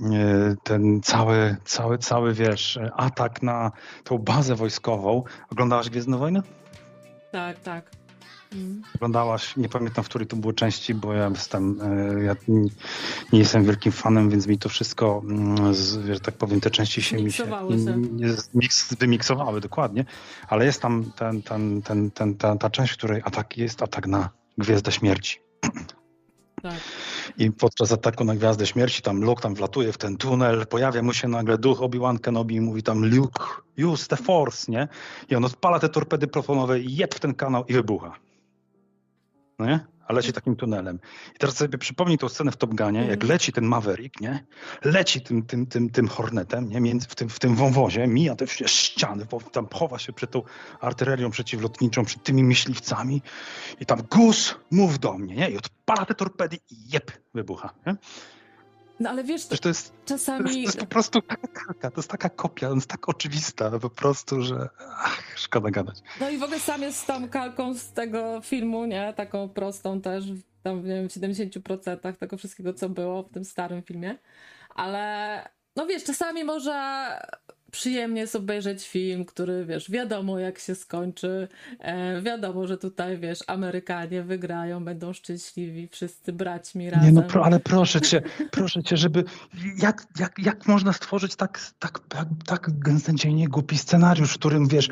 yy, ten cały, cały, cały, wiesz, atak na tą bazę wojskową. Oglądałaś Gwiezdne Wojny?
Tak, tak. Mm.
Oglądałaś, nie pamiętam, w której to było części, bo ja jestem, e, ja nie- jestem wielkim fanem, więc mi to wszystko, mm, że tak powiem, te części się mi się nie- zmiks, wymiksowały dokładnie, ale jest tam ten, ten, ten, ten, ta, ta część, w której atak jest atak na Gwiezdę Śmierci.
Tak.
I podczas ataku na Gwiazdę Śmierci tam Luke tam wlatuje w ten tunel, pojawia mu się nagle duch Obi-Wan Kenobi i mówi tam Luke, use the force, nie? I on odpala te torpedy protonowe i jeb w ten kanał i wybucha. No nie? A leci takim tunelem. I teraz sobie przypomnij tą scenę w Top Gunie, jak
Mhm.
leci ten Maverick, nie? Leci tym, tym, tym, tym Hornetem, nie? Między, w, tym, w tym wąwozie, mija te wszystkie ściany, bo tam chowa się przed tą artylerią przeciwlotniczą, przed tymi myśliwcami i tam Gus, mów do mnie, nie? I odpala te torpedy i jeb, wybucha, nie?
No ale wiesz,
Przecież to jest, to jest,
czasami...
to jest po prostu taka kalka, to jest taka kopia, to jest tak oczywista po prostu, że szkoda gadać.
No i w ogóle sam jest tą kalką z tego filmu, nie? Taką prostą też, tam nie wiem, w 70% tego wszystkiego, co było w tym starym filmie. Ale no wiesz, czasami może przyjemnie jest obejrzeć film, który wiesz, wiadomo jak się skończy, e, wiadomo, że tutaj wiesz, Amerykanie wygrają, będą szczęśliwi, wszyscy braćmi razem.
Nie no, pro, ale proszę cię, proszę cię, żeby jak, jak, jak można stworzyć tak, tak, tak, tak gęstęcienie głupi scenariusz, w którym wiesz,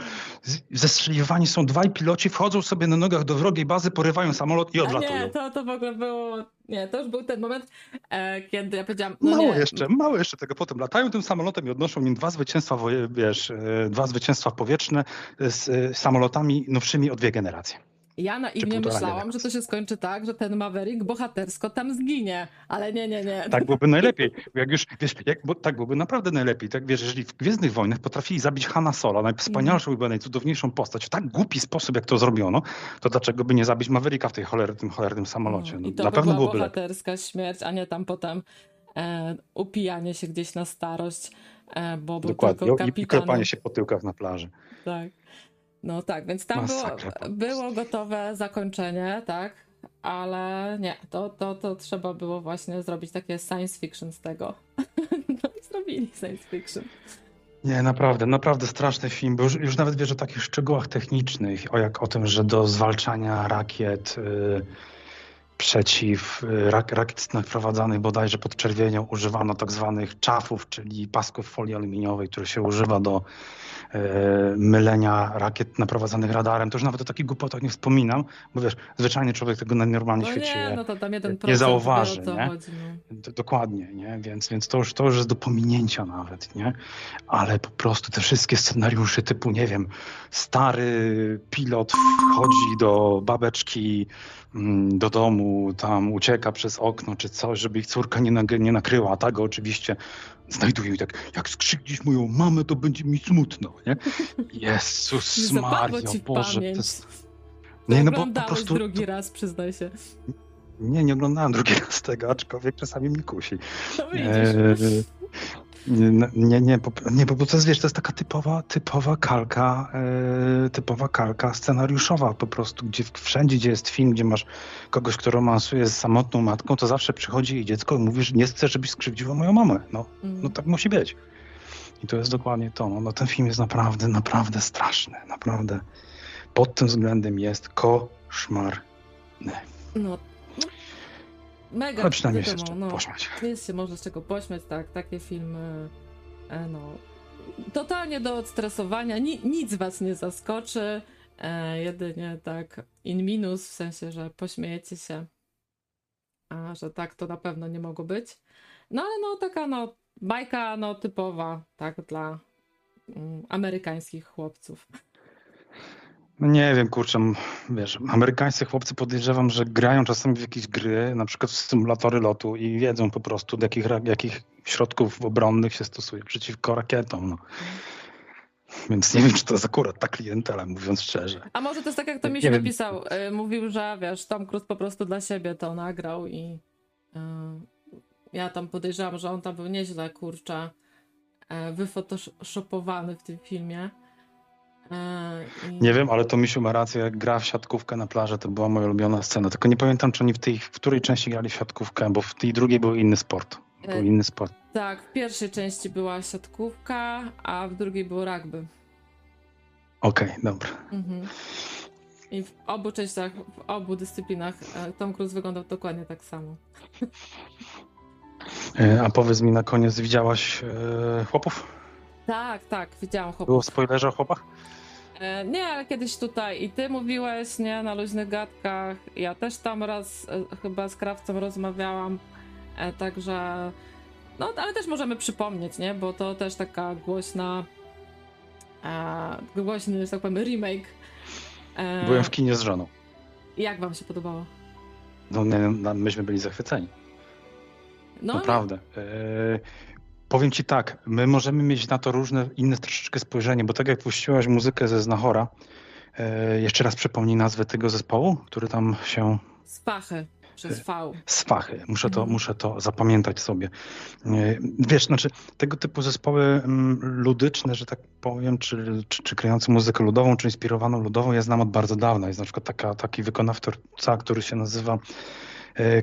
zestrzeliwani są dwaj piloci, wchodzą sobie na nogach do wrogiej bazy, porywają samolot i
A
odlatują.
nie, to, to w ogóle było, nie, to już był ten moment, e, kiedy ja powiedziałam, no
Mało
nie,
jeszcze, mało jeszcze tego potem. Latają tym samolotem i odnoszą nim dwa zwycięstwa, wiesz, e, dwa zwycięstwa powietrzne z e, samolotami nowszymi o dwie generacje.
Ja naiwnie
półtora
myślałam,
generacji.
że to się skończy tak, że ten Maverick bohatersko tam zginie, ale nie, nie, nie.
Tak byłoby najlepiej. Jak już, wiesz, jak, bo tak byłoby naprawdę najlepiej. Tak wiesz, jeżeli w Gwiezdnych Wojnach potrafili zabić Hanna Sola, najwspanialszą
Mhm.
i najcudowniejszą postać, w tak głupi sposób, jak to zrobiono, to dlaczego by nie zabić Mavericka w tej tym cholernym samolocie? No,
I to
na
by
pewno
była
byłoby lepiej.
bohaterska śmierć, a nie tam potem e, upijanie się gdzieś na starość, e, bo był
Dokładnie.
tylko
I- I
kapitanem.
klepanie się po tyłkach na plaży.
Tak. No tak, więc tam było,
Masakra
było gotowe zakończenie, tak, ale nie, to, to, to trzeba było właśnie zrobić takie science fiction z tego. No i zrobili science fiction.
Nie, naprawdę, naprawdę straszny film, bo już, już nawet wiesz o takich szczegółach technicznych, o jak o tym, że do zwalczania rakiet y, przeciw y, rak, rakiet naprowadzanych bodajże pod czerwienią używano tak zwanych czafów, czyli pasków folii aluminiowej, które się używa do mylenia rakiet naprowadzanych radarem. To już nawet o takich głupotach nie wspominam, bo wiesz, zwyczajny człowiek tego na normalnym
No
świecie
nie, no to tam jeden
nie zauważy, nie?
chodzi. No.
Dokładnie, nie? Więc, więc to, już, to już jest do pominięcia nawet, nie? Ale po prostu te wszystkie scenariusze typu, nie wiem, stary pilot wchodzi do babeczki mm, do domu, tam ucieka przez okno czy coś, żeby ich córka nie, nie nakryła, a ta go oczywiście znajduje i tak, jak skrzykniesz moją mamę, to będzie mi smutno, nie? Jezus
w
Boże, to jest... Nie, no bo po prostu...
drugi raz, przyznaj się.
Nie, nie oglądałem drugi raz tego, aczkolwiek czasami mnie kusi.
No widzisz.
Nie, nie, nie, nie, bo to jest, wiesz, to jest taka typowa, typowa kalka, e, typowa kalka scenariuszowa po prostu, gdzie wszędzie, gdzie jest film, gdzie masz kogoś, kto romansuje z samotną matką, to zawsze przychodzi jej dziecko i mówi, że nie chcę, żebyś skrzywdziła moją mamę. No,
Mm.
no tak musi być. I to jest dokładnie to. No, no ten film jest naprawdę, naprawdę straszny. Naprawdę. Pod tym względem jest koszmarny.
No, mega.
Ale przynajmniej się
wiadomo, no,
pośmiać.
Jest się może z czego pośmiać, tak, takie filmy, e, no, totalnie do odstresowania, Ni, nic was nie zaskoczy, e, jedynie tak in minus, w sensie, że pośmiejecie się, a że tak to na pewno nie mogło być. No ale no taka no bajka no typowa, tak, dla mm, amerykańskich chłopców.
No nie wiem, kurczę, wiesz, amerykańscy chłopcy podejrzewam, że grają czasami w jakieś gry, na przykład w symulatory lotu i wiedzą po prostu, do jakich, jakich środków obronnych się stosuje przeciwko rakietom. No. Więc nie wiem, czy to jest akurat ta klientela, mówiąc szczerze.
A może to jest tak, jak to mi się napisał. y, Mówił, że wiesz, Tom Cruise po prostu dla siebie to nagrał i y, ja tam podejrzewam, że on tam był nieźle, kurczę, y, wyphotoshopowany w tym filmie. Y, i-
Nie wiem, ale to Misiu ma rację, jak gra w siatkówkę na plaży, to była moja ulubiona scena. Tylko nie pamiętam, czy oni w tej, w której części grali w siatkówkę, bo w tej drugiej był inny sport. Był
E,
inny sport.
Tak, w pierwszej części była siatkówka, a w drugiej było rugby.
Okej, dobra.
Mhm. I w obu częściach, w obu dyscyplinach e, Tom Cruise wyglądał dokładnie tak samo.
E, A powiedz mi na koniec, widziałaś e, chłopów?
Tak, tak, widziałam chłopów.
Było w spoilerze o chłopach?
E, Nie, ale kiedyś tutaj i ty mówiłeś, nie, na luźnych gadkach. Ja też tam raz e, chyba z krawcą rozmawiałam, e, także. No, ale też możemy przypomnieć, nie, bo to też taka głośna. Głośny, że tak powiem, remake.
Byłem w kinie z żoną.
Jak wam się podobało?
No, myśmy byli zachwyceni.
No,
Naprawdę. Powiem ci tak, my możemy mieć na to różne, inne troszeczkę spojrzenie, bo tak jak puściłaś muzykę ze Znachora, e, jeszcze raz przypomnij nazwę tego zespołu, który tam się
Spachy przez V.
Swachy. Muszę to,
Mhm.
muszę to zapamiętać sobie. E, Wiesz, znaczy tego typu zespoły mm, ludyczne, że tak powiem, czy, czy, czy kryjące muzykę ludową, czy inspirowaną ludową, ja znam od bardzo dawna. Jest na przykład taka, taki wykonawca, który się nazywa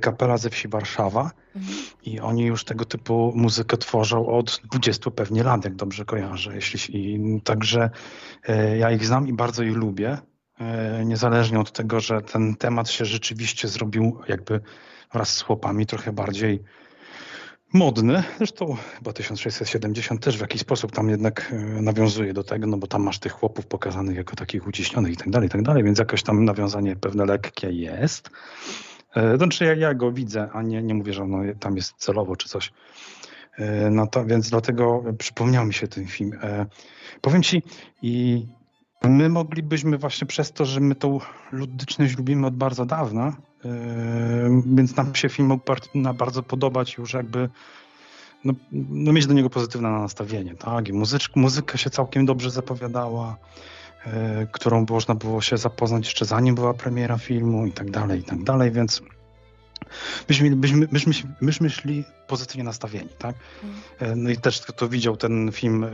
Kapela ze wsi Warszawa
Mhm.
i oni już tego typu muzykę tworzą od 20 pewnie lat, jak dobrze kojarzę. Jeśli, i, także e, ja ich znam i bardzo ich lubię. E, niezależnie od tego, że ten temat się rzeczywiście zrobił jakby wraz z chłopami trochę bardziej modny. Zresztą chyba 1670 też w jakiś sposób tam jednak e, nawiązuje do tego, no bo tam masz tych chłopów pokazanych jako takich uciśnionych i tak dalej, i tak dalej, więc jakoś tam nawiązanie pewne lekkie jest. E, Znaczy ja, ja go widzę, a nie, nie mówię, że ono tam jest celowo czy coś. E, No to więc dlatego przypomniał mi się ten film. E, Powiem ci, i my moglibyśmy właśnie przez to, że my tą ludyczność lubimy od bardzo dawna, więc nam się film mógł bardzo podobać już jakby no, no mieć do niego pozytywne nastawienie, tak? I muzycz, muzyka się całkiem dobrze zapowiadała, którą można było się zapoznać jeszcze zanim była premiera filmu i tak dalej, i tak dalej, więc myśmy, byśmy, myśmy, myśmy szli pozytywnie nastawieni, tak? E, No i też kto to widział ten film e,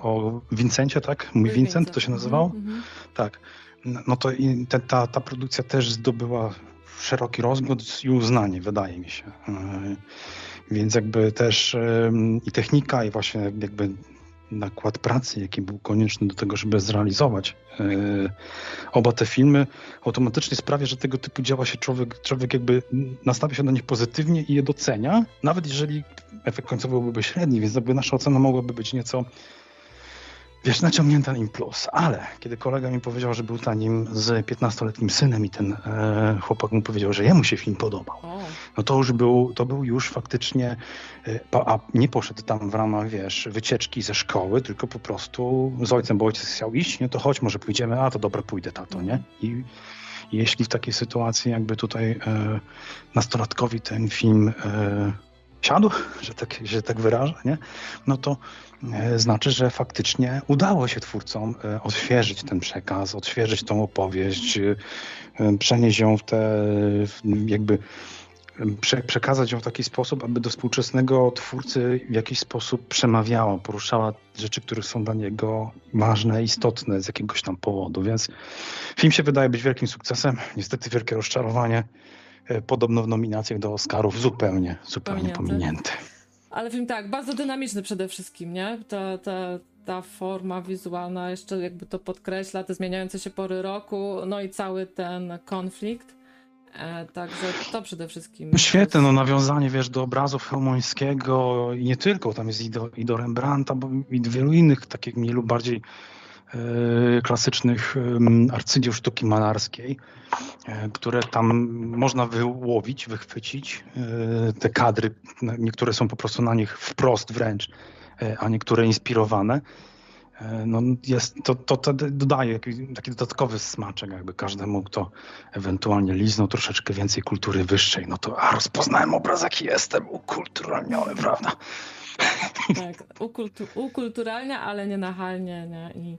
o Vincencie, tak? Mój Vincent to się?
Mhm, mhm.
Tak. No to te, ta, ta produkcja też zdobyła szeroki rozgłos i uznanie, wydaje mi się. E, Więc jakby też i technika, i właśnie jakby nakład pracy, jaki był konieczny do tego, żeby zrealizować e, oba te filmy, automatycznie sprawia, że tego typu działa się człowiek, człowiek jakby nastawia się na nich pozytywnie i je docenia, nawet jeżeli efekt końcowy byłby średni, więc jakby nasza ocena mogłaby być nieco wiesz, naciągnięta nim plus. Ale kiedy kolega mi powiedział, że był tanim z 15-letnim synem i ten e, chłopak mu powiedział, że jemu się film podobał, no to już był, to był już faktycznie, e, a nie poszedł tam w ramach, wiesz, wycieczki ze szkoły, tylko po prostu z ojcem, bo ojciec chciał iść, no to chodź, może pójdziemy, a to dobra, pójdę, tato, nie? I, i jeśli w takiej sytuacji jakby tutaj e, nastolatkowi ten film e, siadł, że tak, że tak wyrażę, nie? No to e, znaczy, że faktycznie udało się twórcom e, odświeżyć ten przekaz, odświeżyć tą opowieść, e, przenieść ją w te jakby prze, przekazać ją w taki sposób, aby do współczesnego twórcy w jakiś sposób przemawiała, poruszała rzeczy, które są dla niego ważne, istotne z jakiegoś tam powodu. Więc film się wydaje być wielkim sukcesem. Niestety wielkie rozczarowanie. E, Podobno w nominacjach do Oscarów zupełnie, zupełnie
Pominięty.
pominięty.
Ale film tak, bardzo dynamiczny przede wszystkim, nie? Ta, ta, ta forma wizualna jeszcze jakby to podkreśla, te zmieniające się pory roku, no i cały ten konflikt. E, także to przede wszystkim.
No Świetne, no nawiązanie, wiesz, do obrazów Helmońskiego i nie tylko, tam jest i do, i do Rembrandta, bo i do wielu innych, takich mniej lub bardziej klasycznych em, arcydzieł sztuki malarskiej, e, które tam można wyłowić, wychwycić. E, te kadry, niektóre są po prostu na nich wprost wręcz, e, a niektóre inspirowane. E, No jest, to, to, to dodaje taki dodatkowy smaczek jakby każdemu, kto ewentualnie liznął troszeczkę więcej kultury wyższej, no to a rozpoznałem obraz jaki jestem, ukulturalniony, prawda?
Tak, ukultu, ukulturalnie, ale nie nachalnie, nie? I,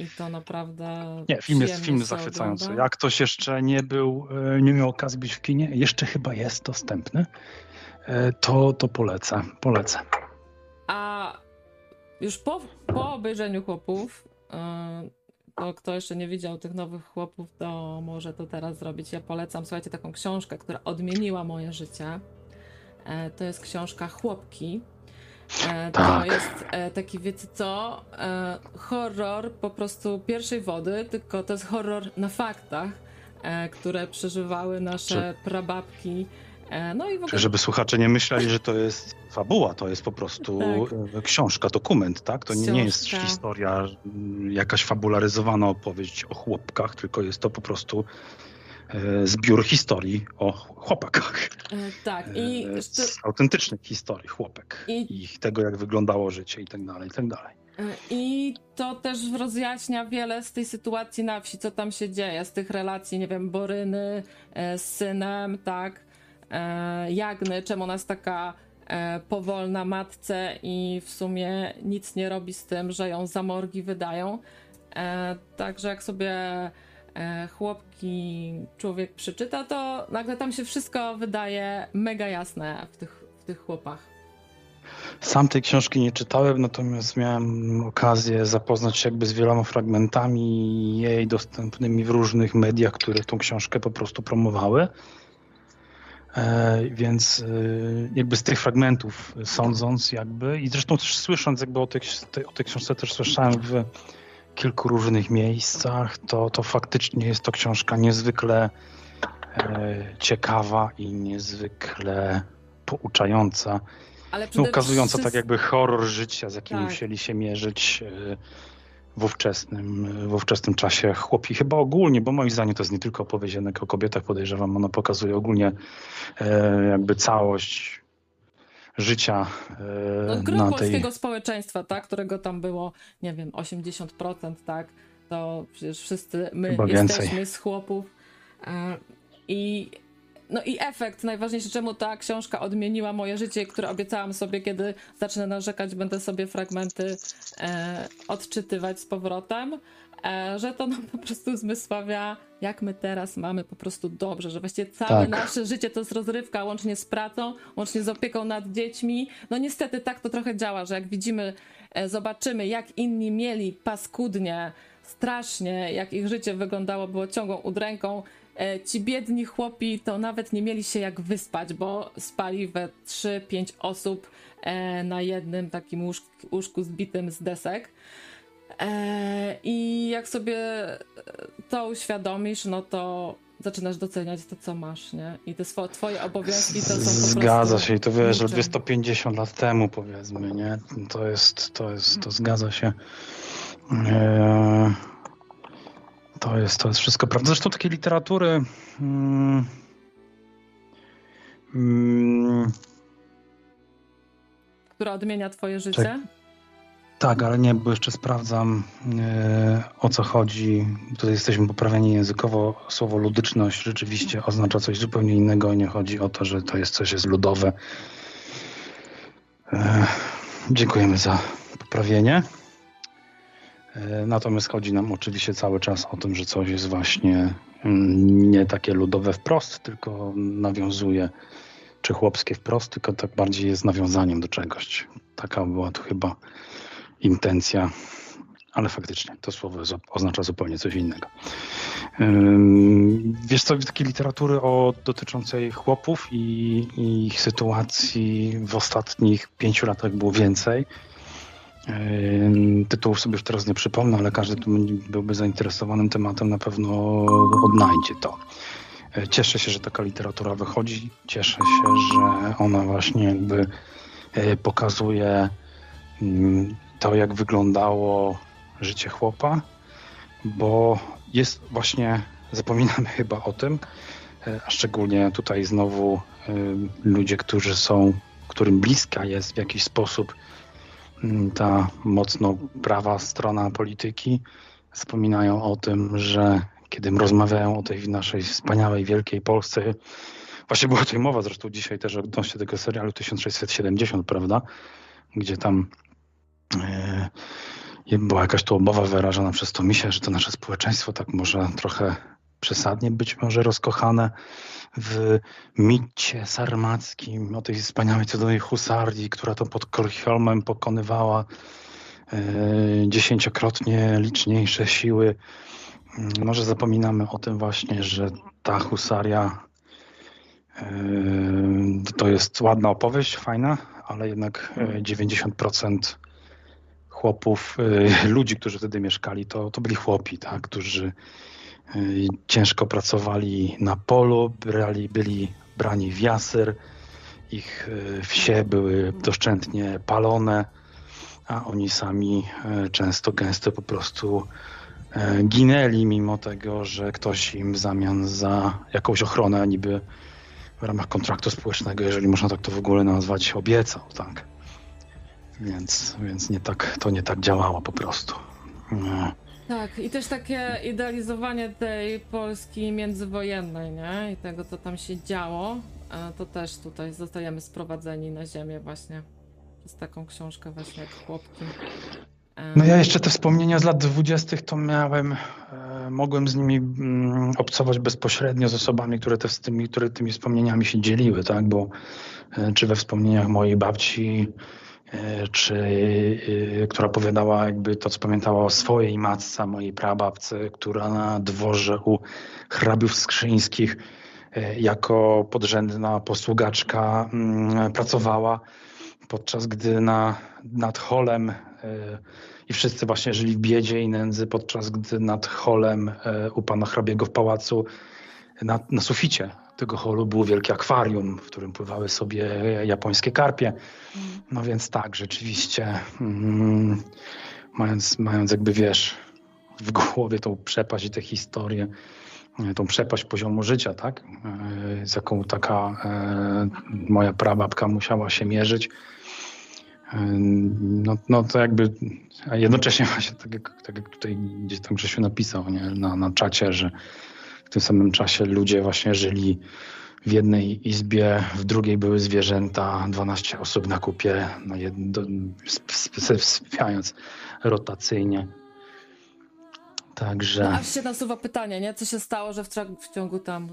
I to naprawdę.
Nie, film jest film zachwycający.
ogląda.
Jak ktoś jeszcze nie był, e, nie miał okazji być w kinie, jeszcze chyba jest dostępny, e, to, to polecę, polecę.
A już po, po obejrzeniu chłopów, yy, to kto jeszcze nie widział tych nowych chłopów, to może to teraz zrobić. Ja polecam, słuchajcie, taką książkę, która odmieniła moje życie. E, To jest książka Chłopki. E, To
Tak.
jest e, taki, wiecie co, e, horror po prostu pierwszej wody, tylko to jest horror na faktach, które przeżywały nasze prababki. E, No i w ogóle
Żeby słuchacze nie myśleli, że to jest fabuła, to jest po prostu e, książka, dokument, tak? To nie, nie jest
Książka.
historia, m, jakaś fabularyzowana opowieść o chłopkach, tylko jest to po prostu zbiór historii o chłopakach.
e, tak. I
E, z autentycznych historii chłopek
I-
i tego, jak wyglądało życie i tak dalej, i tak dalej.
I to też rozjaśnia wiele z tej sytuacji na wsi, co tam się dzieje, z tych relacji, nie wiem, Boryny e, z synem, tak, e, Jagny, czemu ona jest taka e, powolna matce i w sumie nic nie robi z tym, że ją za morgi wydają. E, także jak sobie e, chłopki człowiek przeczyta, to nagle tam się wszystko wydaje mega jasne w tych, w tych chłopach.
Sam tej książki nie czytałem, natomiast miałem okazję zapoznać się jakby z wieloma fragmentami jej dostępnymi w różnych mediach, które tą książkę po prostu promowały. E, więc e, jakby z tych fragmentów sądząc jakby i zresztą też słysząc jakby o tej, o tej książce też słyszałem w kilku różnych miejscach, to, to faktycznie jest to książka niezwykle e, ciekawa i niezwykle pouczająca.
Ale
No, ukazująca tak
wszystkim-
jakby horror życia, z jakim
Tak.
musieli się mierzyć e, w ówczesnym, w ówczesnym czasie chłopi. Chyba ogólnie, bo moim zdaniem to jest nie tylko opowieść jednak o kobietach, podejrzewam, ona pokazuje ogólnie e, jakby całość życia
No,
e,
gro
na tej...
polskiego społeczeństwa, tak, którego tam było, nie wiem, 80%, tak, to przecież wszyscy my
Chyba
jesteśmy
więcej.
z chłopów. E, I no i efekt, najważniejszy, czemu ta książka odmieniła moje życie, które obiecałam sobie, kiedy zacznę narzekać, będę sobie fragmenty e, odczytywać z powrotem, że to nam po prostu zmysławia, jak my teraz mamy po prostu dobrze, że właściwie całe
Tak.
nasze życie to jest rozrywka, łącznie z pracą, łącznie z opieką nad dziećmi. No niestety tak to trochę działa, że jak widzimy, e, zobaczymy, jak inni mieli paskudnie, strasznie, jak ich życie wyglądało, było ciągłą udręką e, ci biedni chłopi to nawet nie mieli się jak wyspać, bo spali we 3-5 osób e, na jednym takim łóżku, łóżku zbitym z desek. E, I jak sobie e, to uświadomisz, no to zaczynasz doceniać to, co masz, nie? I te swo- twoje obowiązki to są po prostu...
Zgadza się i to wiesz, że
niczym.
250 lat temu powiedzmy, nie? To jest, to jest, to zgadza się. Eee, to jest, to jest wszystko prawda. Zresztą takiej literatury mm, mm,
Która odmienia twoje życie.
Tak, ale nie, bo jeszcze sprawdzam e, o co chodzi. Tutaj jesteśmy poprawieni językowo. Słowo ludyczność rzeczywiście oznacza coś zupełnie innego. Nie chodzi o to, że to jest coś jest ludowe. E, dziękujemy za poprawienie. E, Natomiast chodzi nam oczywiście cały czas o tym, że coś jest właśnie mm, nie takie ludowe wprost, tylko nawiązuje, czy chłopskie wprost, tylko tak bardziej jest nawiązaniem do czegoś. Taka była tu chyba intencja, ale faktycznie to słowo oznacza zupełnie coś innego. Wiesz co, takiej literatury o, dotyczącej chłopów i, i ich sytuacji w ostatnich pięciu latach było więcej. Tytułów sobie już teraz nie przypomnę, ale każdy, byłby zainteresowanym tematem, na pewno odnajdzie to. E, Cieszę się, że taka literatura wychodzi. Cieszę się, że ona właśnie jakby e, pokazuje to, jak wyglądało życie chłopa, bo jest właśnie, zapominamy chyba o tym, e, a szczególnie tutaj znowu e, ludzie, którzy są, którym bliska jest w jakiś sposób mm, ta mocno prawa strona polityki, wspominają o tym, że kiedy rozmawiają o tej naszej wspaniałej, wielkiej Polsce, właśnie była tutaj mowa zresztą dzisiaj też odnośnie tego serialu 1670, prawda, gdzie tam była jakaś tu obawa wyrażona przez Tomisia, że to nasze społeczeństwo tak może trochę przesadnie być może rozkochane w micie sarmackim, o tej wspaniałej, cudownej husarii, która to pod Kolcholmem pokonywała e, dziesięciokrotnie liczniejsze siły. Mm, Może zapominamy o tym właśnie, że ta husaria e, to jest ładna opowieść, fajna, ale jednak e, 90% chłopów, e, ludzi, którzy wtedy mieszkali, to, to byli chłopi, tak, którzy e, ciężko pracowali na polu, brali, byli brani w jasyr, ich e, wsie były doszczętnie palone, a oni sami często, gęsto po prostu ginęli, mimo tego, że ktoś im w zamian za jakąś ochronę niby w ramach kontraktu społecznego, jeżeli można tak to w ogóle nazwać, obiecał, tak. Więc, więc nie tak, to nie tak działało po prostu. Nie.
Tak, i też takie idealizowanie tej Polski międzywojennej, nie? I tego, co tam się działo, to też tutaj zostajemy sprowadzeni na ziemię właśnie przez taką książkę właśnie jak Chłopki.
No ja jeszcze te wspomnienia z lat dwudziestych to miałem, e, mogłem z nimi mm, obcować bezpośrednio z osobami, które, te, z tymi, które tymi wspomnieniami się dzieliły, tak, bo e, czy we wspomnieniach mojej babci, czy e, która opowiadała jakby to, co pamiętała o swojej matce, mojej prababce, która na dworze u hrabiów skrzyńskich e, jako podrzędna posługaczka mm, pracowała, podczas gdy na, nad holem e, i wszyscy właśnie żyli w biedzie i nędzy, podczas gdy nad holem e, u pana hrabiego w pałacu na, na suficie tego holu było wielkie akwarium, w którym pływały sobie japońskie karpie. No więc tak, rzeczywiście, mm, mając, mając jakby wiesz, w głowie tą przepaść i tę historię, e, tą przepaść poziomu życia, tak? E, Z jaką taka e, moja prababka musiała się mierzyć. No, no to jakby, a jednocześnie właśnie tak jak, tak jak tutaj gdzieś tam Grzesiu napisał nie? Na, na czacie, że w tym samym czasie ludzie właśnie żyli w jednej izbie, w drugiej były zwierzęta, 12 osób na kupie, no jedno, wspiając rotacyjnie. Także...
No, aż się nasuwa pytanie, nie? Co się stało, że w, tra- w ciągu tam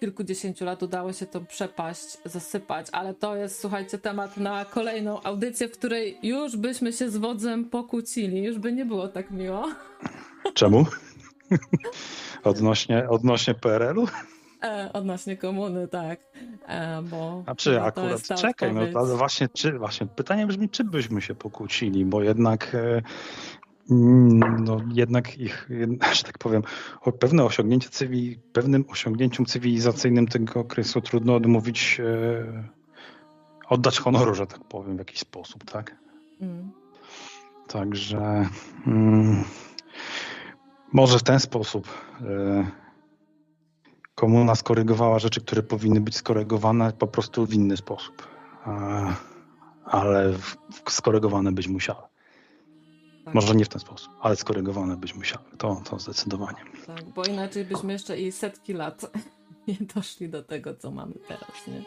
kilkudziesięciu lat udało się tą przepaść zasypać, ale to jest, słuchajcie, temat na kolejną audycję, w której już byśmy się z wodzem pokłócili, już by nie było tak miło.
Czemu? Odnośnie, odnośnie PRL-u?
E, odnośnie komuny, tak. E, bo
A czy akurat, czekaj, no
odpowiedź.
to ale właśnie, czy, właśnie pytanie brzmi, czy byśmy się pokłócili, bo jednak e, mm, no jednak ich, że tak powiem, pewne osiągnięcie pewnym osiągnięciom cywilizacyjnym tego okresu trudno odmówić, oddać honoru, że tak powiem, w jakiś sposób, tak?
Mm.
Także mm, może w ten sposób e, komuna skorygowała rzeczy, które powinny być skorygowane po prostu w inny sposób. E, ale skorygowane być musiały.
Tak.
Może nie w ten sposób, ale skorygowane być musiały. To, to zdecydowanie.
Tak, bo inaczej byśmy jeszcze i setki lat nie doszli do tego, co mamy teraz, nie?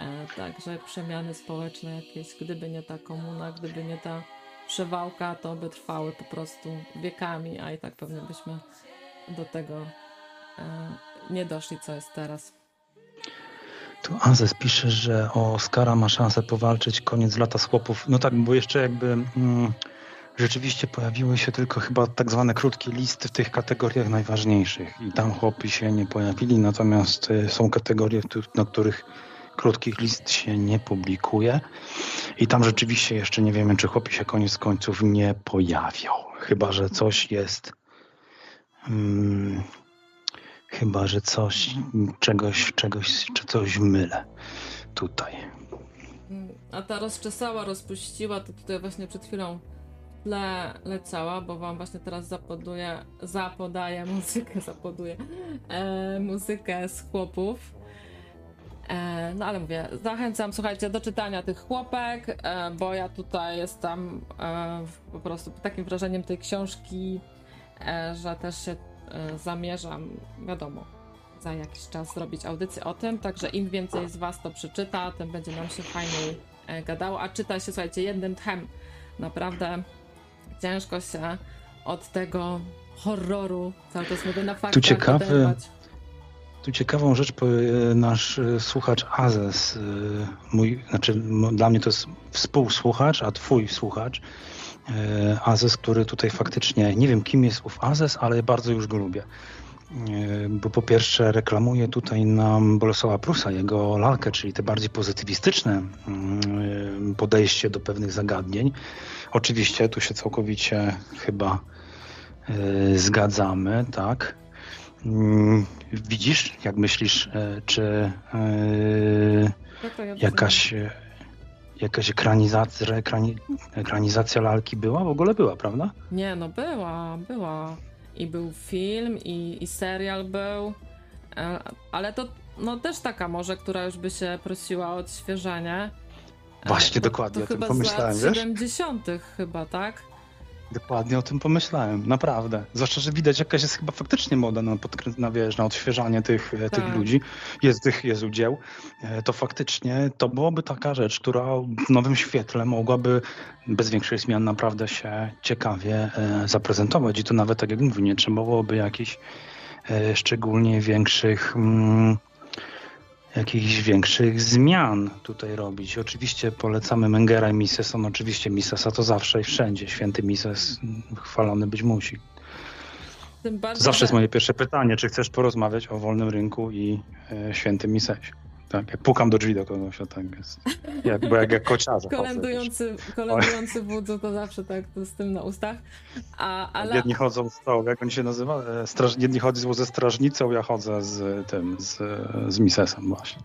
E, także przemiany społeczne jakieś, gdyby nie ta komuna, gdyby nie ta przewałka, to by trwały po prostu wiekami, a i tak pewnie byśmy do tego e, nie doszli, co jest teraz.
Tu Azes pisze, że o Oscara ma szansę powalczyć koniec lata z chłopów. No tak, bo jeszcze jakby mm, rzeczywiście pojawiły się tylko chyba tak zwane krótkie listy w tych kategoriach najważniejszych i tam chłopi się nie pojawili, natomiast y, są kategorie, na których krótkich list się nie publikuje i tam rzeczywiście jeszcze nie wiemy, czy chłopi się koniec końców nie pojawią. Chyba, że coś jest mm, Chyba, że coś, czegoś, czegoś, czy coś mylę tutaj.
A ta rozczesała, rozpuściła, to tutaj właśnie przed chwilą tle leciała, bo wam właśnie teraz zapoduję, zapodaję muzykę, zapoduję e, muzykę z chłopów. E, no ale mówię, zachęcam, słuchajcie, do czytania tych chłopek, e, bo ja tutaj jestem e, po prostu pod takim wrażeniem tej książki, że też się zamierzam, wiadomo, za jakiś czas zrobić audycję o tym, także im więcej z Was to przeczyta, tym będzie nam się fajniej gadało, a czyta się, słuchajcie, jednym tchem. Naprawdę ciężko się od tego horroru, cały czas mówię na faktach,
ciekawy-
oderwać.
Tu ciekawą rzecz powie nasz e, słuchacz Azes. e, Mój, znaczy, dla mnie to jest współsłuchacz, a twój słuchacz. e, Azes, który tutaj faktycznie, nie wiem kim jest ów Azes, ale bardzo już go lubię. E, Bo po pierwsze reklamuje tutaj nam Bolesława Prusa, jego lalkę, czyli te bardziej pozytywistyczne mm, e, podejście do pewnych zagadnień. Oczywiście tu się całkowicie chyba e, zgadzamy, tak. Widzisz, jak myślisz, e, czy e,
Tak, to ja
jakaś, e, jakaś ekranizacja, ekrani, ekranizacja lalki była? W ogóle była, prawda?
Nie, no była, była. I był film, i, i serial był. Ale to no też taka może, która już by się prosiła o odświeżenie.
Właśnie,
bo
dokładnie
to
o tym pomyślałem,
z lat
wiesz?
70. chyba, tak?
Dokładnie o tym pomyślałem, naprawdę. Zwłaszcza, że widać jakaś jest chyba faktycznie moda na, podkrę- na, wiesz, na odświeżanie tych, e, tych
Tak.
ludzi. Jest tych jest udział. E, To faktycznie to byłoby taka rzecz, która w nowym świetle mogłaby bez większych zmian naprawdę się ciekawie e, zaprezentować. I to nawet, tak jak mówię, nie trzeba byłoby jakichś szczególnie większych mm, jakichś większych zmian tutaj robić. Oczywiście polecamy Mengera i Mises. On oczywiście Misesa to zawsze i wszędzie. Święty Mises chwalony być musi. Zawsze jest moje pierwsze pytanie, czy chcesz porozmawiać o wolnym rynku i e, świętym Misesie. Tak, jak pukam do drzwi do kogoś, to tak jest. Jak, bo jak, jak chodzę, wiesz.
Kolędujący, kolędujący wódzu to zawsze tak to z tym na ustach. A, ale
Jedni chodzą z tą, jak on się nazywa? E, Straż, jedni chodzą ze strażnicą, ja chodzę z tym, z, z Misesem właśnie.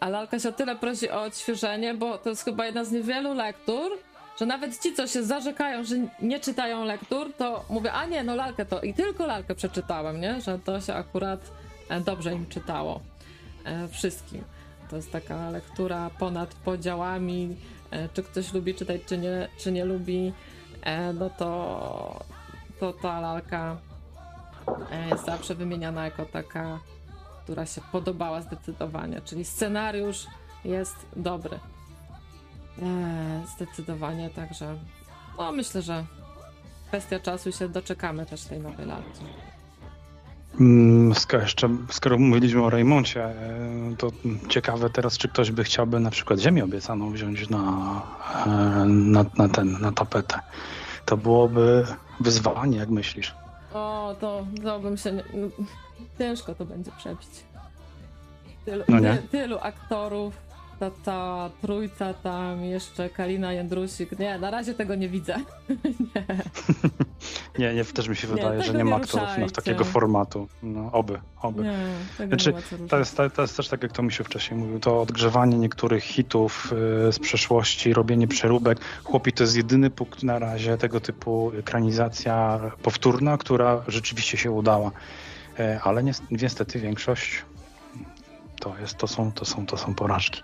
A lalka się o tyle prosi o odświeżenie, bo to jest chyba jedna z niewielu lektur, że nawet ci, co się zarzekają, że nie czytają lektur, to mówię, a nie, no lalkę to i tylko lalkę przeczytałem, nie? Że to się akurat e, dobrze im czytało. E, Wszystkim. To jest taka lektura ponad podziałami, e, czy ktoś lubi czytać, czy nie, czy nie lubi, e, no to, to ta lalka jest zawsze wymieniana jako taka która się podobała zdecydowanie, czyli scenariusz jest dobry. Zdecydowanie, także no myślę, że kwestia czasu się doczekamy też tej nowej lalki.
Mm, Skoro, jeszcze, skoro mówiliśmy o Raymoncie, e, to ciekawe teraz, czy ktoś by chciałby na przykład Ziemię obiecaną wziąć na, e, na, na, ten, na tapetę. To byłoby wyzwanie, jak myślisz?
O, to, to bym się. No, ciężko to będzie przebić. Tylu,
No nie.
ty, tylu aktorów, ta, ta trójca tam, jeszcze Kalina Jędrusik. Nie, na razie tego nie widzę. nie.
Nie, nie, też mi się
Nie,
wydaje, że
tego
nie
nie
ma aktorów no, takiego formatu. No, oby, oby.
Nie,
Znaczy,
nie
To jest, to, jest też tak, jak to mi się wcześniej mówił, to odgrzewanie niektórych hitów y, z przeszłości, robienie przeróbek. Chłopi, to jest jedyny punkt na razie tego typu ekranizacja powtórna, która rzeczywiście się udała. E, Ale nies- niestety większość to, jest, to, są, to, są, to są porażki.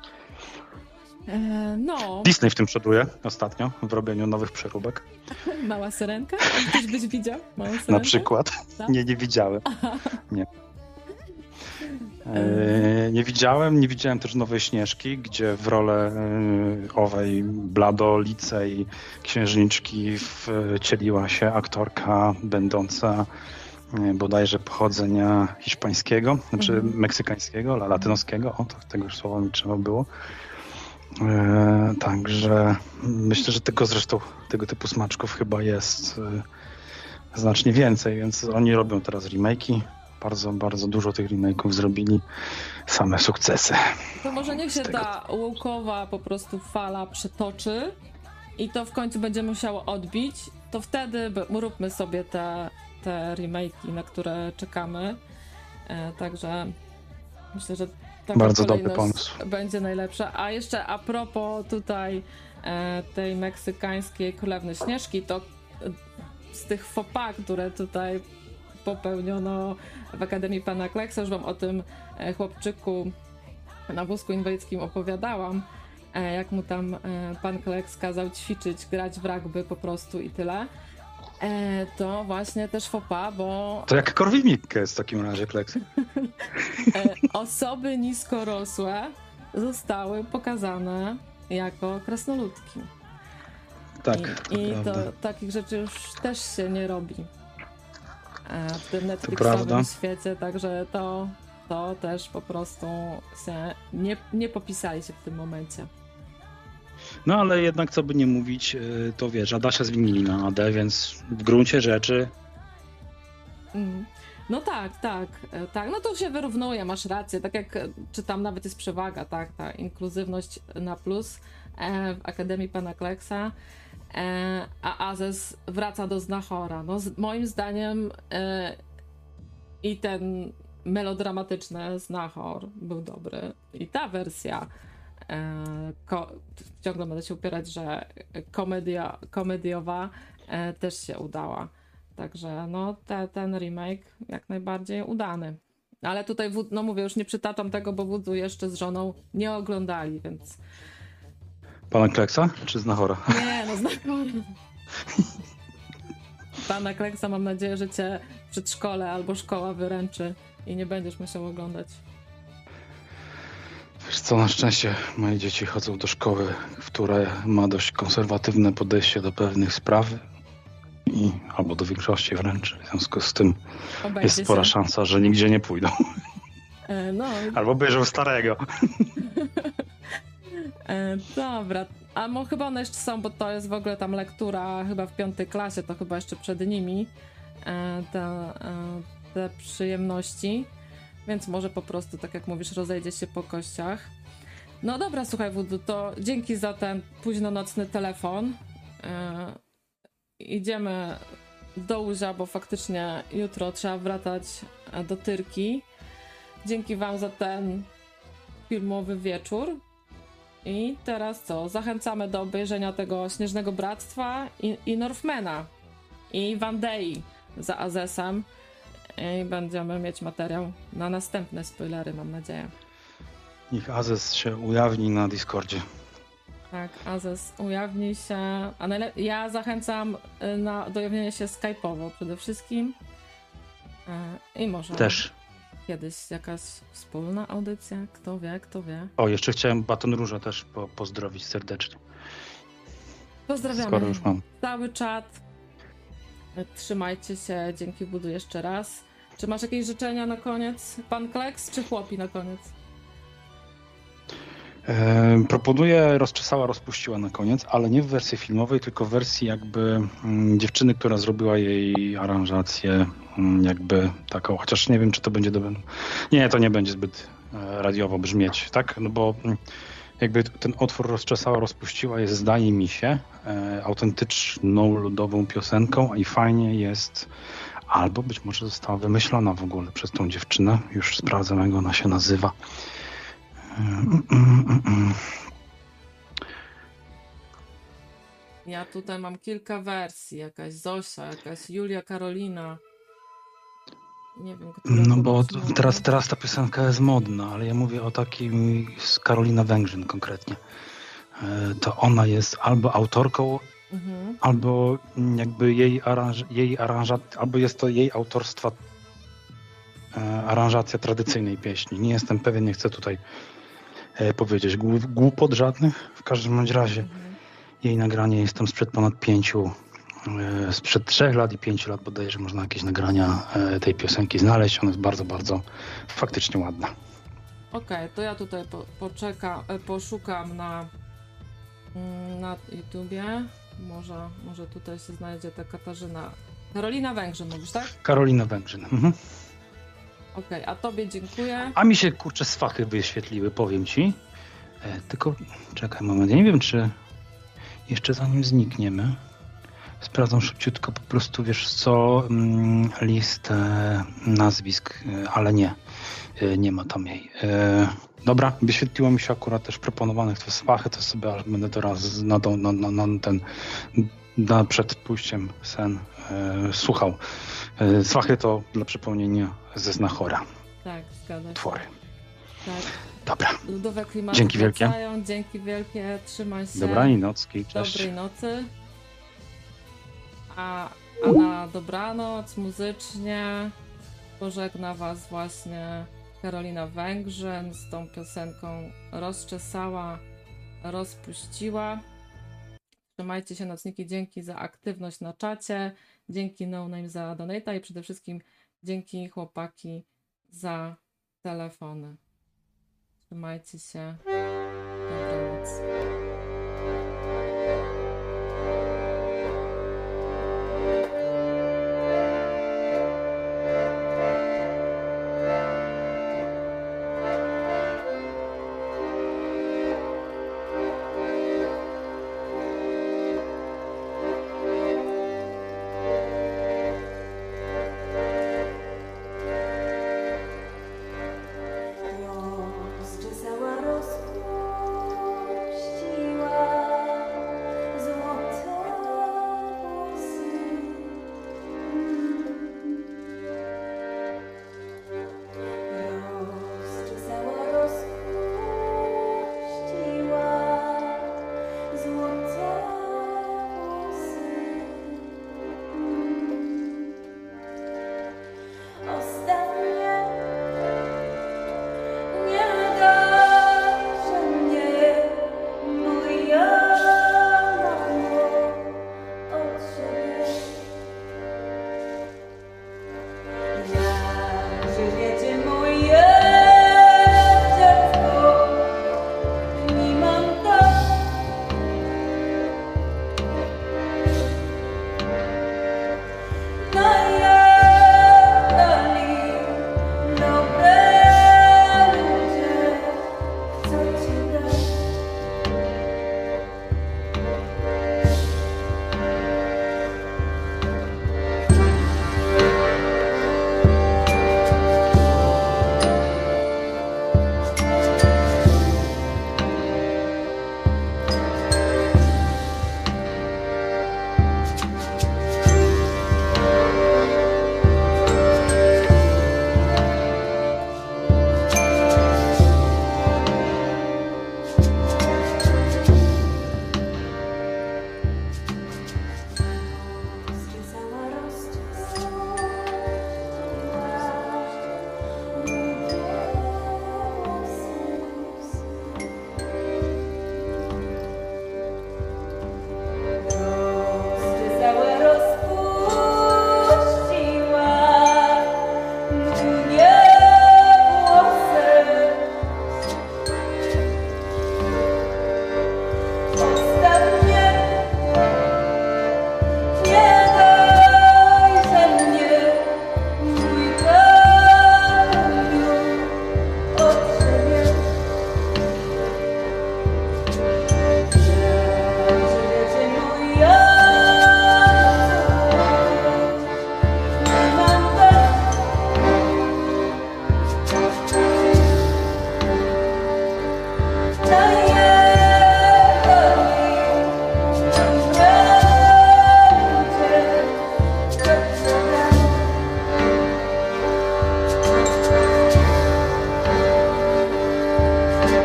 E, no,
Disney w tym przoduje ostatnio w robieniu nowych przeróbek.
mała syrenka? Ktoś byś widział? Małą syrenkę?
Na przykład.
Tak?
Nie, nie widziałem. Nie. E, nie widziałem, nie widziałem też Nowej Śnieżki, gdzie w rolę e, owej bladolicej księżniczki wcieliła się aktorka będąca e, bodajże pochodzenia hiszpańskiego, znaczy
Mhm.
meksykańskiego, la- latynoskiego, o, to, tego już słowa mi trzeba było. E, także myślę, że tego zresztą, tego typu smaczków chyba jest e, znacznie więcej, więc oni robią teraz remake'i. Bardzo, bardzo dużo tych remake'ów zrobili. Same sukcesy.
To może niech się
tego-
ta łukowa po prostu fala przetoczy i to w końcu będzie musiało odbić, to wtedy róbmy sobie te, te remake'i, na które czekamy. E, także myślę, że taka
Bardzo dobry pomysł.
będzie najlepsza. A jeszcze a propos tutaj e, tej meksykańskiej królewny Śnieżki, to e, z tych pas, które tutaj popełniono w Akademii Pana Kleksa, już wam o tym e, chłopczyku na wózku inwalidzkim opowiadałam, jak mu tam pan Kleks kazał ćwiczyć, grać w rugby po prostu i tyle. E, To właśnie też pas, bo
To jak Korwin-Mikke jest w takim razie, Kleksy.
e, osoby niskorosłe zostały pokazane jako krasnoludki.
Tak,
I, i to takich rzeczy już też się nie robi e, w tym. Netflixowym świecie, także to, to też po prostu się nie, nie popisali się w tym momencie.
No ale jednak co by nie mówić, y, to wiesz, Adasia zmienili na AD, więc w gruncie rzeczy
Mm. No tak, tak, e, tak. No to się wyrównuje, masz rację. Tak jak e, czy tam nawet jest przewaga, tak, ta inkluzywność na plus e, w Akademii Pana Kleksa. A Azes wraca do Znachora. No, moim zdaniem i ten melodramatyczny Znachor był dobry. I ta wersja ko, ciągle będę się upierać, że komedia, komediowa e, też się udała. Także no te, ten remake jak najbardziej udany. Ale tutaj, no mówię, już nie przytaczam tego, bo Wudzu jeszcze z żoną nie oglądali, więc
pana Kleksa czy Znachora?
nie, no znam. Pana Kleksa mam nadzieję, że cię w przedszkole albo szkoła wyręczy i nie będziesz musiał oglądać.
Wiesz co, na szczęście moje dzieci chodzą do szkoły, która ma dość konserwatywne podejście do pewnych spraw i albo do większości wręcz. W związku z tym
Obejdzie
jest spora
się.
szansa, że nigdzie nie pójdą.
E, No,
Albo bierzą starego.
E, dobra, a mo, chyba one jeszcze są, bo to jest w ogóle tam lektura chyba w piątej klasie, to chyba jeszcze przed nimi e, te, te przyjemności, więc może po prostu, tak jak mówisz, rozejdzie się po kościach. No dobra, słuchaj Wudu, to dzięki za ten późnonocny telefon. E, idziemy do łóża, bo faktycznie jutro trzeba wracać e, do Tyrki. Dzięki wam za ten filmowy wieczór. I teraz co? Zachęcamy do obejrzenia tego Śnieżnego Bractwa i, i Northmana i Vandei za Azesem. I będziemy mieć materiał na następne spoilery, mam nadzieję.
Niech Azes się ujawni na Discordzie.
Tak, Azes ujawni się. A najle- ja zachęcam y, na, do ujawnienia się Skype'owo przede wszystkim. Y, I może
Też.
kiedyś jakaś wspólna audycja. Kto wie, kto wie.
O, jeszcze chciałem Baton Róża też po, pozdrowić serdecznie.
Pozdrawiamy.
Skoro już mam.
cały czat. Trzymajcie się, dzięki Budu jeszcze raz. Czy masz jakieś życzenia na koniec? Pan Kleks czy chłopi na koniec?
E, proponuję rozczesała, rozpuściła na koniec, ale nie w wersji filmowej, tylko w wersji jakby mm, dziewczyny, która zrobiła jej aranżację mm, jakby taką, chociaż nie wiem, czy to będzie dobre. Nie, to nie będzie zbyt e, radiowo brzmieć, tak? No bo mm, jakby ten otwór rozczesała, rozpuściła jest, zdaje mi się, e, autentyczną ludową piosenką i fajnie jest albo być może została wymyślona w ogóle przez tą dziewczynę. Już sprawdzam, jak ona się nazywa.
Ja tutaj mam kilka wersji. Jakaś Zosia, jakaś Julia Karolina. Nie wiem,
No bo teraz, teraz ta piosenka jest modna, ale ja mówię o takim z Karolina Węgrzyn konkretnie. E, To ona jest albo autorką,
Mhm.
albo mm, jakby jej, aranż, jej aranżat, albo jest to jej autorstwa e, aranżacja tradycyjnej pieśni. Nie jestem pewien, nie chcę tutaj e, powiedzieć głu- głupot żadnych. W każdym bądź razie
Mhm.
jej nagranie jest tam sprzed ponad pięciu, e, sprzed trzech lat i pięciu lat bodajże można jakieś nagrania e, tej piosenki znaleźć. Ona jest bardzo, bardzo faktycznie ładna.
Okej, to ja tutaj po, poczeka, e, poszukam na, mm, na YouTubie. Może, może tutaj się znajdzie ta Katarzyna. Karolina Węgrzyn mówisz, tak?
Karolina Węgrzyn. Mhm.
Okej, a tobie dziękuję.
A mi się kurczę swachy wyświetliły, powiem ci. E, tylko czekaj moment, ja nie wiem czy jeszcze zanim znikniemy, sprawdzam szybciutko po prostu, wiesz co, mm, listę nazwisk, e, ale nie, e, nie ma tam jej. E, dobra, wyświetliło mi się akurat też proponowanych te swachy, to sobie aż będę teraz na, na, na, na ten, na, przed pójściem sen e, słuchał. E, swachy to dla przypomnienia ze Znachora,
Tak, zgadza się.
twory.
Tak.
Dobra.
Ludowe klimaty
Dzięki wielkie.
wracają. Dzięki wielkie. Trzymaj się.
Dobranoc, nocki, cześć.
Dobrej nocy. A, a na dobranoc muzycznie pożegna Was właśnie Karolina Węgrzyn z tą piosenką Rozczesała, rozpuściła. Trzymajcie się nocniki, dzięki za aktywność na czacie, dzięki No Name za donata i przede wszystkim dzięki chłopaki za telefony. Trzymajcie się. Dobranoc.